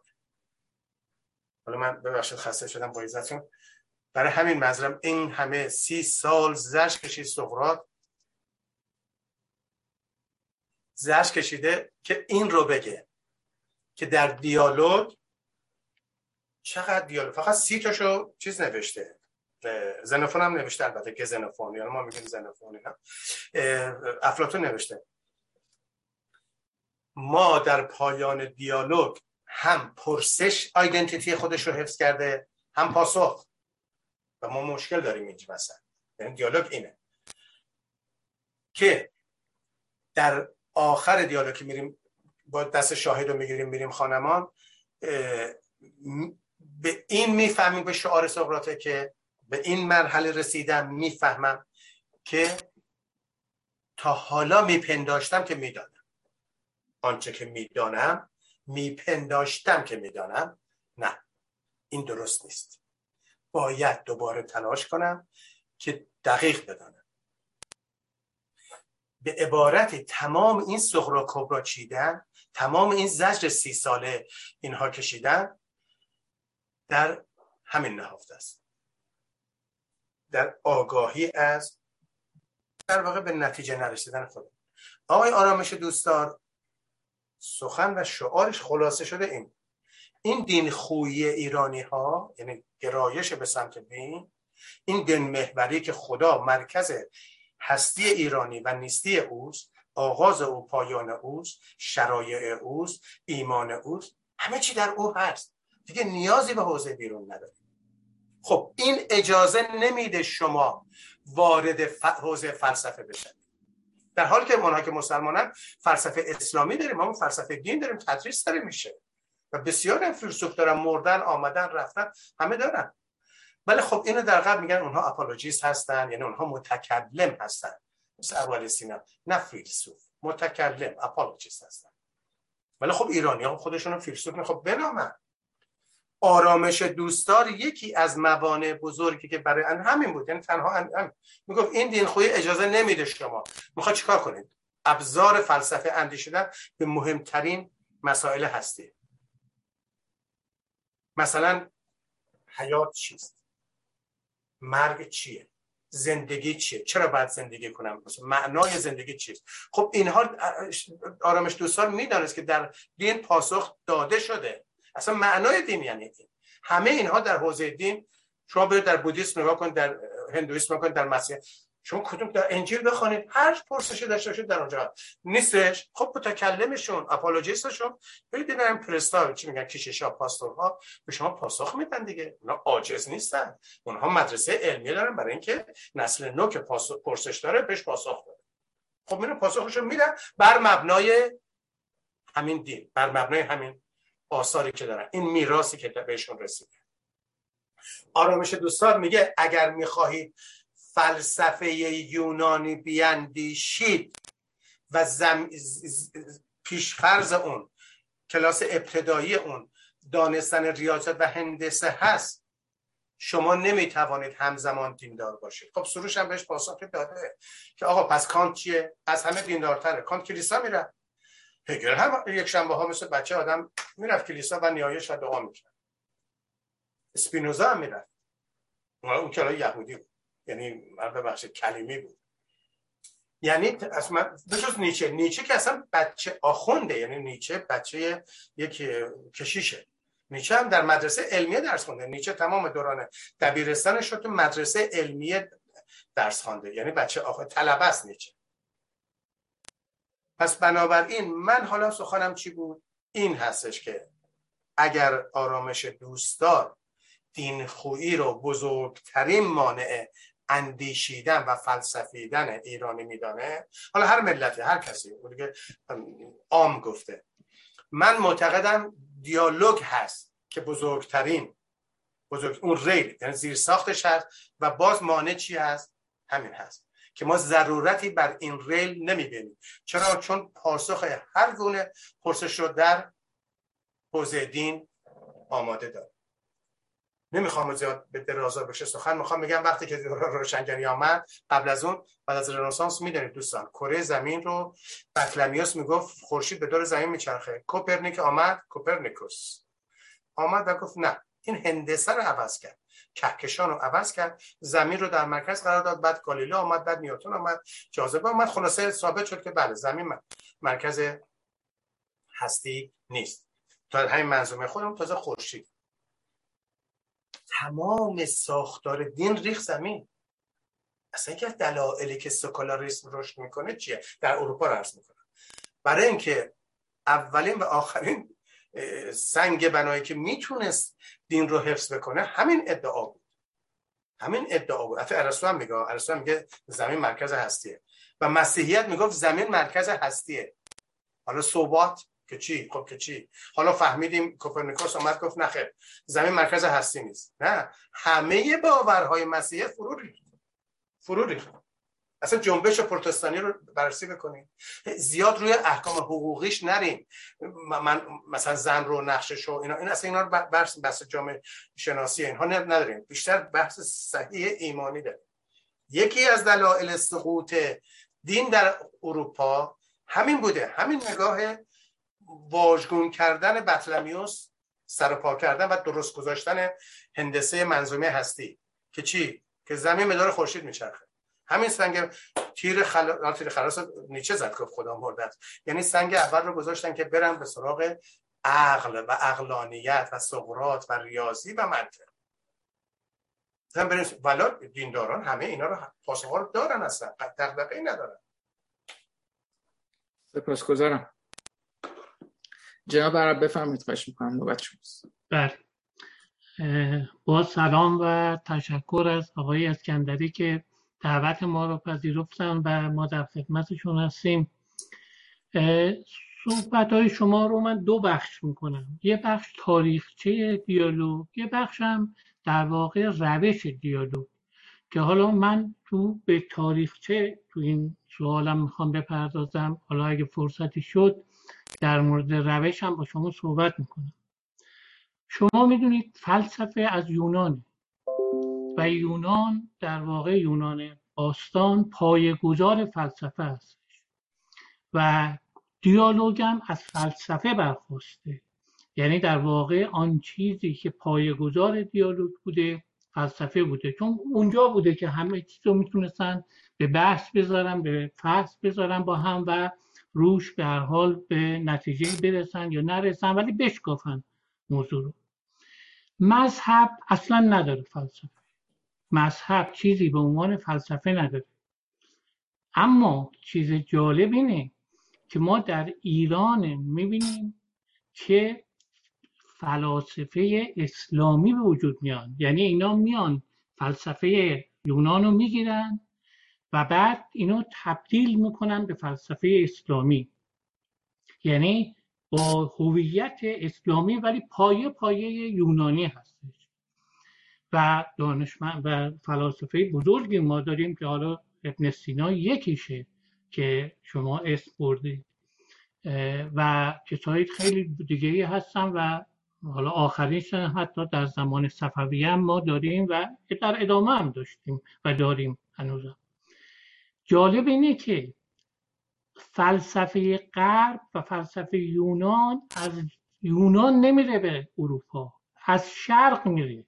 Speaker 3: حالا من ببخشید خسته شدم با عزتون. برای همین مذرم این همه سی سال زش کشید سقرات زش کشیده که این رو بگه که در دیالوگ چقدر دیالوگ؟ فقط سی تاشو چیز نوشته. زنفون هم نوشته البته که زنفون. یعنی ما میگیم زنفون اینا. افلاتون نوشته. ما در پایان دیالوگ هم پرسش آیدنتیتی خودش رو حفظ کرده هم پاسخ. ما مشکل داریم اینجا مثلا. یعنی دیالوگ اینه. که در آخر دیالوگ که میریم با دست شاهد رو می‌گیریم میریم خانمان به این می‌فهمیم به شعار سقراطه که به این مرحله رسیدم می‌فهمم که تا حالا میپنداشتم که می‌دانم. آنچه که می‌دانم میپنداشتم که می‌دانم. نه این درست نیست. باید دوباره تلاش کنم که دقیق بدانم. به عبارت تمام این سخرا کبرا چیدن تمام این زجر سی ساله اینها کشیدن در همین نهفته است. در آگاهی از در واقع به نتیجه نرسیدن خود آقای آرامش دوستدار سخن و شعارش خلاصه شده این. این دین خویی ایرانی ها یعنی گرایش به سمت دین این دین محوری که خدا مرکز هستی ایرانی و نیستی اوست آغاز او پایان اوست شرایع اوست ایمان اوست همه چی در او هست. دیگه نیازی به حوزه بیرون نداریم. خب این اجازه نمیده شما وارد حوزه فلسفه بشن در حالی که اونها که مسلمانن فلسفه اسلامی داریم ما فلسفه دین داریم تدریس داره میشه. و بسیار فیلسوف دارن مردن آمدن رفتن همه دارن. ولی خب اینو در قبل میگن اونها apologist هستن یعنی اونها متکلم هستن. مثل ابوعلی سینا. نه فیلسوف متکلم apologist هستن. ولی خب ایرانی ها خودشون فیلسوف خب بنامن آرامش دوستدار یکی از موانع بزرگی که برای همین بود. یعنی تنها هم می‌گفت این دین خوی اجازه نمیده شما. می‌خواد چیکار کنید؟ ابزار فلسفه اندیشیدن به مهمترین مسائل هستی. مثلا حیات چیست؟ مرگ چیه؟ زندگی چیه؟ چرا باید زندگی کنم؟ معنای زندگی چیست؟ خب اینها آرامش دوستان می‌دانست که در دین پاسخ داده شده. اصلا معنای دین یعنی این. همه اینها در حوزه دین شما برید در بودیسم نگاه کنید در هندویسم نگاه کنید در مسیح. شما کدوم در انجیل بخونید هر پرسشی داشته باشید در اونجا. نیستش؟ خب متکلمشون اپولوژیستشون. برید این پرستا چی میگن؟ کشیشا پاستورها. به شما پاسخ میدن دیگه. اونا عاجز نیستن. اونها مدرسه علمی دارن برای اینکه نسل نو که پرسش داره بهش پاسخ بده. خب میره پاسخشو میدن بر مبنای همین دین بر مبنای همین آثاری که دارن. این میراثی که بهشون رسیده. آرامش دوستان میگه اگر می‌خواهید فلسفه یونانی بیاندیشید و زم... پیشفرز اون کلاس ابتدایی اون دانستن ریاضت و هندسه هست. شما نمی‌توانید همزمان دیندار باشید. خب سروش هم بهش پاسخ داده که آقا پس کانت چیه؟ از همه دیندارتره. کانت کلیسا میره. هگل هم یک شنبه ها مثل بچه آدم می‌رفت کلیسا و نیایش و دعا می‌کرد. اسپینوزا هم می‌رفت. اون کلا یهودی بود. یعنی ببخشید کلیمی بود. یعنی اصلا بجز نیچه. نیچه که اصلا بچه آخونده یعنی نیچه بچه یک کشیشه. نیچه هم در مدرسه علمیه درس خونده. نیچه تمام دوران دبیرستانش رو تو مدرسه علمیه درس خونده. یعنی بچه آخه طلبه است نیچه. پس بنابراین من حالا سخنم چی بود؟ این هستش که اگر آرامش دوستدار دین خویی رو بزرگترین مانع اندیشیدن و فلسفیدن ایرانی میدانه. حالا هر ملتی هر کسی. دیگه عام گفته. من معتقدم دیالوگ هست که بزرگترین بزرگ اون ریل یعنی زیر ساختش هست و باز مانع چی هست؟ همین هست که ما ضرورتی بر این ریل نمی‌بینیم. چرا؟ چون پاسخ هر گونه پرسش رو در حوزه دین آماده داره نمی‌خوام زیاد به درازا بشه سخن می‌خوام بگم وقتی که روشنگری آمد قبل از اون بعد از رنسانس می‌دونید دوستان کره زمین رو بطلمیوس می‌گفت خورشید به دور زمین میچرخه. کوپرنیک آمد کوپرنیکوس. آمد و گفت نه این هندسه رو عوض کرد کهکشان رو عوض کرد زمین رو در مرکز قرار داد بعد گالیله آمد بعد نیوتن آمد جاذبه آمد خلاصه ثابت شد که بله زمین مرکز هستی نیست. تا همین منظومه خودم تازه خورشید. تمام ساختار دین ریخ زمین. اصلا یکی از دلایلی که سکولاریسم رشد می‌کنه چیه؟ در اروپا رو می‌کنه برای اینکه اولین و آخرین سنگ بنایی که می‌تونست دین رو حفظ بکنه همین ادعا بود. همین ادعا بود. حتی ارسطو هم میگه ارسطو میگه زمین مرکز هستیه. و مسیحیت می‌گفت زمین مرکز هستیه. حالا صوبات که چی؟ خب که چی؟ حالا فهمیدیم کوپرنیکوس اومد گفت نخیر زمین مرکز هستی نیست. نه همه باورهای مسیحیت فرو ریخت. فرو اصلا جنبش پروتستانی رو بررسی بکنیم. زیاد روی احکام حقوقیش نریم. من مثلا زن رو نقشش و اینا این اصلا اینا رو بحث بحث جامعه شناسی اینها نداریم. بیشتر بحث صحیح ایمانی داریم. یکی از دلایل سقوط دین در اروپا همین بوده. همین نگاه واژگون کردن بطلمیوس سرپا کردن و درست گذاشتن هندسه منظومه هستی. که چی؟ که زمین مدار خورشید میچرخه. همین سنگ تیر خل... تیر خلاص نیچه زد که خدا مردت یعنی سنگ اول رو گذاشتن که برن به سراغ عقل و عقلانیت و سقرات و ریاضی و منطق. مثلا بریم ولا دینداران همه اینا رو پاسخ رو دارن اصلا. دغدغه‌ای ندارن.
Speaker 2: سپاسگزارم. جناب عرب بفرمایید خواهش می‌کنم نوبت شماست.
Speaker 6: بله. با سلام و تشکر از آقای اسکندری که دعوت ما رو پذیرفتن و ما در خدمتشون هستیم. صحبت های شما رو من دو بخش می‌کنم. یه بخش تاریخچه دیالوگ یه بخشم در واقع روش دیالوگ. که حالا من تو به تاریخچه تو این سوالم می‌خوام بپردازم. حالا اگه فرصتی شد در مورد روش هم با شما صحبت می‌کنم. شما می‌دونید فلسفه از یونان و یونان در واقع یونان باستان پایگذار فلسفه است و دیالوگم از فلسفه برخواسته. یعنی در واقع آن چیزی که پایگذار دیالوگ بوده فلسفه بوده. چون اونجا بوده که همه چیز رو می‌تونستن به بحث بذارن به فحص بذارن با هم و روش به هر حال به نتیجه برسن یا نرسن ولی بشکافن موضوع رو. مذهب اصلا نداره فلسفه. مذهب چیزی به عنوان فلسفه نداره. اما چیز جالب اینه که ما در ایران می‌بینیم که فلاسفه اسلامی به وجود میان. یعنی اینا میان فلسفه یونان رو می‌گیرن و بعد اینو تبدیل می‌کنن به فلسفه اسلامی. یعنی با هویت اسلامی ولی پایه پایه یونانی هستش. و دانشمند و فلاسفه بزرگی ما داریم که حالا ابن سینا یکیشه که شما اسم بردید و کسایی خیلی دیگه هستن و حالا آخرینش حتی در زمان صفوی هم ما داریم و در ادامه هم داشتیم و داریم هنوزم. جالب اینه که فلسفه غرب و فلسفه یونان از یونان نمیره به اروپا از شرق میره.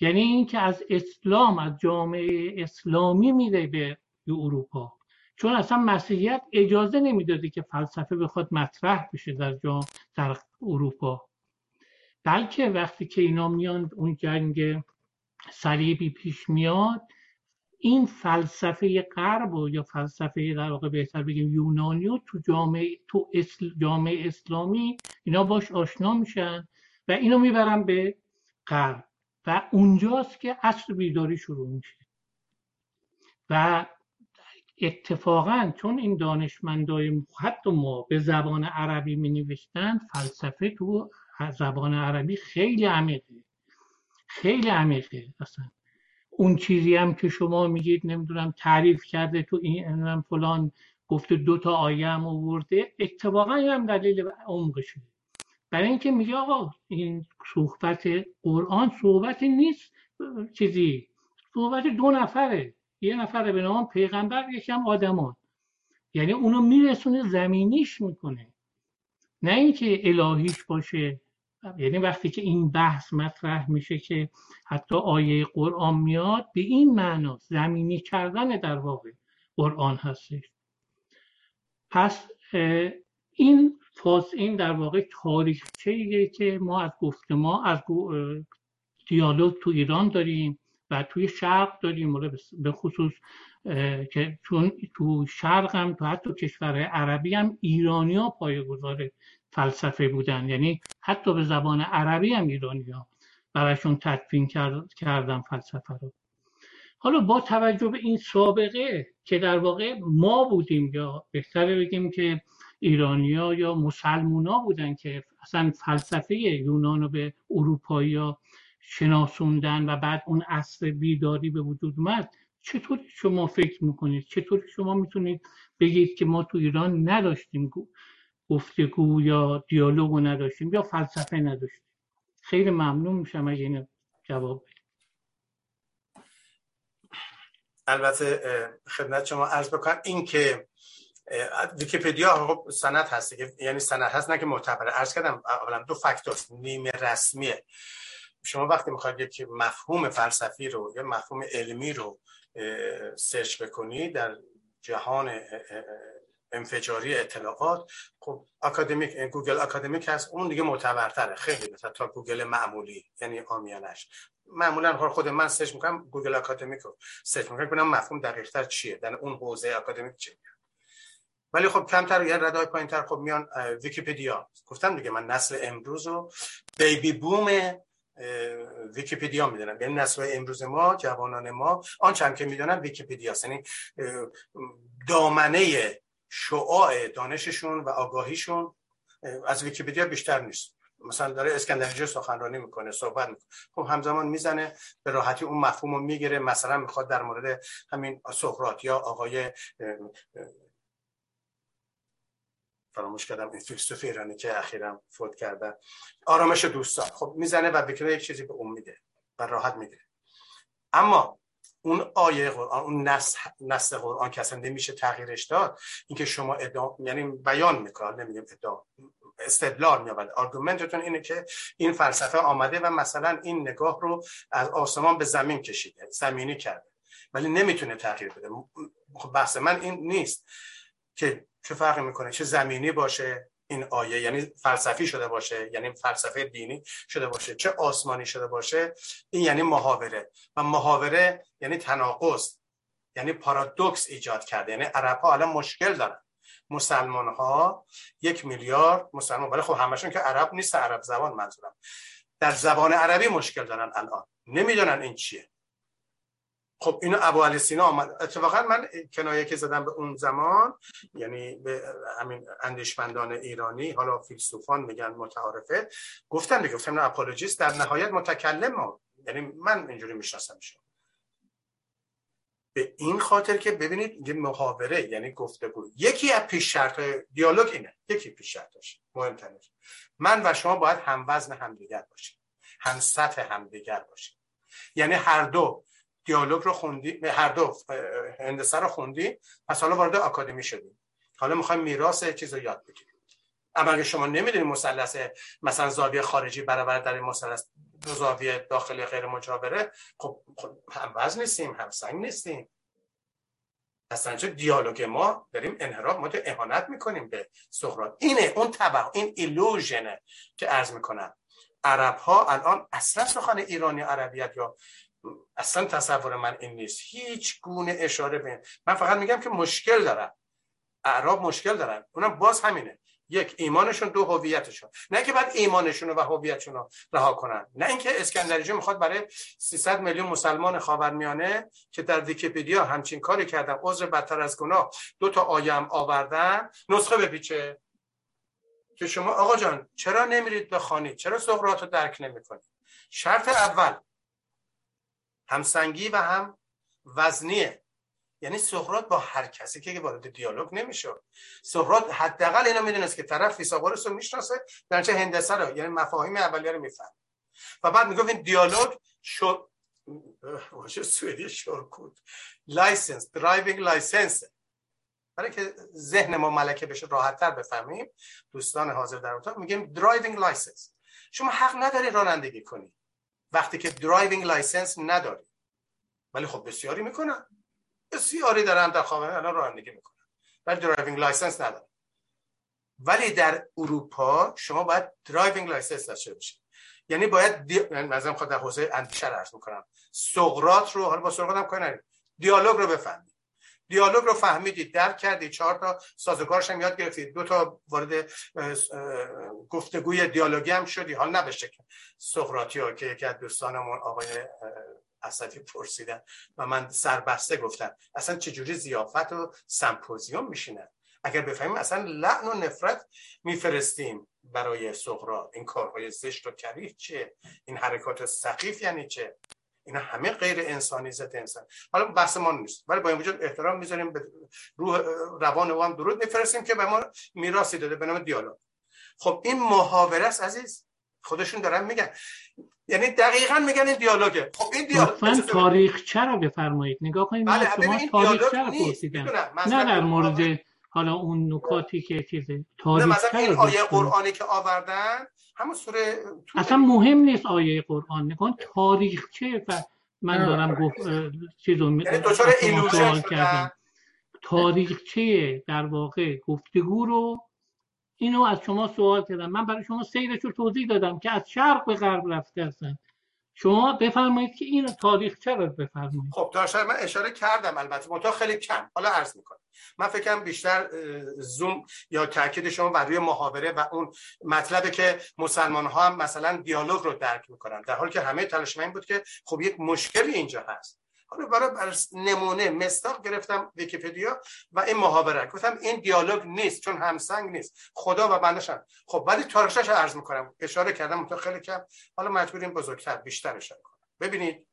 Speaker 6: یعنی اینکه از اسلام از جامعه اسلامی میره به اروپا. چون اصلا مسیحیت اجازه نمی‌داده که فلسفه بخواد مطرح بشه در جام در اروپا. بلکه وقتی که اینا میان اون جنگ صلیبی پیش میاد این فلسفه غرب یا فلسفه در واقع بهتر بگیم یونانی و تو جامعه تو جامعه اسلامی اینا باش آشنا میشن و اینو می‌برن به غرب. و اونجاست که عصر بیداری شروع میشه. و اتفاقا چون این دانشمندای حتی ما به زبان عربی می نوشتن فلسفه تو زبان عربی خیلی عمیقه. خیلی عمیقه. اصلا اون چیزی هم که شما میگید نمی‌دونم تعریف کرده تو این فلان گفته دو تا آیه هم آورده اتفاقا هم دلیل عمقشه. برای اینکه میگه آقا این صحبت قرآن صحبتی نیست چیزی صحبت دو نفره. یه نفره به نام پیغمبر یکم آدمان. یعنی اونو میرسونه زمینیش می‌کنه. نه اینکه الهیش باشه. یعنی وقتی که این بحث مطرح میشه که حتی آیه قرآن میاد به این معنا زمینی کردن در واقع قرآن هستش. پس این فاس این در واقع تاریخچه که ما از گفته ما از دیالوگ تو ایران داریم و توی شرق داریم به خصوص که چون تو شرق هم تو حتی کشور عربی هم ایرانی ها پایگذار فلسفه بودن. یعنی حتی به زبان عربی هم ایرانی ها براشون تدفین کردن فلسفه رو. حالا با توجه به این سابقه که در واقع ما بودیم یا بهتره بگیم که ایرانیا یا مسلمونا بودن که اصلا فلسفه یونان رو به اروپایی ها شناسوندن و بعد اون اصل بیداری به وجود اومد. چطور شما فکر می‌کنید؟ چطور شما می‌تونید بگید که ما تو ایران نداشتیم؟ گفتگو یا دیالوگو نداشتیم یا فلسفه نداشتیم. خیلی ممنون میشم اگه این جواب
Speaker 3: البته خدمت شما عرض بکنم این که ویکیپدیا خب سند هست یعنی سند هست نه که معتبره عرض کردم اولا دو فاکتور نیمه رسمیه. شما وقتی می‌خواید یک مفهوم فلسفی رو یا مفهوم علمی رو سرچ بکنید در جهان انفجاری اطلاعات. خب اکادمیک گوگل اکادمیک هست اون دیگه معتبرتره. خیلی مثلا تا گوگل معمولی یعنی عامیانش. معمولا خود من سرچ می‌کنم گوگل اکادمیک رو سرچ می‌کنم ببینم مفهوم دقیقتر چیه در اون حوزه اکادمیک چیه. ولی خب کمتر یعنی رده‌های پایینتر خب میان ویکیپدیا گفتم دیگه من نسل امروز رو baby boom ویکیپدیا می‌دونم. یعنی نسل امروز ما جوانان ما آنچه هم که می‌دونم ویکیپدیا یعنی دامنه شعاع دانششون و آگاهیشون از ویکیپدیا بیشتر نیست. مثلا داره اسکندری‌جو سخنرانی می‌کنه صحبت می‌کنه. خب همزمان می‌زنه به راحتی اون مفهوم می‌گیره. مثلا می‌خواد در مورد همین سقراط یا آقای فراموش کردم این فیلسوف ایرانی که اخیرا فوت کرده. آرامش دوستان. خب می‌زنه و بکنه یک چیزی به اون میده و راحت میده. اما اون آیه قرآن اون نص قرآن که اصلا نمیشه تغییرش داد اینکه شما ادام یعنی بیان می‌کنه نمیگم ادام استدلال میابد آرگومنتتون اینه که این فلسفه آمده و مثلا این نگاه رو از آسمان به زمین کشیده زمینی کرده ولی نمی‌تونه تغییر بده. خب بحث من این نیست که چه فرقی می‌کنه چه زمینی باشه این آیه یعنی فلسفی شده باشه یعنی فلسفه دینی شده باشه. چه آسمانی شده باشه؟ این یعنی محاوره. و محاوره یعنی تناقض یعنی پارادوکس ایجاد کرده. یعنی عرب ها الان مشکل دارن. مسلمان ها یک میلیارد مسلمان. ولی خب همشون که عرب نیست عرب زبان منظورم. در زبان عربی مشکل دارن الان. نمی‌دونن این چیه. خب اینو ابو علی سینا آمد. اتفاقا من کنایه که زدم به اون زمان یعنی به همین اندیشمندان ایرانی حالا فیلسوفان میگن متعارفه گفتم دیگه گفتم اپولوژیست در نهایت متکلم ما. یعنی من اینجوری میشناسمشون. به این خاطر که ببینید یه محاوره یعنی گفتگو. یکی از پیش شرط دیالوگ اینه. یکی پیش شرطش مهمترینش من و شما باید هم وزن همدیگر باشیم. هم سطح همدیگر باشیم. یعنی هر دو دیالوگ رو خوندی هر دو هندسه رو خوندی پس حالا وارد آکادمی شدیم حالا می‌خوایم میراث چیز رو یاد بگیریم. اما اگه شما نمی‌دونید مثلث مثلا زاویه خارجی برابر در مثلث دو زاویه داخلی غیر مجاوره خب, خب هم وزن نیستیم هم سنگ نیستیم. اصلا چه دیالوگ ما؟ داریم انحراف ما اهانت می‌کنیم به سقراط. اینه اون تبع این ایلوژنه که عرض می‌کنم. عرب ها الان اصلا سخن ایرانی عربیت یا اصلا تصور من این نیست. هیچ گونه اشاره به من فقط میگم که مشکل دارن. اعراب مشکل دارن. اونم باز همینه. یک ایمانشون دو هویتشون. نه که بعد ایمانشون و هویتشون رو رها کنن. نه اینکه اسکندریجی می‌خواد برای 300 میلیون مسلمان خاورمیانه که در ویکیپدیا همچین کاری کردن عذر بدتر از گناه دو تا آیه هم آوردن نسخه بپیچه. که شما آقا جان چرا نمیرید بخوانید چرا سقراط رو درک نمی‌کنید؟ شرط اول همسنگی و هم وزنیه. یعنی سقراط با هر کسی که وارد دیالوگ نمیشه. سقراط حداقل اینو می‌دونست که طرف فیثاغورس رو می‌شناسه در چه هندسه رو یعنی مفاهیم اولیه رو می‌فهمه و بعد می‌گفت این دیالوگ شو واژه سوئدی körkort license driving license برای که ذهن ما ملکه بشه راحتتر بفهمیم دوستان حاضر در اتاق میگیم driving license شما حق نداری رانندگی کنی. وقتی که driving license نداری ولی خب بسیاری می‌کنن. بسیاری دارن در خاور الان رانندگی می‌کنن. ولی driving license ندارن. ولی در اروپا شما باید driving license داشته باشید. یعنی باید دی... مثلا خود در حوزه اندیشه عرض می‌کنم سقراط رو حالا با سقراط هم کاری دیالوگ رو بفهمید. دیالوگ رو فهمیدید درک کردید. چهار تا سازوکارش هم یاد گرفتید. دو تا وارد گفتگوی دیالوگی هم شدی. حال نبشه که سقراطی ها که یکی از دوستانمون آقای اسدی پرسیدن و من سربسته گفتم اصلا چجوری زیافت و سمپوزیوم میشینن اگر بفهمیم اصلا لعن و نفرت میفرستیم برای سقراط. این کارهای زشت و کریه چه این حرکات سقیف یعنی چه؟ اینا همه غیر انسانی ضد انسان. حالا بحث ما نیست ولی با این وجود احترام می‌ذاریم به روح روان او هم درود میفرستیم که به ما میراثی داده به نام دیالوگ. خب این محاوره است عزیز. خودشون دارن میگن. یعنی دقیقا میگن این دیالوگه. خب این دیالوگ
Speaker 6: تاریخ چرا بفرمایید. نگاه کنید بله شما تاریخ چرا پرسیدم. نه در مورد حالا اون نکاتی که چیزه
Speaker 3: تاریخ مثلا این آیه قرآنی که آوردن همون سوره
Speaker 6: اصلا مهم نیست آیه قرآن. نکن تاریخ چه من دارم گفت چیزو
Speaker 3: یعنی کردم.
Speaker 6: تاریخچه در واقع؟ گفتگو رو اینو از شما سوال کردم. من برای شما سیرش رو توضیح دادم که از شرق به غرب رفته هستن. شما بفرمایید که این تاریخ چرا بفرمایید؟
Speaker 3: خب داشتم من اشاره کردم البته. منتها خیلی کم. حالا عرض می‌کنم. من فکرم بیشتر زوم یا تاکید شما بر روی محاوره و اون مطلبه که مسلمان ها هم مثلا دیالوگ رو درک می‌کنن. در حالی که همه تلاش این بود که خب یک مشکلی اینجا هست. حالا برای نمونه مستاق گرفتم ویکیپدیا و این محاوره. گفتم این دیالوگ نیست چون همسنگ نیست. خدا و بندشن خب ولی تاریخش عرض می‌کنم. اشاره کردم تو خیلی کم. حالا مجبوریم بزرگتر بیشتر اشاره کنم. ببینید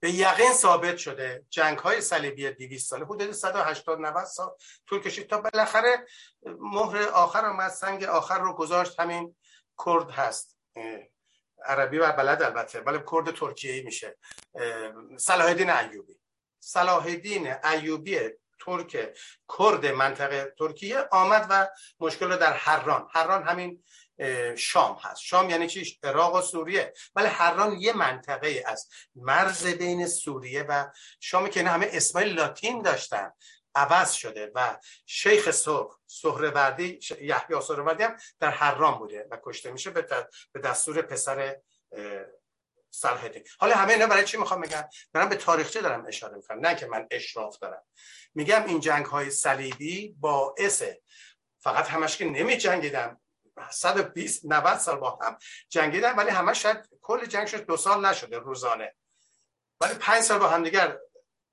Speaker 3: به یقین ثابت شده جنگ های صلیبی 200 ساله حدود 180 90 سال طول کشید تا بالاخره مهر آخر آمد سنگ آخر رو گذاشت. همین کرد هست. عربی و بلد البته ولی کرد ترکیه میشه. صلاح الدین ایوبی. صلاح الدین ایوبی ترک کرد منطقه ترکیه آمد و مشکل رو در حران. حران همین شام هست. شام یعنی چیش عراق و سوریه. ولی حران یه منطقه از مرز بین سوریه و شام که همه اسمای لاتین داشتن. عوض شده و شیخ سرخ سهروردی یحیی سهروردی هم در حرام بوده و کشته میشه به دستور پسر صلاح حالا همه اینا برای چی می‌خوام بگم؟ دارم به تاریخچه دارم اشاره می‌کنم نه که من اشراف دارم. میگم این جنگ های صلیبی باعث فقط همش که نمی جنگیدن 120 90 سال با هم جنگیدن ولی همش شاید کل جنگشون دو سال نشده روزانه. ولی پنج سال با هم دیگر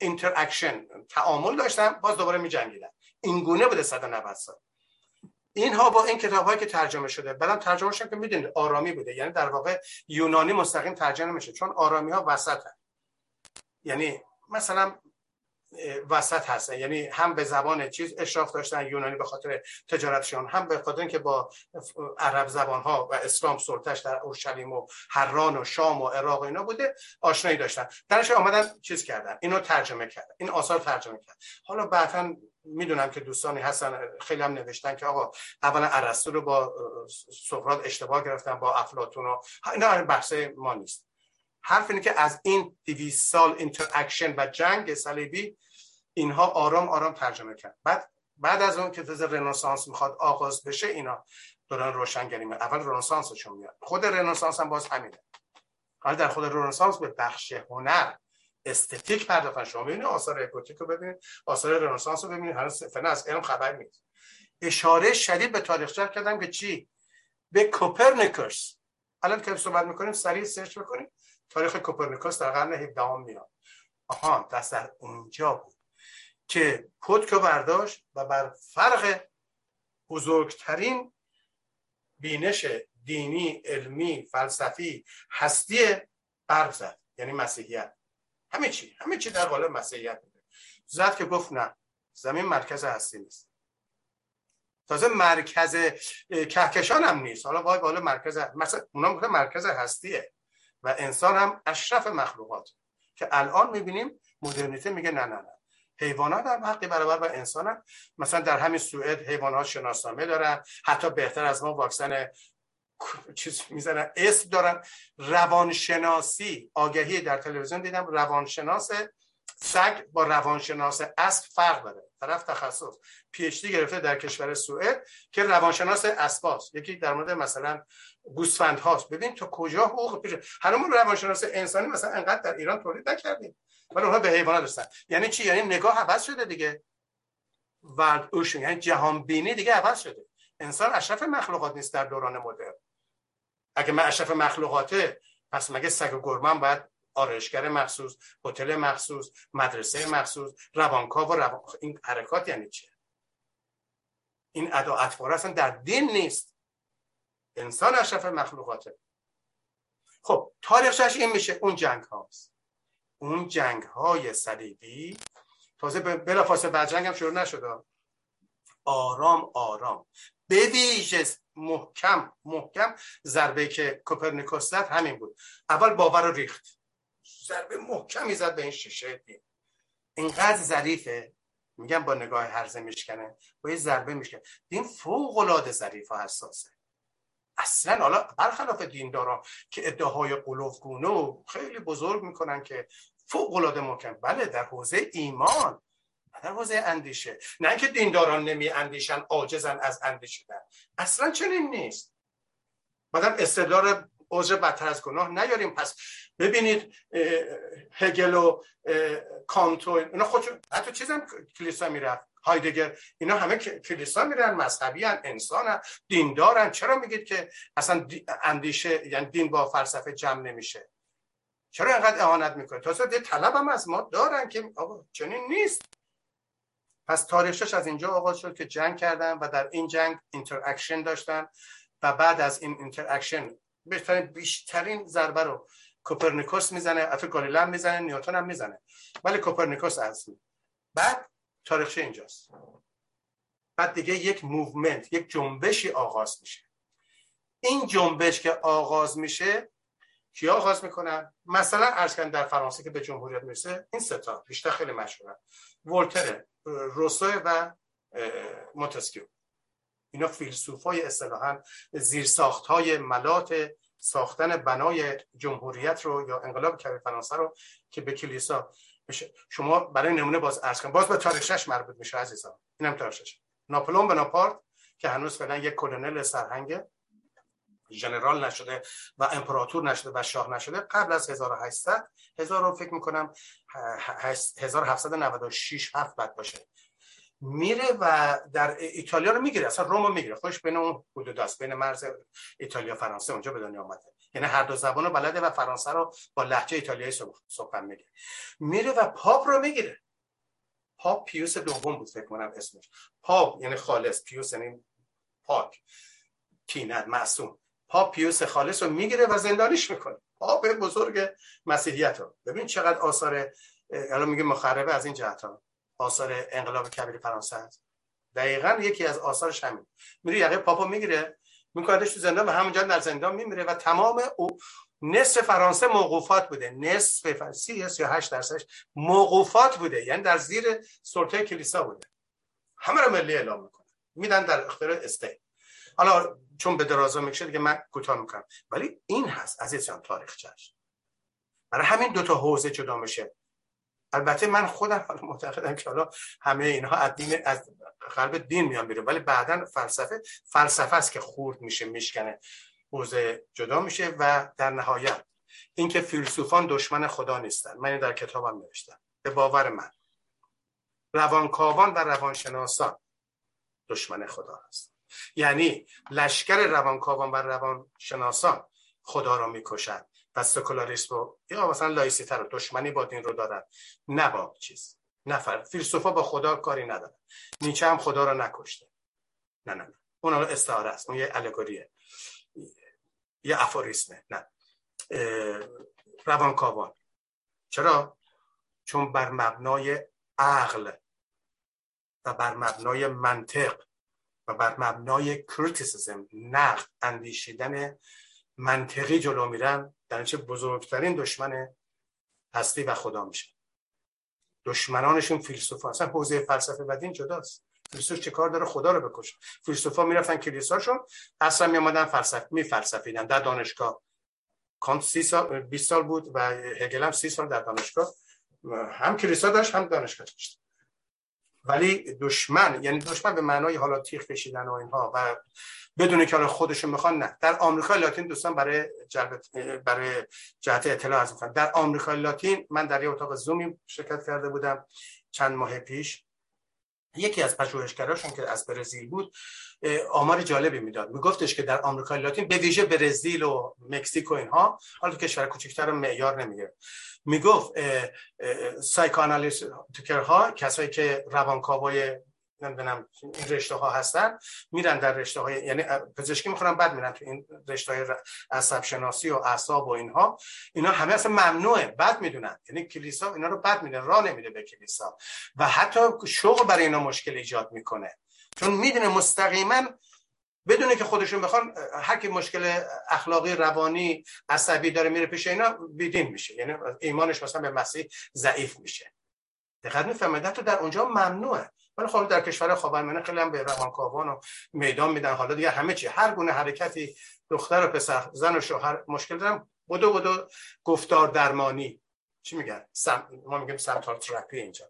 Speaker 3: interaction تعامل داشتن باز دوباره می جنگیدن این گونه بوده 190 سال. اینها با این کتاب هایی که ترجمه شده بعدم ترجمه شده که می‌دونید آرامی بوده. یعنی در واقع یونانی مستقیم ترجمه نمیشه چون آرامی ها وسط هست. یعنی مثلا وسط هستن. یعنی هم به زبان چیز اشراف داشتن یونانی به خاطر تجارتشون هم به خاطر اینکه با عرب زبان ها و اسلام سلطش در اورشلیم و حران و شام و عراق اینا بوده آشنایی داشتن. درش آمدن چیز کردن اینو ترجمه کردن این آثار ترجمه کرد حالا بعدا می‌دونم که دوستانی هستن خیلی هم نوشتن که آقا اولا ارسطو رو با سقراط اشتباه گرفتن با افلاطون و اینا بحث ما نیست. حرف اینه که از این 200 سال interaction و جنگ صلیبی اینها آرام آرام ترجمه کرد. بعد بعد از اون که تز رنسانس می‌خواد آغاز بشه اینا دارن روشنگری می اول رنسانسشون میاد خود رنسانس هم باز همینه. حالا در خود رنسانس به بخش هنر استتیک پرداختن. شما ببینید آثار گوتیک رو ببینید آثار رنسانس رو ببینید هنوز فعلا از علم خبر نیست. اشاره شدید به تاریخچه کردم که چی؟ به کوپرنیکوس. الان که صحبت می‌کنیم سریع سرچ بکنیم. تاریخ کوپرنیکوس در قرن 17 میاد. آها دست در اونجا بود که پتکو برداشت و بر فرق بزرگترین بینش دینی علمی فلسفی هستی غرب زد یعنی مسیحیت. همه چی همه چی در قالب مسیحیت بوده. زد که گفت نه زمین مرکز هستی نیست. تازه مرکز کهکشان هم نیست. حالا وای بالا مرکز مثلا اونا مرکز هستیه. و انسان هم اشرف مخلوقات که الان می‌بینیم مدرنیته میگه نه نه نه. حیوانات هم حقی برابر با انسان هم. مثلا در همین سوئد حیوانات شناسنامه دارن. حتی بهتر از ما واکسن چیز می‌زنن اسم دارن. روانشناسی آگهی در تلویزیون دیدم روانشناس سگ با روانشناس اسب فرق داره. طرف تخصص پی گرفته در کشور سوئد که روانشناس اسباس یکی در مورد مثلا گوسفند هاست. ببین تو کجا حقوق پیش هنوز روانشناس انسانی مثلا انقدر در ایران تولید نکردیم. ولی اونها به حیوانات هستن. یعنی چی؟ یعنی نگاه عوض شده دیگه. ورد اوشن یعنی جهان بینی دیگه عوض شده. انسان اشرف مخلوقات نیست در دوران مدرن. اگه من اشرف مخلوقاته پس مگه سگ و گرمن باید آرایشگر مخصوص هتل مخصوص مدرسه مخصوص روانکاو و روان... این حرکات یعنی چیه این ادا اطوار اصلا در دین نیست. انسان اشرف مخلوقاته خب تاریخش این میشه اون جنگ هاست. اون جنگ های صلیبی. تازه بلافاصله بعد جنگ هم شروع نشد آرام آرام. بویژه محکم محکم ضربه که کوپرنیکوس زد همین بود. اول باور رو ریخت. ضربه محکمی زد به این شیشه اینقدر ظریفه. میگم با نگاه هرزه میشکنه با یه ضربه میشکنه. دین فوق العاده ظریف و حساسه. اصلا حالا برخلاف دینداران که ادعاهای قلوفگونه خیلی بزرگ می‌کنن که فوق العاده محکم. بله در حوزه ایمان در حوزه اندیشه. نه اینکه دینداران نمی اندیشن عاجزن از اندیشیدن اصلا چنین نیست. بعدم استدلال عذر بدتر از گناه نیاریم. پس ببینید هگل و کانتو اینا خودشون حتی چیزم کلیسا می‌رفت. هایدگر اینا همه کلیسا میرن مذهبی هن انسان هن دیندارن چرا میگید که اصلا اندیشه یعنی دین با فلسفه جمع نمیشه؟ چرا اینقدر اهانت می‌کنه؟ تازه طلب هم از ما دارن که آقا چنین نیست. پس تاریخش از اینجا آغاز شد که جنگ کردن و در این جنگ interaction داشتن و بعد از این interaction بهترین بیشترین ضربه رو کوپرنیکوس می‌زنه افر گالیله می‌زنه نیوتن هم می‌زنه. ولی کوپرنیکوس اصلی بعد تاریخچه اینجاست. بعد دیگه یک movement یک جنبشی آغاز میشه. این جنبش که آغاز میشه کیا آغاز می‌کنن؟ مثلا عرض در فرانسه که به جمهوریت می‌رسه این سه‌تا بیشتر خیلی مشهورن ولتر روسو و مونتسکیو. اینا فیلسوفای اصطلاحا زیرساخت های ملات ساختن بنای جمهوریت رو یا انقلاب کبیر فرانسه رو که به کلیسا بشه شما برای نمونه باز ارز کنم. باز به تاریخش مربوط میشه عزیزان. اینم تاریخش ناپلون بناپارت که هنوز فعلا یک کلونل سرهنگ ژنرال نشده و امپراتور نشده و شاه نشده قبل از 1800 هزار فکر می‌کنم 1796 هفت بعد باشه. میره و در ایتالیا رو می‌گیره. اصلا روم رو می‌گیره. خوش بین اون حدود بین مرز ایتالیا فرانسه اونجا به دنیا آمده یعنی هر دو زبان رو بلده و فرانسه رو با لهجه ایتالیایی سخن میگه. میره و پاپ رو می‌گیره. پاپ پیوس دوم بود فکر کنم اسمش. پاپ یعنی خالص پیوس یعنی پاک. کینت معصوم. پاپ پیوس خالص رو می‌گیره و زندانیش می‌کنه. پاپ بزرگ مسیحیت رو. ببین چقدر آثار الان میگه مخربه از این جهت ها. آثار انقلاب کبیر فرانسه هست. دقیقا یکی از آثارش همین. میره یقه پاپو می‌گیره. می‌کنه تو زندان و همونجا در زندان میمیره و تمام او نصف فرانسه موقوفات بوده. نصف سی یا هشت درصدش موقوفات بوده. یعنی در زیر سلطه کلیسا بوده. همه رو ملی اعلام می‌کنه. میدن در اختیار استی حالا چون به درازا می‌کشه دیگه من کوتاه می‌کنم. ولی این هست عزیزان تاریخچش برای همین دو تا حوزه جدا میشه. البته من خودم معتقدم که حالا همه اینها از دین از قلب دین میان بیرون ولی بعدا فلسفه فلسفه است که خورد میشه میشکنه حوزه جدا میشه و در نهایت اینکه فیلسوفان دشمن خدا نیستن. من در کتابم نوشتم. به باور من. روانکاوان و روانشناسان دشمن خدا هست یعنی لشکر روانکاوان و روانشناسان خدا را می‌کشد و سکولاریسم یا مثلا لایسیته رو دشمنی با دین رو دارن. نه با چیز. نفر فیلسوفا با خدا کاری ندارن. نیچه هم خدا رو نکشته. نه نه نه. اون استعاره است. اون یه الگوریه. یه افوریسمه نه. روانکاوان. چرا؟ چون بر مبنای عقل و بر مبنای منطق و بر مبنای کریتیسیزم نقد اندیشیدن منطقی جلو میرن در بزرگترین دشمن هستی و خدا میشه. دشمنانشون فیلسوفا. اصلا حوزه فلسفه و دین جداست. فیلسوف چه کار داره؟ خدا رو بکشه. فیلسوفا می‌رفتن کلیساشون اصلا میامدن فلسفه می فلسفیدن در دانشگاه. کانت سی سال 20 سال بود و هگل هم 30 سال در دانشگاه. هم کلیسا داشت هم دانشگاه داشت. ولی دشمن یعنی دشمن به معنای حالا تیغ کشیدن و اینها و بدون که حالا خودشون می‌خوان نه. در آمریکا لاتین دوستان برای جلب برای جهت اطلاع از در آمریکا لاتین من در یه اتاق زومی شرکت کرده بودم چند ماه پیش. یکی از پژوهشگراشون که از برزیل بود آمار جالبی می‌داد. میگفتش که در آمریکا لاتین به ویژه برزیل و مکزیک و اینها حالا تو کشور کوچکتر معیار نمیگه. می‌گفت ها کسایی که روانکاوای نمی‌دونم این رشته ها هستن میرن در رشته های یعنی پزشکی می‌خورن بعد میرن تو این رشته های عصب شناسی و اعصاب و اینها. اینا همه اصلا ممنوعه بعد می‌دونن. یعنی کلیسا اینا رو بعد میده راه نمیده به کلیسا. و حتی شغل برای اینا مشکل ایجاد می‌کنه. چون می‌دونه مستقیما بدونه که خودشون بخوان هر کی مشکل اخلاقی روانی عصبی داره میره پیش اینا بیدین میشه. یعنی ایمانش مثلا به مسیح ضعیف میشه. دقت می‌فهمید تو در اونجا ممنوعه. ولی خب در کشور خاورمیانه خیلی هم به روانکاوان و میدان میدن. حالا دیگه همه چی هر گونه حرکتی دختر و پسر زن و شوهر مشکل دارن بدو بدو گفتار درمانی. چی میگن؟ سم... ما میگیم سمتال تراپی اینجا.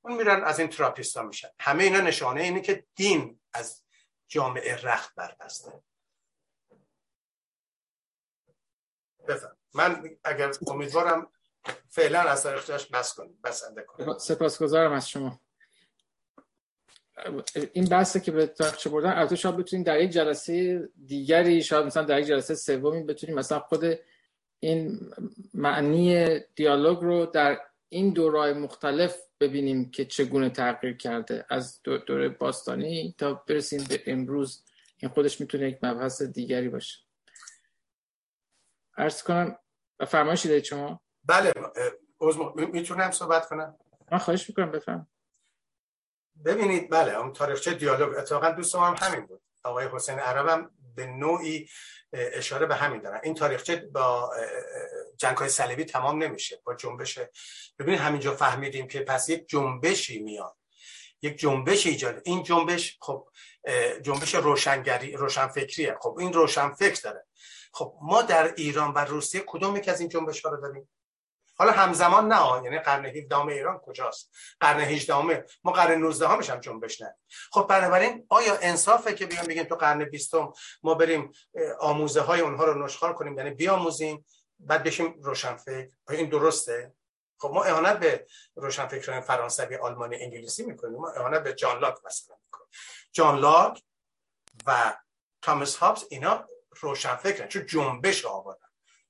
Speaker 3: اون میرن از این تراپیستا میشن. همه اینا نشانه اینه که دین از جامعه رخت بربسته. بفهم. من اگر امیدوارم فعلا از طریقش بس کنیم. بسنده کنیم.
Speaker 2: سپاسگزارم از شما. این بحثی که به تاقچه بردن البته شاید بتونیم در یک جلسه دیگری شاید مثلا در یک جلسه سومی بتونیم مثلا خود این معنی دیالوگ رو در این دورای مختلف ببینیم که چگونه تغییر کرده از دوره باستانی تا برسیم به امروز. این خودش می‌تونه یک مبحث دیگری باشه. ارز کنم فرمایشی دارید شما؟
Speaker 3: بله می‌تونم صحبت کنم؟
Speaker 2: من خواهش می‌کنم بفهم
Speaker 3: ببینید بله اون تاریخچه دیالوگ اتفاقا دوست هم همین بود. آقای حسین عربم به نوعی اشاره به همین دارن. این تاریخچه با جنگ های صلیبی تمام نمیشه با جنبش. ببینید همینجا فهمیدیم که پس یک جنبشی میاد. یک جنبش ایجاد. این جنبش خب جنبش روشنگری روشنفکریه. خب این روشنفکر داره. خب ما در ایران و روسیه کدوم که از این جنبش ها رو داریم؟ حالا همزمان نه یعنی قرن 17 ایران کجاست؟ قرن 18 ما قرن 19 هم هم جنبش نه خب بنابراین آیا انصافه که بیان بگیم تو قرن 20 ما بریم آموزه های اونها رو نشخوار کنیم یعنی بیاموزیم بعد بشیم روشنفکر؟ این درسته؟ خب ما اهانت به روشنفکران فرانسوی آلمانی انگلیسی می‌کنیم. ما اهانت به جان لاک مثلا می‌کنیم. جان لاک و تامس هابز اینا روشنفکرن چون جنبش آوردن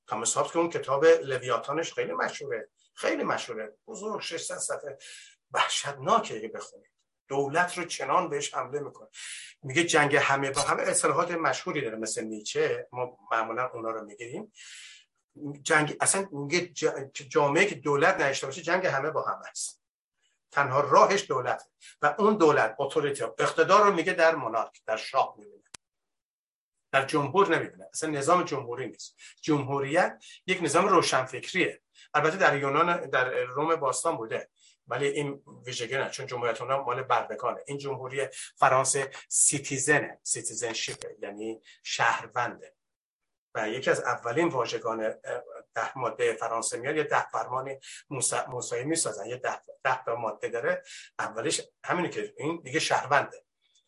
Speaker 3: تامس هابز که اون کتاب لویاتانش خیلی مشهوره. خیلی مشهوره. بزرگ 600 صفحه. وحشتناکه که بخونید. دولت رو چنان بهش حمله می‌کنه. میگه جنگ همه با همه اصطلاحات مشهوری داره مثل نیچه. ما معمولا اونا رو می‌گیریم. جنگ اصلا میگه جامعه که دولت نشته باشه جنگ همه با همه است. تنها راهش دولت و اون دولت authority اقتدار رو میگه در monarch در شاه می‌بینه. در جمهور نمی‌بینه. اصلا نظام جمهوری نیست. جمهوریت یک نظام روشنفکریه. البته در یونان در روم باستان بوده. ولی این ویژگی نه. چون جمهوریت مال بردگانه. این جمهوری فرانسه citizen ه citizenship یعنی شهرونده و یکی از اولین واژگان ده ماده فرانسه میاد یه ده فرمان موسایی می‌سازن. یه ده, ده ماده داره. اولیش همینه که این دیگه شهرونده.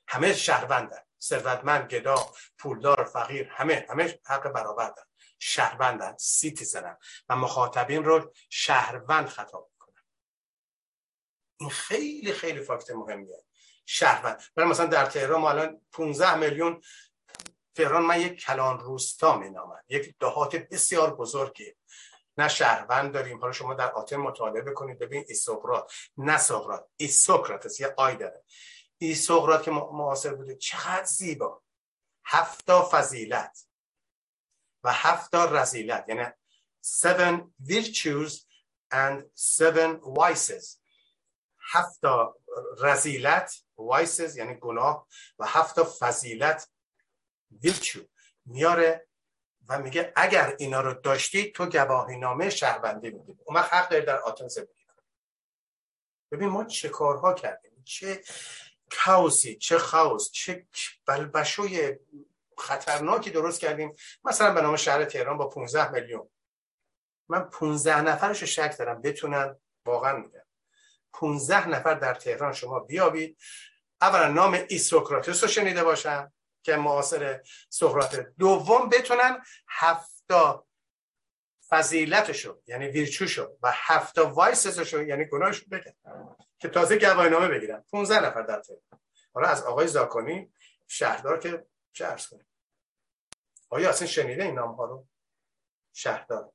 Speaker 3: همه شهرونده. ثروتمند گدا پولدار فقیر همه همه حق برابر دارن شهروندن سیتیزنن. و مخاطبین رو شهروند خطاب می‌کنن. این خیلی خیلی فاکت مهمیه. شهروند. برای مثلا در تهران ما الان 15 میلیون تهران من یک کلان روستا می نامم یک دهات بسیار بزرگی. نه شهروند داریم. حالا شما در آتن مطالعه بکنید. ببین ایسوکرات نه سقراط. ایسوکراتس یه I داره. ایسوکرات که معاصر بوده. چقدر زیبا. هفتا فضیلت و هفتا رذیلت. یعنی seven virtues and seven vices. هفتا رزیلت vices یعنی گناه و هفتا فضیلت ویچو میاره و میگه اگر اینا رو داشتی تو گواهی نامه شهروندی میدی اون حق داری در آتن زندگی ببین ما چه کارها کردیم؟ چه کاوسی چه خاوس چه بلبشوی خطرناکی درست کردیم. مثلا به نام شهر تهران با 15 میلیون. من 15 نفرش شک دارم بتونن واقعا میگم 15 نفر در تهران شما بیابید. اولا نام ایسوکراتس رو شنیده باشن که معاصر سقراط. دوم بتونن هفتا فضیلتشو یعنی ویرچوشو و هفتا وایسشو یعنی گناهشو بگن. که تازه گواهی نامه بگیرن 15 نفر در تهران. حالا از آقای زاکانی شهردار که چه ارز کنیم آیا اصلا شنیده این نام ها رو؟ شهردار.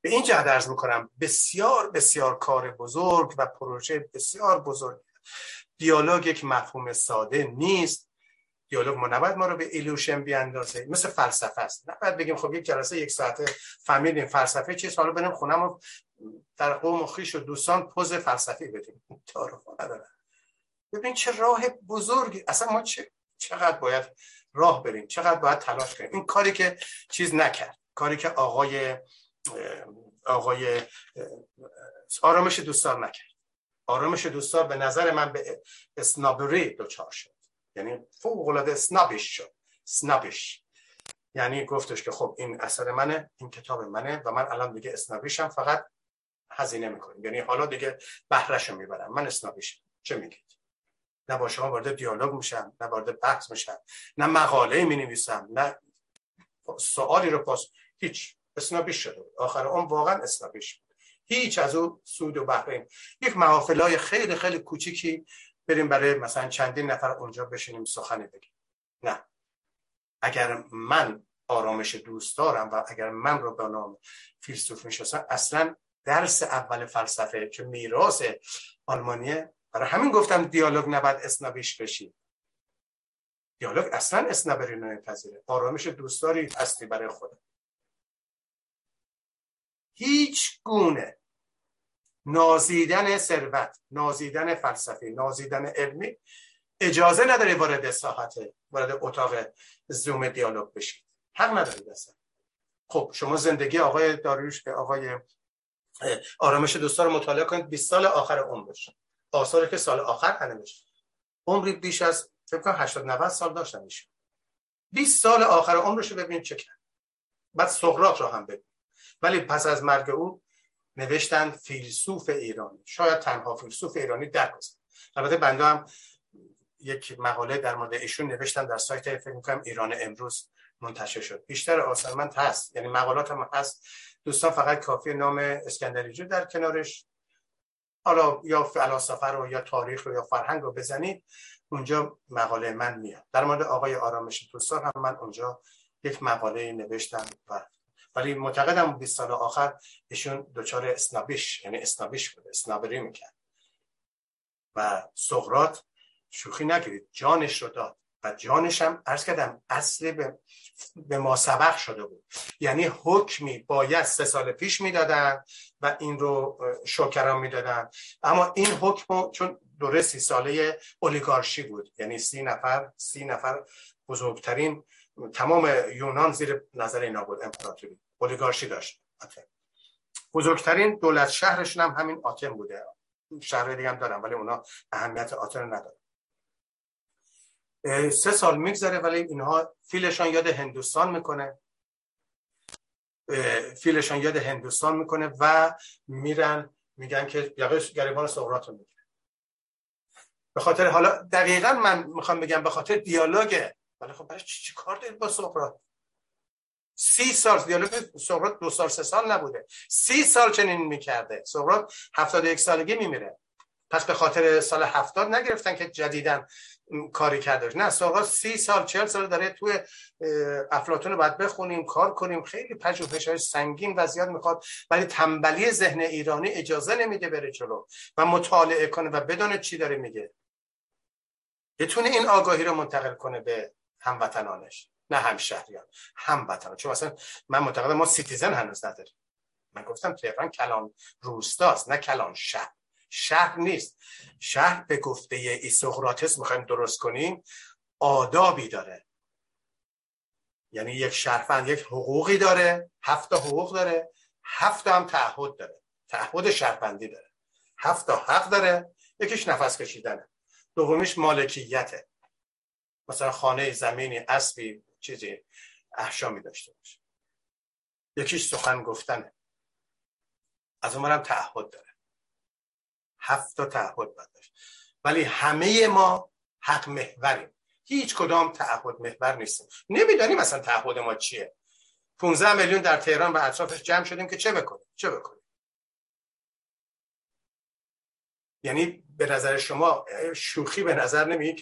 Speaker 3: به این جهت ارز می‌کنم بسیار بسیار کار بزرگ و پروژه بسیار بزرگ. دیالوگ یک مفهوم ساده نیست. دیالوگ ما نباید ما رو به ایلوشن بیاندازه. مثل فلسفه است. نباید بگیم خب یک جلسه یک ساعته فهمیدیم فلسفه چیست حالا بریم خونم و در قوم و خیش و دوستان پوز فلسفی بدیم. تعارف نداره ببین چه راه بزرگی. اصلا ما چه چقدر باید راه بریم؟ چقدر باید تلاش کنیم؟ این کاری که چیز نکرد. کاری که آقای آقای آرامش دوستان نکرد. آرامش دوستان به نظر من به اسنابری دوچار شد. یعنی فوق العاده اسنابش شد. اسنابش یعنی گفتش که خب این اثر منه این کتاب منه و من الان دیگه اسنابیشم فقط هزینه می‌کنیم. یعنی حالا دیگه بهرهشو می‌برم. من اسنابیشم چه میگید؟ نه با شما وارد دیالوگ میشم نه وارد بحث میشم نه مقاله می نویسم نه سوالی رو پاس هیچ. اسنابیش شده آخر اون واقعا اسنابیش هیچ از او سود و بهره. یک محافل های خیلی خیلی کوچیکی بریم برای مثلا چندین نفر اونجا بشینیم سخنی بگیم. نه. اگر من آرامش دوست دارم و اگر من رو به نام فیلسوف می‌شناسم اصلا درس اول فلسفه که میراث آلمانیه برای همین گفتم دیالوگ نباید اسنابیش بشی. دیالوگ اصلا اسنابری نمیپذیره آرامش دوستداری هستی برای خودت. هیچ گونه نازیدن ثروت نازیدن فلسفی نازیدن علمی. اجازه نداره وارد ساحت وارد اتاق زوم دیالوگ بشید. حق ندارید اصلا خب شما زندگی آقای داریوش آقای آرامش دوستان رو مطالعه کنید. 20 سال آخر عمرش. آثاری که سال آخر نمیشه عمری بیش از فکر کنم 80 90 سال داشتن میشه 20 سال آخر عمرش رو ببین چه کرد. بعد سقراط رو هم ببین. ولی پس از مرگ او نوشتن فیلسوف ایرانی. شاید تنها فیلسوف ایرانی در البته بنده هم یک مقاله در مورد ایشون نوشتم در سایت فکر می‌کنم ایران امروز منتشر شد. بیشتر آسان هست. یعنی مقالات هم هست. دوستان فقط کافی نام اسکندری جو در کنارش. حالا یا فلاسفه رو یا تاریخ رو یا فرهنگ رو بزنید. اونجا مقاله من میاد. در مورد آقای آرامش دوستان هم من اونجا یک مقاله نوشتم و ولی معتقدم 20 سال آخر ایشون دچار اسنابیش یعنی اسنابیش بوده اسنابری می‌کرد. و سقرات شوخی نگیرید جانش رو داد. و جانش هم ارز کردم اصل به, به ما سبق شده بود. یعنی حکمی باید سه سال پیش می‌دادن و این رو شکران می‌دادن. اما این حکم چون دوره سی ساله اولیگارشی بود. یعنی سی نفر سی نفر بزرگترین تمام یونان زیر نظر اینا بود امپراتوری. اولیگارشی داشت. بزرگترین دولت شهرشون هم همین آتن بوده. شهر دیگه هم دارم ولی اونا اهمیت آتن نداره سه سال میگذره ولی اینها فیلشان یاد هندوستان می‌کنه. فیلشان یاد هندوستان می‌کنه و میرن میگن که گریبان سقراط رو می‌گیره. به خاطر حالا دقیقا من می‌خوام بگم به خاطر دیالوگه ولی خب برای چی, چی کار دارید با سقراط؟ سی سال دیالوگ سقراط دو سال سه سال نبوده. سی سال چنین می‌کرده. سقراط هفتاد یک سالگی میمیره. پس به خاطر سال هفتاد نگرفتن که جدیدن کاری کرده نه سقراط سی سال چهل سال داره توی افلاتون رو باید بخونیم کار کنیم. خیلی پژوهش های سنگین و زیاد می‌خواد ولی تنبلی ذهن ایرانی اجازه نمیده بره جلو و مطالعه کنه و بدون چی داره میگه. بتونه این آگاهی رو منتقل کنه به هموطنانش. نه همشهریان هموطنان چون مثلا من معتقدم ما citizen هنوز نداریم. من گفتم تهران کلان روستاست نه کلان شهر. شهر نیست. شهر به گفته ایسوقراتس می‌خوایم درست کنیم آدابی داره. یعنی یک شهروند یک حقوقی داره هفت حقوق داره هفت هم تعهد داره. تعهد شهروندی داره. هفت حق داره یکیش نفس کشیدنه. دومیش مالکیته. مثلا خانه زمینی اسبی چیزی احشامی داشته باشه. یکیش سخن گفتنه. از اونم تعهد داره. هفت تا تعهد باید داشت. ولی همه ما حق محوریم. هیچ کدام تعهد محور نیستیم. نمی‌دانیم مثلا تعهد ما چیه. 15 میلیون در تهران و اطرافش جمع شدیم که چه بکنیم؟ چه بکنیم؟ یعنی به نظر شما شوخی به نظر نمیاد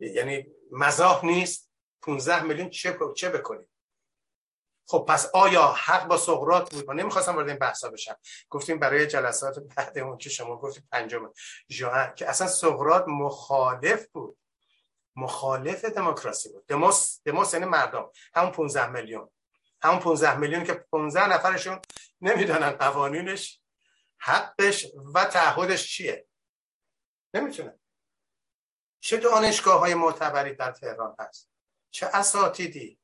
Speaker 3: یعنی مزاح نیست؟ 15 میلیون چه چه بکنیم؟ خب پس آیا حق با سقراط بود؟ من نمی‌خواستم وارد این بحثا بشم. گفتیم برای جلسات بعد اون که شما گفتیم پنجم. ژوئن که اصلا سقراط مخالف بود. مخالف دموکراسی بود. دموس دموس یعنی مردم. همون 15 میلیون. همون 15 میلیون که 15 نفرشون نمی‌دونن قوانینش حقش و تعهدش چیه. نمی‌تونه چه دانشگاه های معتبری در تهران هست؟ چه اساتیدی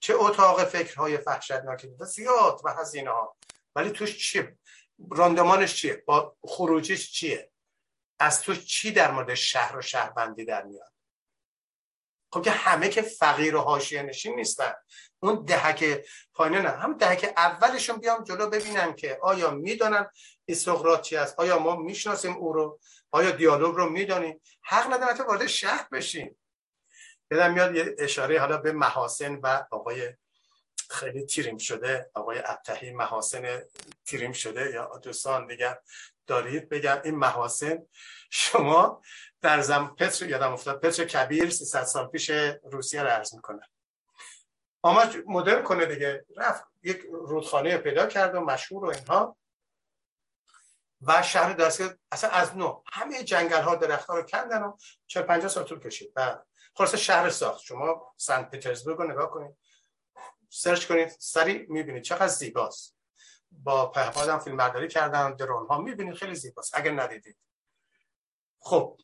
Speaker 3: چه اتاق فکرهای فحشتناکی زیاد و هزینه ها. ولی توش چیه راندمانش چیه؟ با خروجیش چیه؟ از تو چی در مورد شهر و شهربندی در میاد؟ خب که همه که فقیر و حاشیه نشین نیستن. اون دهک پایینه نه. هم دهک اولشون بیام جلو ببینن که آیا می‌دونن سقراط چی است؟ آیا ما می‌شناسیم او رو؟ آیا دیالوگ رو می‌دانیم حق ندارن وارد شهر بشین. یادم میاد یه اشاره حالا به محاسن و آقای خیلی تیریم شده آقای ابتهی محاسن تیریم شده. یا دوستان دیگر دارید بگم این محاسن شما در زم پتر یادم افتاد پتر کبیر 300 سال پیش روسیه رو عرض می‌کنه. آمد مدرن کنه دیگه. رفت یک رودخانه پیدا کرد و مشهور و اینها. و شهر دست اصلا از نو همه جنگل ها درخت ها رو کندن و 40 50 سال طول کشید. و خلاص شهر ساخت. شما سنت پترزبورگ رو نگاه کنید. سرچ کنید سری می‌بینید چقدر زیباست. با پهپادم فیلم برداری کردن درون ها می‌بینید خیلی زیباست. اگر ندیدید. خب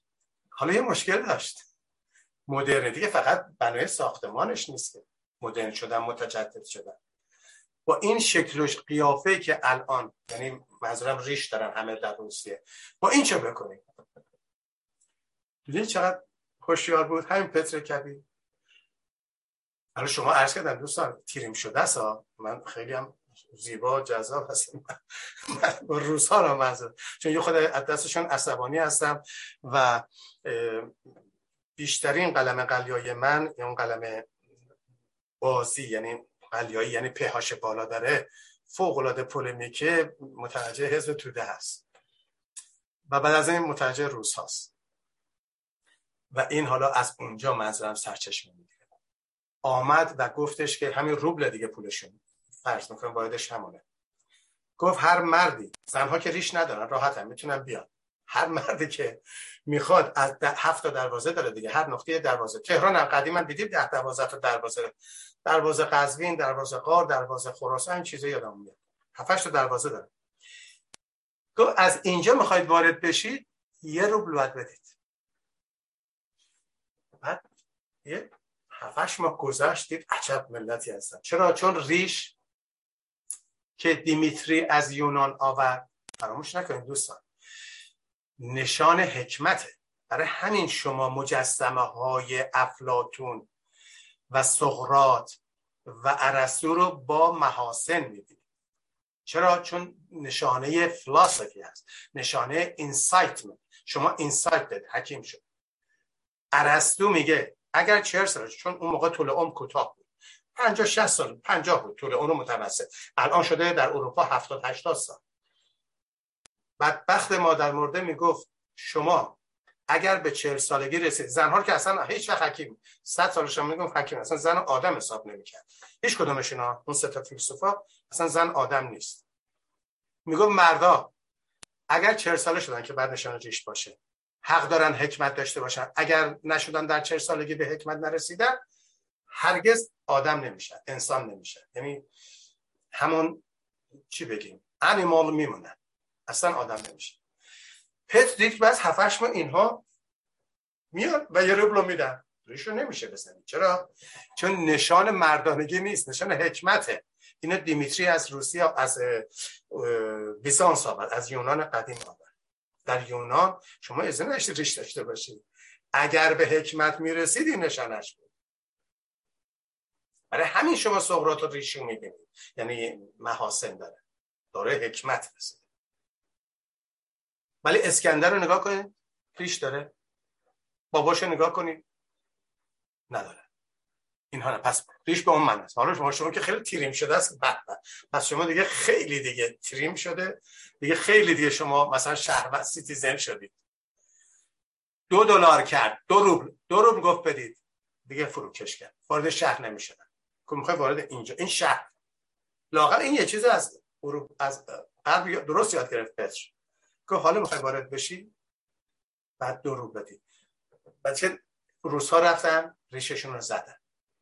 Speaker 3: حالا یه مشکل داشت. مدرن دیگه فقط بنای ساختمانش نیست که. مدرن شدن متجدد شدن. با این شکل و قیافه که الان یعنی منظورم ریش دارن همه در روسیه. با این چه بکنید دیدید چقدر خوشیار بود. همین پتر کبی حالا شما عرض کردن دوستان تیریم شده سا من خیلی هم زیبا جذاب هستم. با روس ها منظور. چون یه خود دستشون عصبانی هستم و بیشترین قلم قلیای من اون قلم بازی یعنی قلیایی یعنی پهاش بالا داره فوق العاده پولمیکه متوجه حزب توده هست. و بعد از این متوجه روس هاست و این حالا از اونجا منظورم سرچشمه می‌گیره. آمد و گفتش که همین روبل دیگه پولشون فرض می‌کنم وایدش همونه. گفت هر مردی زنها که ریش ندارن راحت هم می‌تونن بیان. هر مردی که می‌خواد از هفت تا دروازه داره دیگه هر نقطه دروازه. تهران هم قدیما دیدیم ده دوازده تا دروازه. دروازه قزوین دروازه قار دروازه خراسان چیزا یادم میاد. هفتش تا دروازه داره. تو از اینجا می‌خواید وارد بشید یه روبل بدید. بعد یه هفتش ماه گذشتید عجب ملتی هستن. چرا؟ چون ریش که دیمیتری از یونان آورد فراموش نکنید دوستان. نشان حکمته. برای همین شما مجسمه های افلاتون و سقرات و ارسطو رو با محاسن می‌دید چرا؟ چون نشانه فلسفی هست. نشانه اینسایتمنت شما اینسایت حکیم شد. ارسطو میگه اگر چهر سال چون اون موقع طول عمر کوتاه بود. 50 60 سال 50 بود طول عمر متوسط. الان شده در اروپا 70 80 سال. بدبخت مادر مرده می‌گفت شما اگر به چهل سالگی رسید زنها که اصلا هیچ وقت حکیم صد سالش هم میگم حکیم اصلا زن آدم حساب نمی‌کرد. هیچ کدومش اینا اون سه تا فیلسوفا اصلا زن آدم نیست. میگم مردا اگر چهل ساله شدن که بعد نشان ریش باشه حق دارن حکمت داشته باشن. اگر نشدن در چهل سالگی به حکمت نرسیدن هرگز آدم نمیشن انسان نمیشن یعنی همون چی بگیم؟ انیمال میمونن اصلا آدم نمیشه. پت دید بعد هفتش ما اینها میاد و یه روبلو میدن. ریشو نمیشه بزنید چرا؟ چون نشان مردانگی نیست نشان حکمته. اینا دیمیتری از روسیه از بیزانس آورد از یونان قدیم آورد. در یونان شما از نشتی ریش داشته باشید. اگر به حکمت می‌رسید این نشانش بود. برای همین شما سقراط و ریشو می‌بینید. یعنی محاسن داره. داره حکمت هست ولی اسکندر رو نگاه کنید. ریش داره. باباشو نگاه کنید. نداره. اینها نه پس ریش به اون من است. حالا شما شما که خیلی تریم شده است پس شما دیگه خیلی دیگه تریم شده. دیگه خیلی دیگه شما مثلا شهر و سیتیزن شدید. دو دلار کرد. دو روبل. دو روبل گفت بدید. دیگه فروکش کرد. وارد شهر نمی‌شدن. که می‌خوای وارد اینجا. این شهر. لاقل این یه چیز از از قبل درست یاد گرفت پتر که حالا می‌خوای وارد بشی؟ بعد دو روبل بدید روس ها رفتن ریششون رو زدن.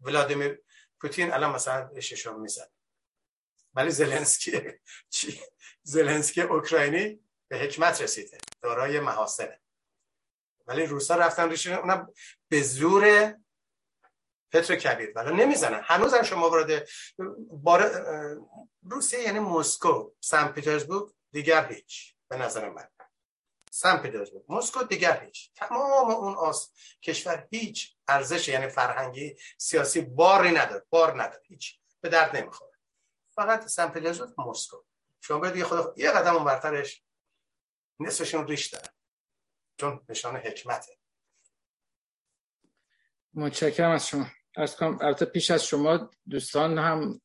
Speaker 3: ولادیمیر پوتین الان مثلا ریششون می‌زد ولی زلنسکی زلنسکی اوکراینی به حکمت رسیده. دارای محاسنه. ولی روسا رفتن ریششون اونم به زور پتر کبیر. ولی نمی‌زنن. هنوز شما وارد بار روسیه یعنی مسکو سن پیترزبورگ دیگر هیچ به نظر من. سن پیترزبورگ مسکو دیگر هیچ. تمام اون آس کشور هیچ ارزش یعنی فرهنگی سیاسی باری نداره. بار نداره. هیچ. به درد نمی‌خوره. فقط سن پیترزبورگ مسکو. شما باید خود یه قدم اون برترش نصفشون ریش داره. چون نشان حکمته.
Speaker 2: متشکرم از شما. ارز کنم البته پیش از شما دوستان هم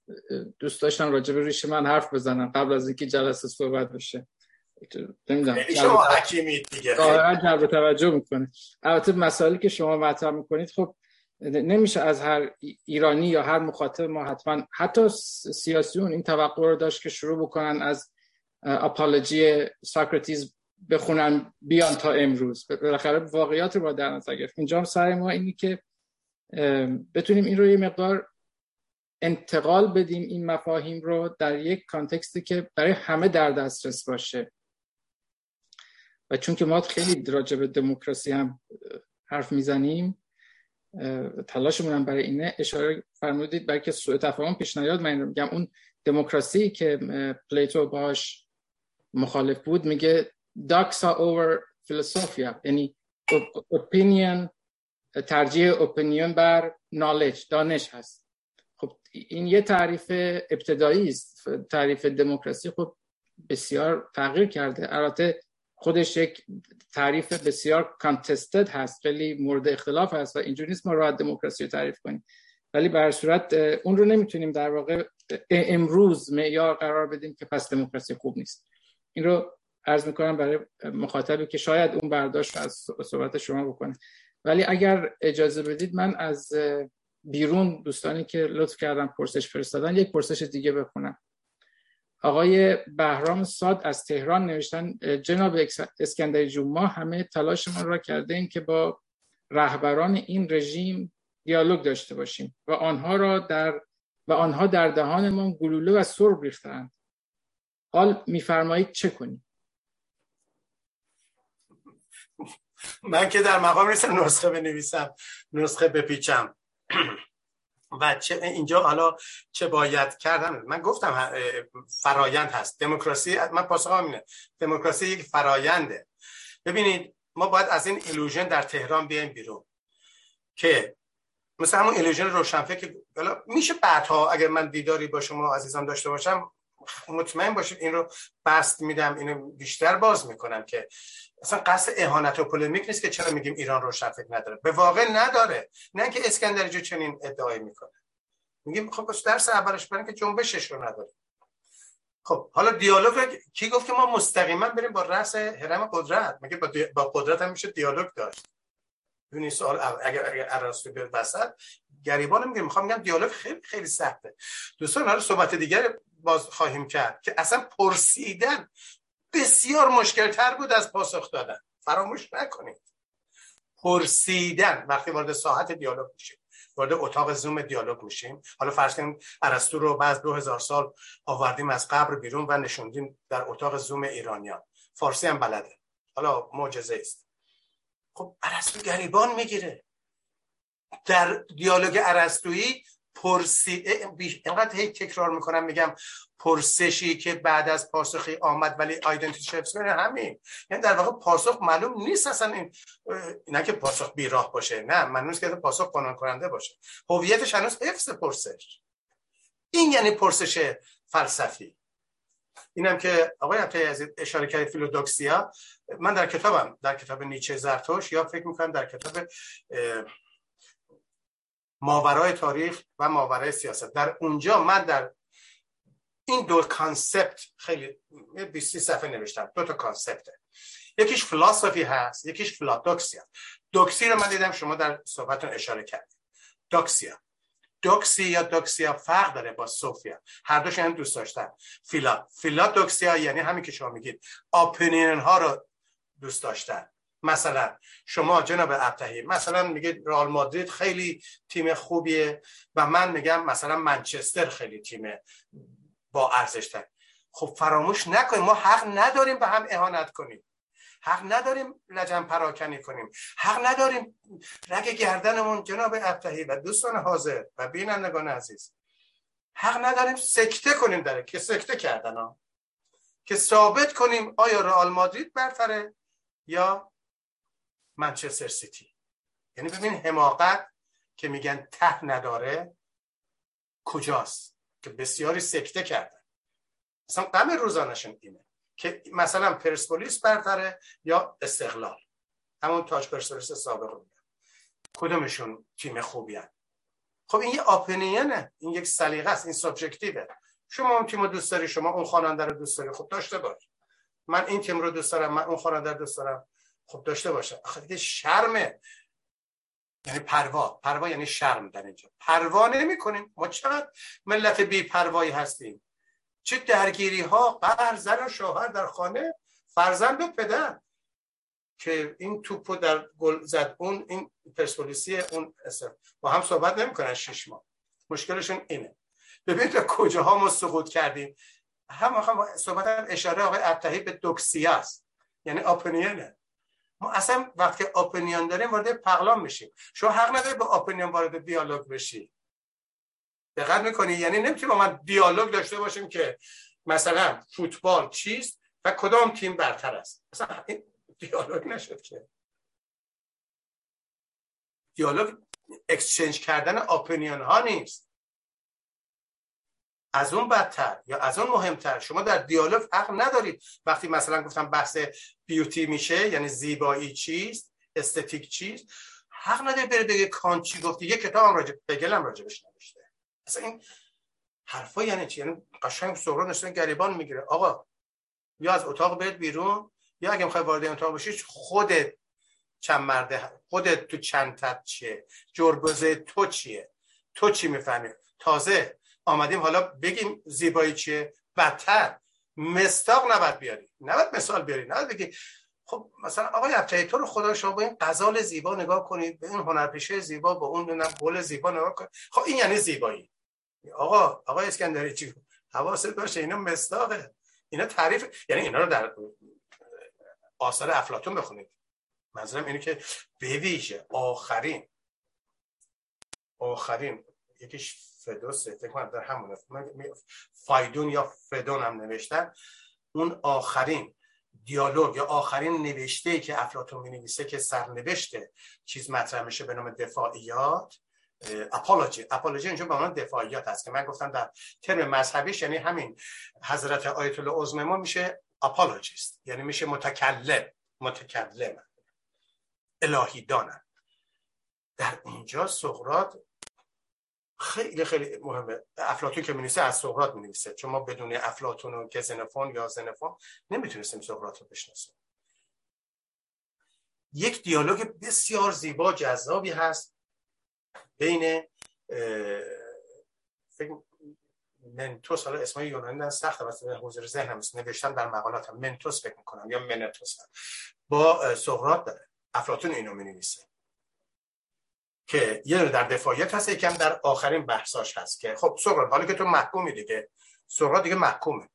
Speaker 2: دوست داشتن راجع به ریش من حرف بزنن قبل از اینکه جلسه صحبت بشه.
Speaker 3: نمی‌دونم. شما حکیمید دیگه.
Speaker 2: جلب توجه می‌کنه البته مسائلی که شما مطرح می‌کنید خب نمیشه از هر ایرانی یا هر مخاطب ما حتما حتی سیاسیون این توقع رو داشت که شروع بکنن از اپولوژی ساکراتیز بخونن بیان تا امروز. بالاخره واقعیات رو با در نظر گرفت. اینجا سر ما اینی که بتونیم این رو یه مقدار انتقال بدیم این مفاهیم رو در یک کانتکستی که برای همه در دسترس باشه. و چون که ما خیلی راجع به دموکراسی هم حرف می‌زنیم تلاشمون هم برای اینه اشاره فرمودید برای که سوء تفاهم پیش نیاد. من میگم اون دموکراسی که Plato باش مخالف بود میگه doxa over philosophia یعنی opinion ترجیح opinion بر knowledge دانش هست. خب این یه تعریف ابتدایی است تعریف دموکراسی خب بسیار تغییر کرده. البته خودش یک تعریف بسیار کانتستد هست خیلی مورد اختلاف هست و اینجوری نیست ما راحت دموکراسی رو تعریف کنیم. ولی به صورت اون رو نمی‌تونیم در واقع امروز معیار قرار بدیم که پس دموکراسی خوب نیست. این رو عرض می‌کنم برای مخاطبی که شاید اون برداشت از صحبت شما بکنه. ولی اگر اجازه بدید من از بیرون دوستانی که لطف کردن پرسش فرستادن یک پرسش دیگه بخونم. آقای بهرام ساد از تهران نوشتن جناب اسکندر جون ما همه تلاشمان را کرده ایم که با رهبران این رژیم دیالوگ داشته باشیم و آنها را در و آنها در دهانمان گلوله و سرب ریختند حال میفرمایید چه کنیم؟
Speaker 3: من که در مقام نیستم نسخه بنویسم نسخه بپیچم. و چه اینجا حالا چه باید کردم من گفتم فرایند هست. دموکراسی من پاسخ اینه. دموکراسی یک فراینده ببینید ما باید از این ایلوژن در تهران بیایم بیرون که مثل همون ایلوژن روشنفکر میشه بعدها اگر من دیداری با شما عزیزان داشته باشم مطمئن باشید این رو بست میدم اینو بیشتر باز می‌کنم که اصلا قصد اهانت و پولمیک نیست که چرا میگیم ایران رو فکر نداره. به واقع نداره. نه که اسکندر چنین ادعایی می‌کنه. میگیم خب درس اولش برای که جنبشش رو نداره خب حالا دیالوگ کی گفت که ما مستقیما بریم با رأس هرم قدرت؟ مگه با, قدرت هم میشه دیالوگ داشت. ببینید سوال اگر اگر ارسطو بیاد وسط گریبان میگه می‌خوام میگم دیالوگ خیلی خیلی سخته. دوستان حالا صحبت دیگر باز خواهیم کرد که اصلا پرسیدن بسیار مشکل تر بود از پاسخ دادن. فراموش نکنید. پرسیدن. وقتی وارد ساحت دیالوگ میشیم. وارد اتاق زوم دیالوگ میشیم. حالا فرض کنیم ارسطو رو بعد 2000 سال آوردیم از قبر بیرون و نشوندیم در اتاق زوم ایرانیان. فارسی هم بلده. حالا معجزه است. خب ارسطو گریبان می‌گیره. در دیالوگ ارسطویی پرسی اینقدر هی تکرار می‌کنم میگم پرسشی که بعد از پاسخی آمد ولی آیدنتیتی شفت همین. یعنی در واقع پاسخ معلوم نیست اصلا این نه که پاسخ بیراه باشه نه من که پاسخ قانون کننده باشه. هویتش هنوز حفظ پرسش. این یعنی پرسش فلسفی. اینم که آقای عطایی از اشاره کرد فیلودوکسیا. من در کتابم در کتاب نیچه زرتوش یا فکر می‌کنم در کتاب ماورای تاریخ و ماورای سیاست. در اونجا من در این دو concept خیلی 20 صفحه نوشتم. دو تا concept ه یکیش فلسفی هست یکیش فلادوکسیا دوکسی رو من دیدم شما در صحبتتون اشاره کردید. دوکسیا. دوکسی یا دوکسیا فرق داره با سوفیا. هر دوش هم دوست داشتن. فیلا فیلا دوکسیا یعنی همین که شما میگید. opinion ها رو دوست داشتن. مثلا شما جناب ابتهی مثلا میگید رئال مادرید خیلی تیم خوبیه و من میگم مثلا منچستر خیلی تیم با ارزش خب فراموش نکنیم ما حق نداریم به هم اهانت کنیم. حق نداریم لجن پراکنی کنیم. حق نداریم رگ گردنمون جناب ابتهی و دوستان حاضر و بینندگان عزیز. حق نداریم سکته کنیم داره که سکته کردن ها. که ثابت کنیم آیا رئال مادرید برتره یا منچستر سیتی. یعنی ببین حماقت که میگن ته نداره کجاست؟ که بسیاری سکته کردن. اصلا غم روزانشون اینه که مثلا پرسپولیس برتره یا استقلال. همون تاج پرسپولیس سابق رو کدومشون تیم خوبی هست خب این یه آپنینه این یک سلیقه است. این سابجکتیوه شما اون تیم دوست داری شما اون خواننده رو دوست داری. خب داشته باش. من این تیم رو دوست دارم من اون خواننده رو دوست دارم. خب داشته باشه. آخه دیگه شرمه یعنی پروا. پروا یعنی شرم در اینجا. پروا نمی کنیم ما چقدر ملت بی پروایی هستیم. چه درگیری ها قهر زن و شوهر در خانه فرزند و پدر. که این توپو در گل زد. اون این پرسپولیسی اون با هم صحبت نمی‌کنن شش ماه. مشکلشون اینه. ببینید کجاها ما سقوط کردیم. هم هم صحبت اشاره آقای ابتهی به دوکسیا است. یعنی اپینینه ما اصلا وقتی اپینین داریم وارد پغلام میشیم. شما حق نداری به اپینین وارد دیالوگ بشی. دقت می‌کنی؟ یعنی نمی‌تونیم با من دیالوگ داشته باشیم که مثلا فوتبال چیست و کدام تیم برتر است. مثلا این دیالوگ نشد که. دیالوگ اکسچنج کردن اپینیون ها نیست. از اون بدتر یا از اون مهمتر؟ شما در دیالوگ حق ندارید. وقتی مثلا گفتم بحث بیوتی میشه یعنی زیبایی چیست؟ استتیک چیست؟ حق نداری بره بگه کان چی گفتی. یه کتاب هم راجع بگلم راجبش نوشته. اصلا این حرفا یعنی چی؟ یعنی قشنگ سهران نشون گریبان می‌گیره. آقا یا از اتاق برید بیرون یا اگه می‌خوای وارد اتاق بشی خودت چند مرده خودت تو چند تت چیه؟ جربزه تو چیه؟ تو چی می‌فهمی؟ تازه آمدیم حالا بگیم زیبایی چیه؟ بدتر. مستاق نباید بیاری. نباید مثال بیاری. نباید بگی خب مثلا آقای ابتهی تو رو خدا شما با این غزال زیبا نگاه کنید به این هنرپیشه زیبا با اون گل زیبا نگاه کنید خب این یعنی زیبایی. آقا آقای اسکندری چی؟ حواست باشه اینا مصداقه اینا تعریف یعنی اینا رو در آثار افلاطون بخونید. منظورم اینه که به آخرین. آخرین. یکیش فدوسه فکر کنم در همون فایدون یا فدون هم نوشتن. اون آخرین دیالوگ یا آخرین نوشته که افلاطون می نویسه که سرنوشته چیز مطرح میشه به نام دفاعیات apology apology اینجا به عنوان دفاعیات هست که من گفتم در ترم مذهبیش یعنی همین حضرت آیت الله ما میشه apologist یعنی میشه متکلم متکلم الهی دانن در اینجا سقراط خیلی خیلی مهمه. افلاطون که می‌نویسه از سقراط می‌نویسه. چون ما بدون افلاطون و گزنفون یا زنفون نمی‌تونستیم سقراط رو بشناسیم. یک دیالوگ بسیار زیبا جذابی هست بین منتوس حالا اسمای یونانی نه سخته واسه حضور ذهنم است نوشتم در مقالاتم. منتوس فکر می‌کنم یا منتوس. با سقراط داره. افلاطون اینو می‌نویسه. که یه در دفاعیت هست یکم در آخرین بحثاش هست که خب سقراط حالا که تو محکومی دیگه. سقراط دیگه محکومه.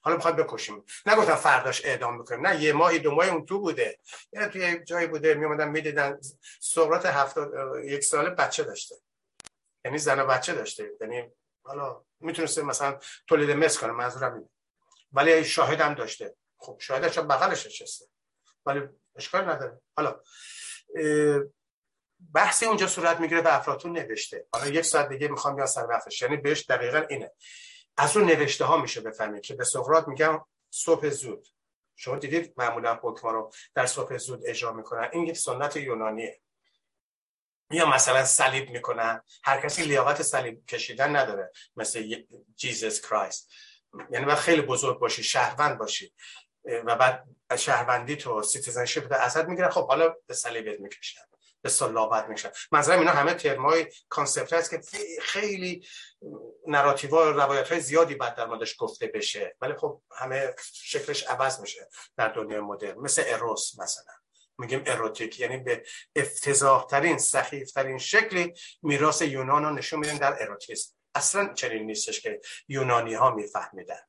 Speaker 3: حالا می‌خواد بکشیم. نگفتم فرداش اعدام می‌کنیم نه یه ماهی دو ماهی اون تو بوده. یعنی توی جایی بوده میومدن می‌دیدن. سقراط هفتاد یک ساله بچه داشته. یعنی زن و بچه داشته. یعنی حالا می‌تونسته مثلا تولید مثل کنه منظورم اینه. ولی شاهد هم داشته. خب شاهدش بغلش نشسته. ولی اشکال نداره. حالا بحثی اونجا صورت می‌گیره به افلاطون نوشته. حالا یک ساعت دیگه می‌خوام بیان سر وقتش یعنی بهش دقیقا اینه. از اون نوشته ها میشه بفهمید که به سقراط میگم صبح زود. شما دیدید معمولا حکما رو در صبح زود اجرا می‌کنن. این یک سنت یونانیه. یا مثلا صلیب می‌کنن. هر کسی لیاقت صلیب کشیدن نداره. مثل Jesus Christ یعنی باید خیلی بزرگ باشی شهروند باشی. و بعد شهروندی تو citizenship ده ازت می‌گیرن. خب حالا به صلیبت می‌کشن. به صلابه می‌کشن. منظورم اینا همه term ای concept هست که خیلی نراتیوا روایت های زیادی بعد در موردش گفته بشه. ولی خب همه شکلش عوض میشه در دنیای مدرن. مثل اروس مثلا. میگیم اروتیک یعنی به افتضاح ترین سخیف ترین شکلی میراث یونان رو نشون میدن در اروتیسم. اصلا چنین نیستش که یونانی ها میفهمیدن.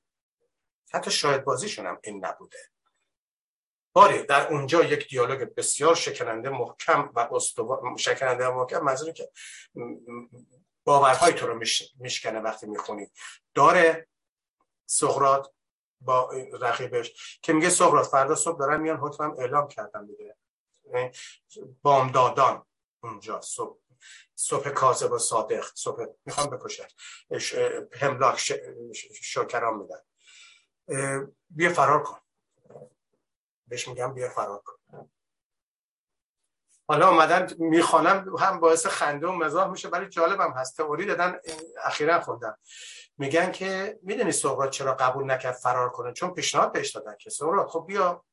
Speaker 3: حتی شاید بازیشون هم این نبوده. باری در اونجا یک دیالوگ بسیار شکننده محکم و استوار شکننده محکم منظوری که باورهای تو رو میشکنه وقتی می‌خونی. داره سقرات با رقیبش که میگه سقرات فردا صبح دارن میان حکمم اعلام کردن دیگه. بامدادان اونجا صبح صبح کاذب و صادق صبح می‌خوام بکشن. هملاک شکران میدن. بیا فرار کن. بهش میگم بیا فرار کن. حالا اومدن می‌خوانم هم باعث خنده و مزاح میشه ولی جالبم هست. تئوری دادن اخیرا خوندم. میگن که می‌دونی سقراط چرا قبول نکرد فرار کنه؟ چون پیشنهاد بهش دادن که سقراط خب بیا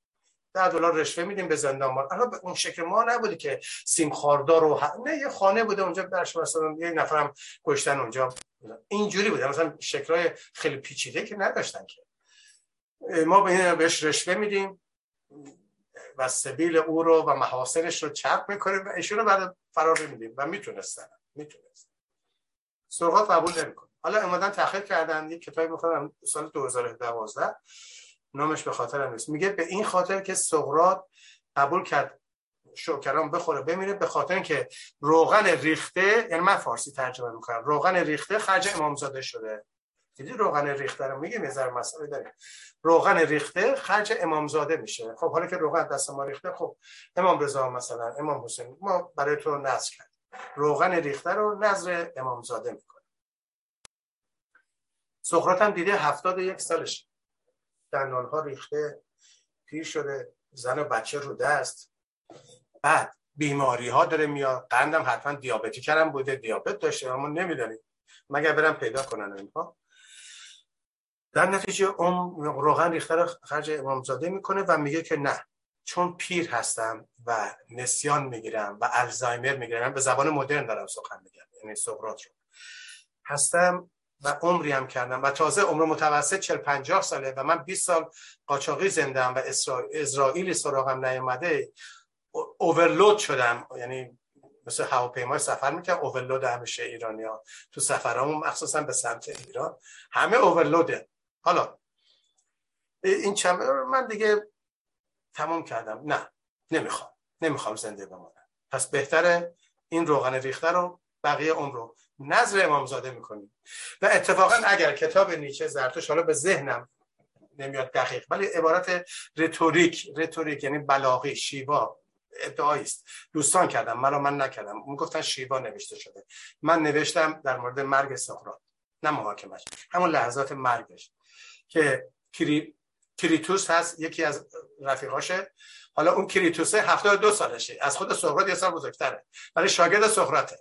Speaker 3: ده دلار رشوه میدیم به زندان ما الان اون شکل ما نبوده که سیم خاردار رو نه یه خانه بوده اونجا درش مثلا یه نفرم کشتن اونجا. اینجوری بوده. مثلا شکلای خیلی پیچیده که نداشتن که. ما به بهش رشوه میدیم. و سبیل او رو و محاسنش رو چپ می‌کنیم و ایشون رو بعد فرار میدیم و می‌تونستن می‌تونستن. سرغات قبول نمی‌کنه حالا امادن تحقیق کردن یک کتابی می‌خوام سال 2012 نامش به خاطر نیست. میگه به این خاطر که سقراط قبول کرد شوکران بخوره بمیره به خاطر اینکه روغن ریخته یعنی من فارسی ترجمه می‌کنم روغن ریخته خرج امامزاده شده. دیدی روغن ریخته رو میگه میذار مسئله داره روغن ریخته خرج امامزاده میشه. خب حالا که روغن دست ما ریخته خب امام رضا مثلا امام حسین ما برای تو نذر کرد روغن ریخته رو نظر امامزاده می‌کنه. سقراط هم دیده هفتاد یک سالش. ریخته پیر شده زن و بچه رو دست. بعد بیماری ها داره میاد. قندم حتما دیابتی کردم بوده دیابت داشته اما نمی‌دانیم مگر برم پیدا کنن اینها؟ در نتیجه اون روغن ریخته رو خرج امامزاده می‌کنه و میگه که نه چون پیر هستم و نسیان می‌گیرم و الزایمر می‌گیرم به زبان مدرن دارم سخن میگم یعنی سقراط رو. هستم و عمری هم کردم و تازه عمر متوسط 40 50 ساله و من 20 سال قاچاقی زندم و اسرائیلی سراغم نیومده اوورلود شدم. یعنی مثل هواپیمای سفر می‌کنم اوورلود همیشه ایرانی ها تو سفرامون مخصوصا به سمت ایران همه اوورلوده حالا این چند من دیگه تمام کردم. نه نمی‌خوام. نمی‌خوام زنده بمانم. پس بهتره این روغن ریخته رو بقیه عمر رو نظر امامزاده می‌کنیم. و اتفاقا اگر کتاب نیچه زرتوش حالا به ذهنم نمیاد دقیق ولی عبارت رتوریک رتوریک یعنی بلاغی شیوا ادعایی است. دوستان کردم مرا من نکردم. اون گفتن شیوا نوشته شده. من نوشتم در مورد مرگ سقراط نه محاکمش. همون لحظات مرگش. که کری... کریتوس هست یکی از رفیقاشه. حالا اون کریتوسه 72 سالشه. از خود سقراط یه سال بزرگتره. ولی شاگرد سقراطه.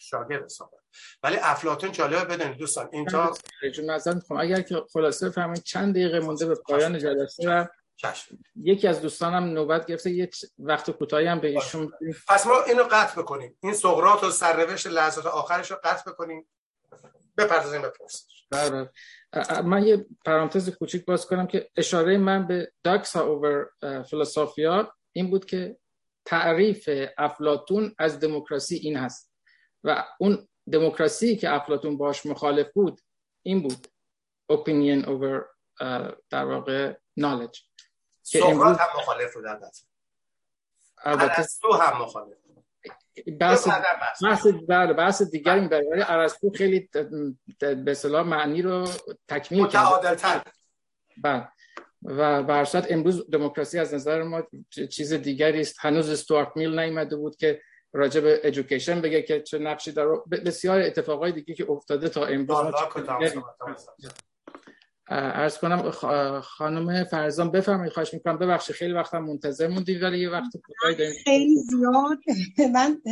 Speaker 3: شاگرد سقراط. ولی افلاطون جالبه بدونید دوستان اینجا
Speaker 2: نظر خب اگر که خلاصه فهمید چند دقیقه مونده به پایان جلسه و یکی از دوستانم نوبت گرفته. یه وقت کوتاهی هم به ایشون
Speaker 3: پس ما اینو قطع بکنیم. این سقراط و سرنوشت لحظات آخرش رو قطع بکنیم. بپردازیم به پرسش.
Speaker 2: بله من یه پرانتز کوچیک باز کنم که اشاره من به داکسا اوور فلسافیا این بود که تعریف افلاتون از دموکراسی این هست. و اون دموکراسی که افلاتون باش مخالف بود این بود. Opinion over در واقع knowledge.
Speaker 3: سقراط هم مخالف بود البته. تو هم مخالف
Speaker 2: بحث بحث بله بحث دیگری برای ارسطو خیلی به اصطلاح معنی رو تکمیل
Speaker 3: کرد
Speaker 2: بله. و برشت امروز دموکراسی از نظر ما چیز دیگری است. هنوز استوارت میل نیامده بود که راجع به ادویکیشن بگه که چه نقشی داره بسیار اتفاقای دیگه که افتاده تا امروز ارز کنم خانم فرزان بفرمایید خواهش می‌کنم. ببخشید خیلی وقتم منتظر موندید ولی یه وقت
Speaker 7: داریم. خیلی زیاد من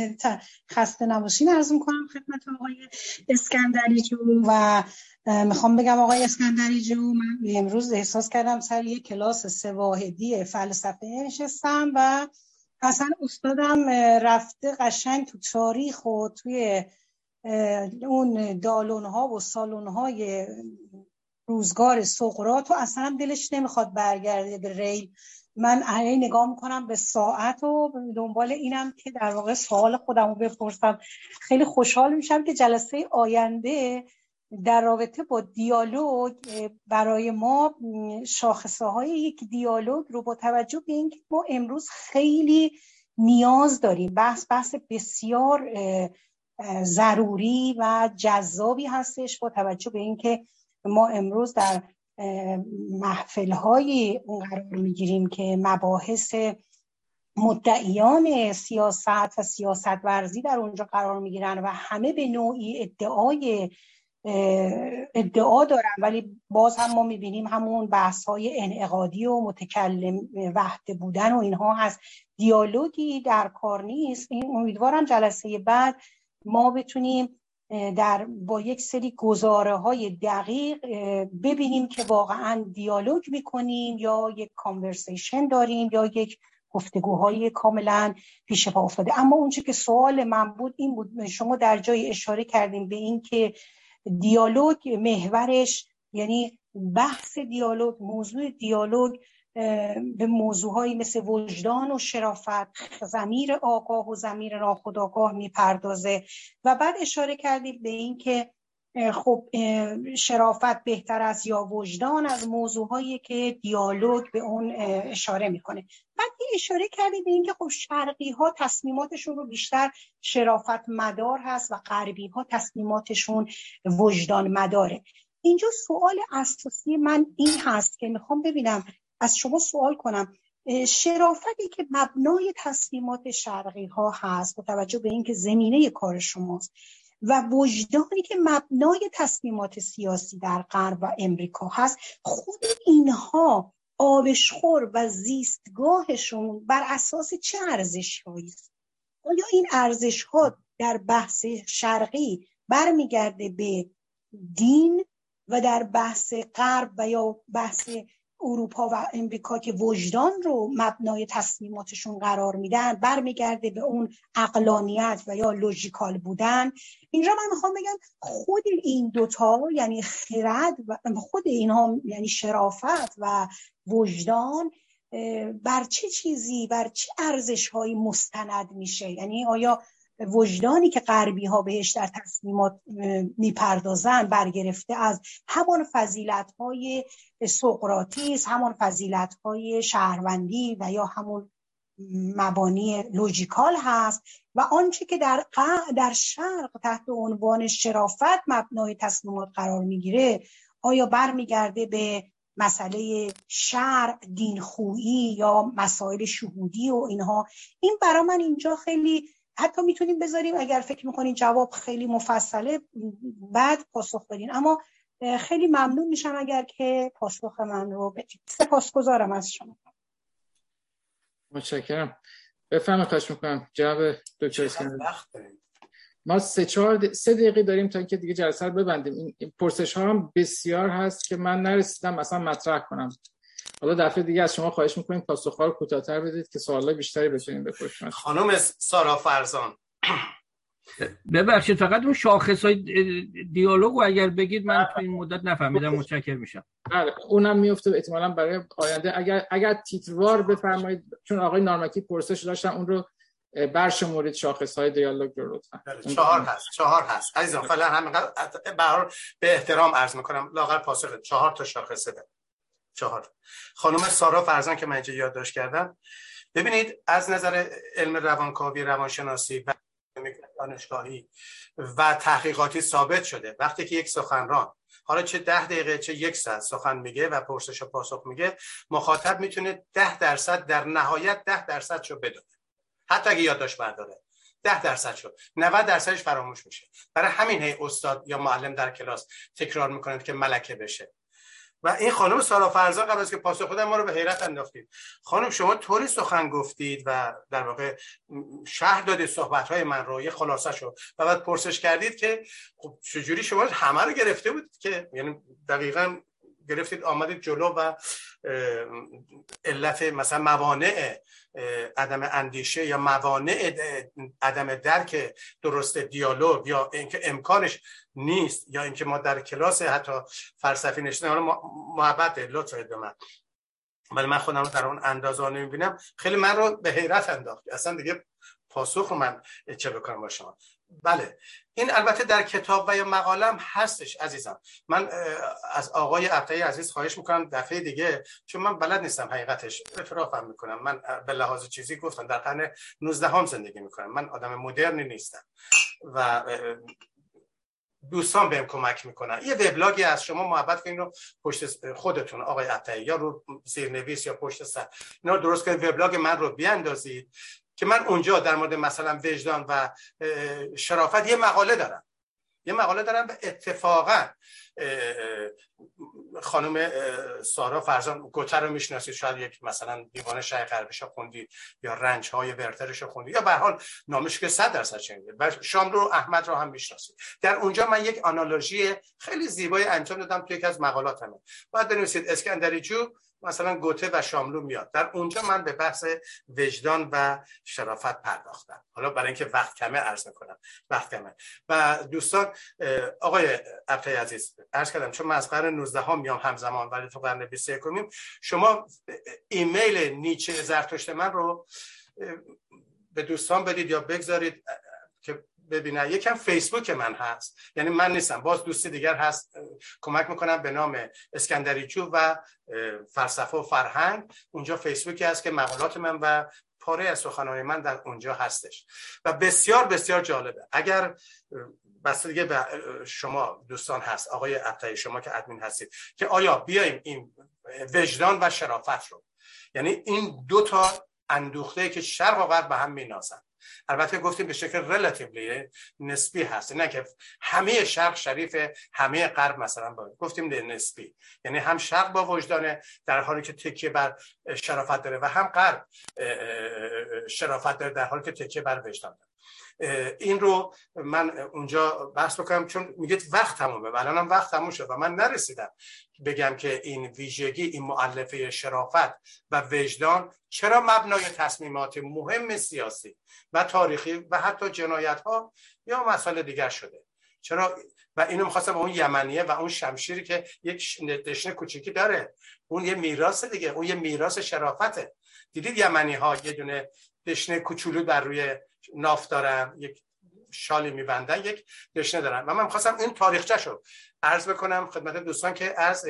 Speaker 7: خسته نباشین عرض می‌کنم خدمت آقای اسکندری جو و می‌خوام بگم آقای اسکندری جو من امروز احساس کردم سر یه کلاس سواهدی فلسفه نشستم و اصلا استادم رفته قشنگ تو تاریخ و توی اون دالون ها و سالون های روزگار سقرات و اصلا دلش نمی‌خواد برگرده به ریل. من هی نگاه می‌کنم به ساعت و دنبال اینم که در واقع سوال خودم رو بپرسم. خیلی خوشحال میشم که جلسه آینده در رابطه با دیالوگ برای ما شاخصه های یک دیالوگ رو با توجه به اینکه ما امروز خیلی نیاز داریم بحث بحث بسیار ضروری و جذابی هستش با توجه به اینکه ما امروز در محفل های اون قرار می‌گیریم که مباحث مدعیان سیاست و سیاست ورزی در اونجا قرار می‌گیرن و همه به نوعی ادعای ادعا دارن. ولی باز هم ما می‌بینیم همون بحث های انعقادی و متکلم وحده بودن و اینها هست. دیالوگی در کار نیست. این امیدوارم جلسه بعد ما بتونیم در با یک سری گزاره های دقیق ببینیم که واقعا دیالوگ می‌کنیم یا یک کانورسیشن داریم یا یک گفتگوهای کاملا پیش پا افتاده. اما اونچه که سوال من بود این بود شما در جای اشاره کردیم به این که دیالوگ محورش یعنی بحث دیالوگ موضوع دیالوگ به موضوعهایی مثل وجدان و شرافت زمیر آگاه و زمیر ناخودآگاه می‌پردازه. و بعد اشاره کردیم به این که خب شرافت بهتر از یا وجدان از موضوعهایی که دیالوگ به اون اشاره می‌کنه. بعد اشاره کردیم به اینکه خب شرقی ها تصمیماتشون رو بیشتر شرافت مدار هست و غربی ها تصمیماتشون وجدان مداره اینجا سوال اساسی من این هست که می‌خوام ببینم از شما سوال کنم. شرافتی که مبنای تصمیمات شرقی ها هست با توجه به اینکه زمینه کار شماست و وجدانی که مبنای تصمیمات سیاسی در غرب و امریکا هست خود اینها آبشخور و زیستگاهشون بر اساس چه ارزش است؟ آیا این ارزش ها در بحث شرقی برمیگرده به دین و در بحث غرب و یا بحث اروپا و امریکا که وجدان رو مبنای تصمیماتشون قرار میدن برمیگرده به اون اقلانیت و یا لوژیکال بودن. اینجا من می‌خوام بگم خود این دوتا یعنی خرد و خود اینها یعنی شرافت و وجدان بر چه چیزی بر چه ارزش هایی مستند میشه؟ یعنی آیا وجدانی که غربی ها بهش در تصمیمات می‌پردازن برگرفته از همان فضیلت های سقراتیس همان فضیلت های شهروندی و یا همون مبانی لوجیکال هست و آنچه که در در شرق تحت عنوان شرافت مبنای تصمیمات قرار می‌گیره آیا برمیگرده به مسئله شرع دینخویی یا مسائل شهودی و اینها؟ این برای من اینجا خیلی حتی می‌تونیم بذاریم اگر فکر می‌کنین جواب خیلی مفصله بعد پاسخ بدین. اما خیلی ممنون میشم اگر که پاسخ من رو بدید سپاسگزارم از شما.
Speaker 2: متشکرم. بفرمایید خواهش می‌کنم. جناب دکتر اسکندر. ما سه چهار سه دقیقه داریم تا اینکه دیگه جلسه رو ببندیم. این پرسش ها هم بسیار هست که من نرسیدم مثلا مطرح کنم. حالا دفعه دیگه از شما خواهش می‌کنیم پاسخها رو کوتاه‌تر بدید که سوالای بیشتری بتونیم بپرسیم.
Speaker 3: خانم سارا فرزان.
Speaker 8: ببخشید فقط اون شاخص های دیالوگو اگر بگید من تو این مدت نفهمیدم متشکر میشم.
Speaker 2: بله اونم میفته احتمالا برای آینده. اگر اگر تیتروار بفرمایید چون آقای نارمکی پرسش داشتن اون رو برشمرید شاخص های دیالوگ رو لطفا.
Speaker 3: بله، چهار هست چهار هست. عزیزان فعلا همینقدر به احترام عرض می‌کنم لاغر پاسخ چهار تا شاخصه ده چهار. خانم سارا فرزان که من اینجا یادداشت کردم. ببینید از نظر علم روانکاوی روانشناسی و دانشگاهی و تحقیقاتی ثابت شده. وقتی که یک سخنران حالا چه ده دقیقه چه یک ساعت سخن میگه و پرسش و پاسخ میگه مخاطب می‌تونه ده درصد در نهایت ده درصد شو بدونه. حتی اگه یادداشت برداره. ده درصد شد. 90 درصدش فراموش میشه. برای همین هی استاد یا معلم در کلاس تکرار می‌کنند که ملکه بشه. و این خانم سارا فرزان قبل از که پاسخ خودم ما رو به حیرت انداختید. خانم شما طوری سخن گفتید و در واقع شهر دادید صحبت های من رو یه خلاصه شد و بعد پرسش کردید که خب چجوری شما همه رو گرفته بود که؟ یعنی دقیقا گرفتید آمدید جلو و علت مثلا موانع عدم اندیشه یا موانع عدم درک درست دیالوگ یا اینکه امکانش نیست یا اینکه ما در کلاس حتی فلسفی نشدن حالا محبت لطف من. ولی من خودم رو در اون اندازه نمی‌بینم. خیلی من رو به حیرت انداخت اصلا دیگه پاسخ رو من چه بکنم با شما. بله. این البته در کتاب و یا مقالم هستش عزیزم. من از آقای عبدی عزیز خواهش می‌کنم دفعه دیگه چون من بلد نیستم حقیقتش اعترافم می‌کنم. من به لحاظ چیزی گفتم. در قرن 19 هم زندگی می‌کنم. من آدم مدرنی نیستم. و دوستان بهم کمک می‌کنن. یه وبلاگی از شما محبت کنین رو پشت خودتون آقای عطایی یا رو زیرنویس یا پشت سر. اینا درست کنید وبلاگ من رو بیاندازید. که من اونجا در مورد مثلا وجدان و شرافت یه مقاله دارم. یه مقاله دارم به اتفاقا خانم سارا فرزان گوتر رو می‌شناسید. شاید یک مثلا دیوان شای غربش خوندید یا رنج های ورترش خوندید یا به حال نامش که صد درصد شنیدید. و شام رو احمد رو هم می‌شناسید. در اونجا من یک آنالوژی خیلی زیبایی انجام دادم توی یکی از مقالاتمه. بعد بنویسید اسکندری جو مثلا گوته و شاملو میاد. در اونجا من به بحث وجدان و شرافت پرداختم. حالا برای اینکه وقت کمه عرض می‌کنم. وقت کمه. و دوستان آقای عبدی عزیز عرض کردم چون من از قرن 19 ها میام همزمان ولی تو قرن 21 شما ایمیل نیچه زرتشت من رو به دوستان بدید یا بگذارید. ببینن. یکم فیسبوک من هست. یعنی من نیستم. باز دوستی دیگر هست. کمک می‌کنم به نام اسکندری جو و فلسفه و فرهنگ. اونجا فیسبوکی هست که مقالات من و پاره از سخنان من در اونجا هستش. و بسیار بسیار جالبه. اگر بس دیگه به شما دوستان هست آقای عطایی شما که ادمین هستید که آیا بیایم این وجدان و شرافت رو؟ یعنی این دو تا اندوخته که شرق و غرب به هم مینازن. البته گفتیم به شکل ریلیتیولی نسبی هست. نه که همه شرق شریف همه غرب مثلا باید گفتیم نسبی. یعنی هم شرق با وجدانه در حالی که تکیه بر شرافت داره و هم غرب شرافت داره در حالی که تکیه بر وجدان داره. این رو من اونجا بحث بکنم چون میگید وقت تمومه. و الانم وقت تموم شد و من نرسیدم. بگم که این ویژگی این معلفه شرافت و وجدان چرا مبنای تصمیمات مهم سیاسی و تاریخی و حتی جنایت ها یا مسائل دیگر شده؟ چرا؟ و اینو می‌خواستم اون یمنیه و اون شمشیری که یک دشنه کوچیکی داره. اون یه میراث دیگه اون یه میراث شرافته. دیدید یمنی ها یه دونه دشنه کوچولو در روی ناف دارن یک شالی میبندن یک دشنه دارن. و من می‌خواستم این تاریخچه شو عرض بکنم خدمت دوستان که از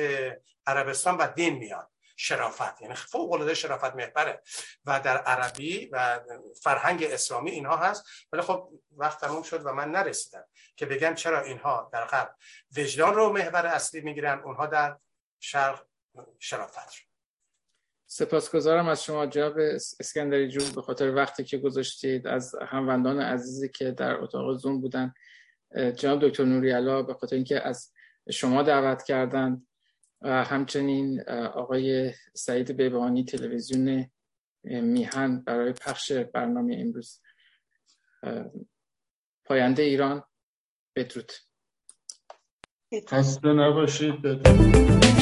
Speaker 3: عربستان و دین میاد شرافت یعنی فوق العاده شرافت محوره. و در عربی و فرهنگ اسلامی اینها هست. ولی خب وقت تموم شد و من نرسیدم که بگم چرا اینها در قبل وجدان رو محور اصلی می‌گیرن. اونها در شرق شرافت رو.
Speaker 2: سپاسگزارم از شما جناب اسکندری جون به خاطر وقتی که گذاشتید. از هموندان عزیزی که در اتاق زوم بودن. جناب دکتر نوری علا به خاطر اینکه از شما دعوت کردن و همچنین آقای سعید بیبانی تلویزیون میهن برای پخش برنامه امروز. پاینده ایران بدرود.
Speaker 1: خسته نباشید. بدرود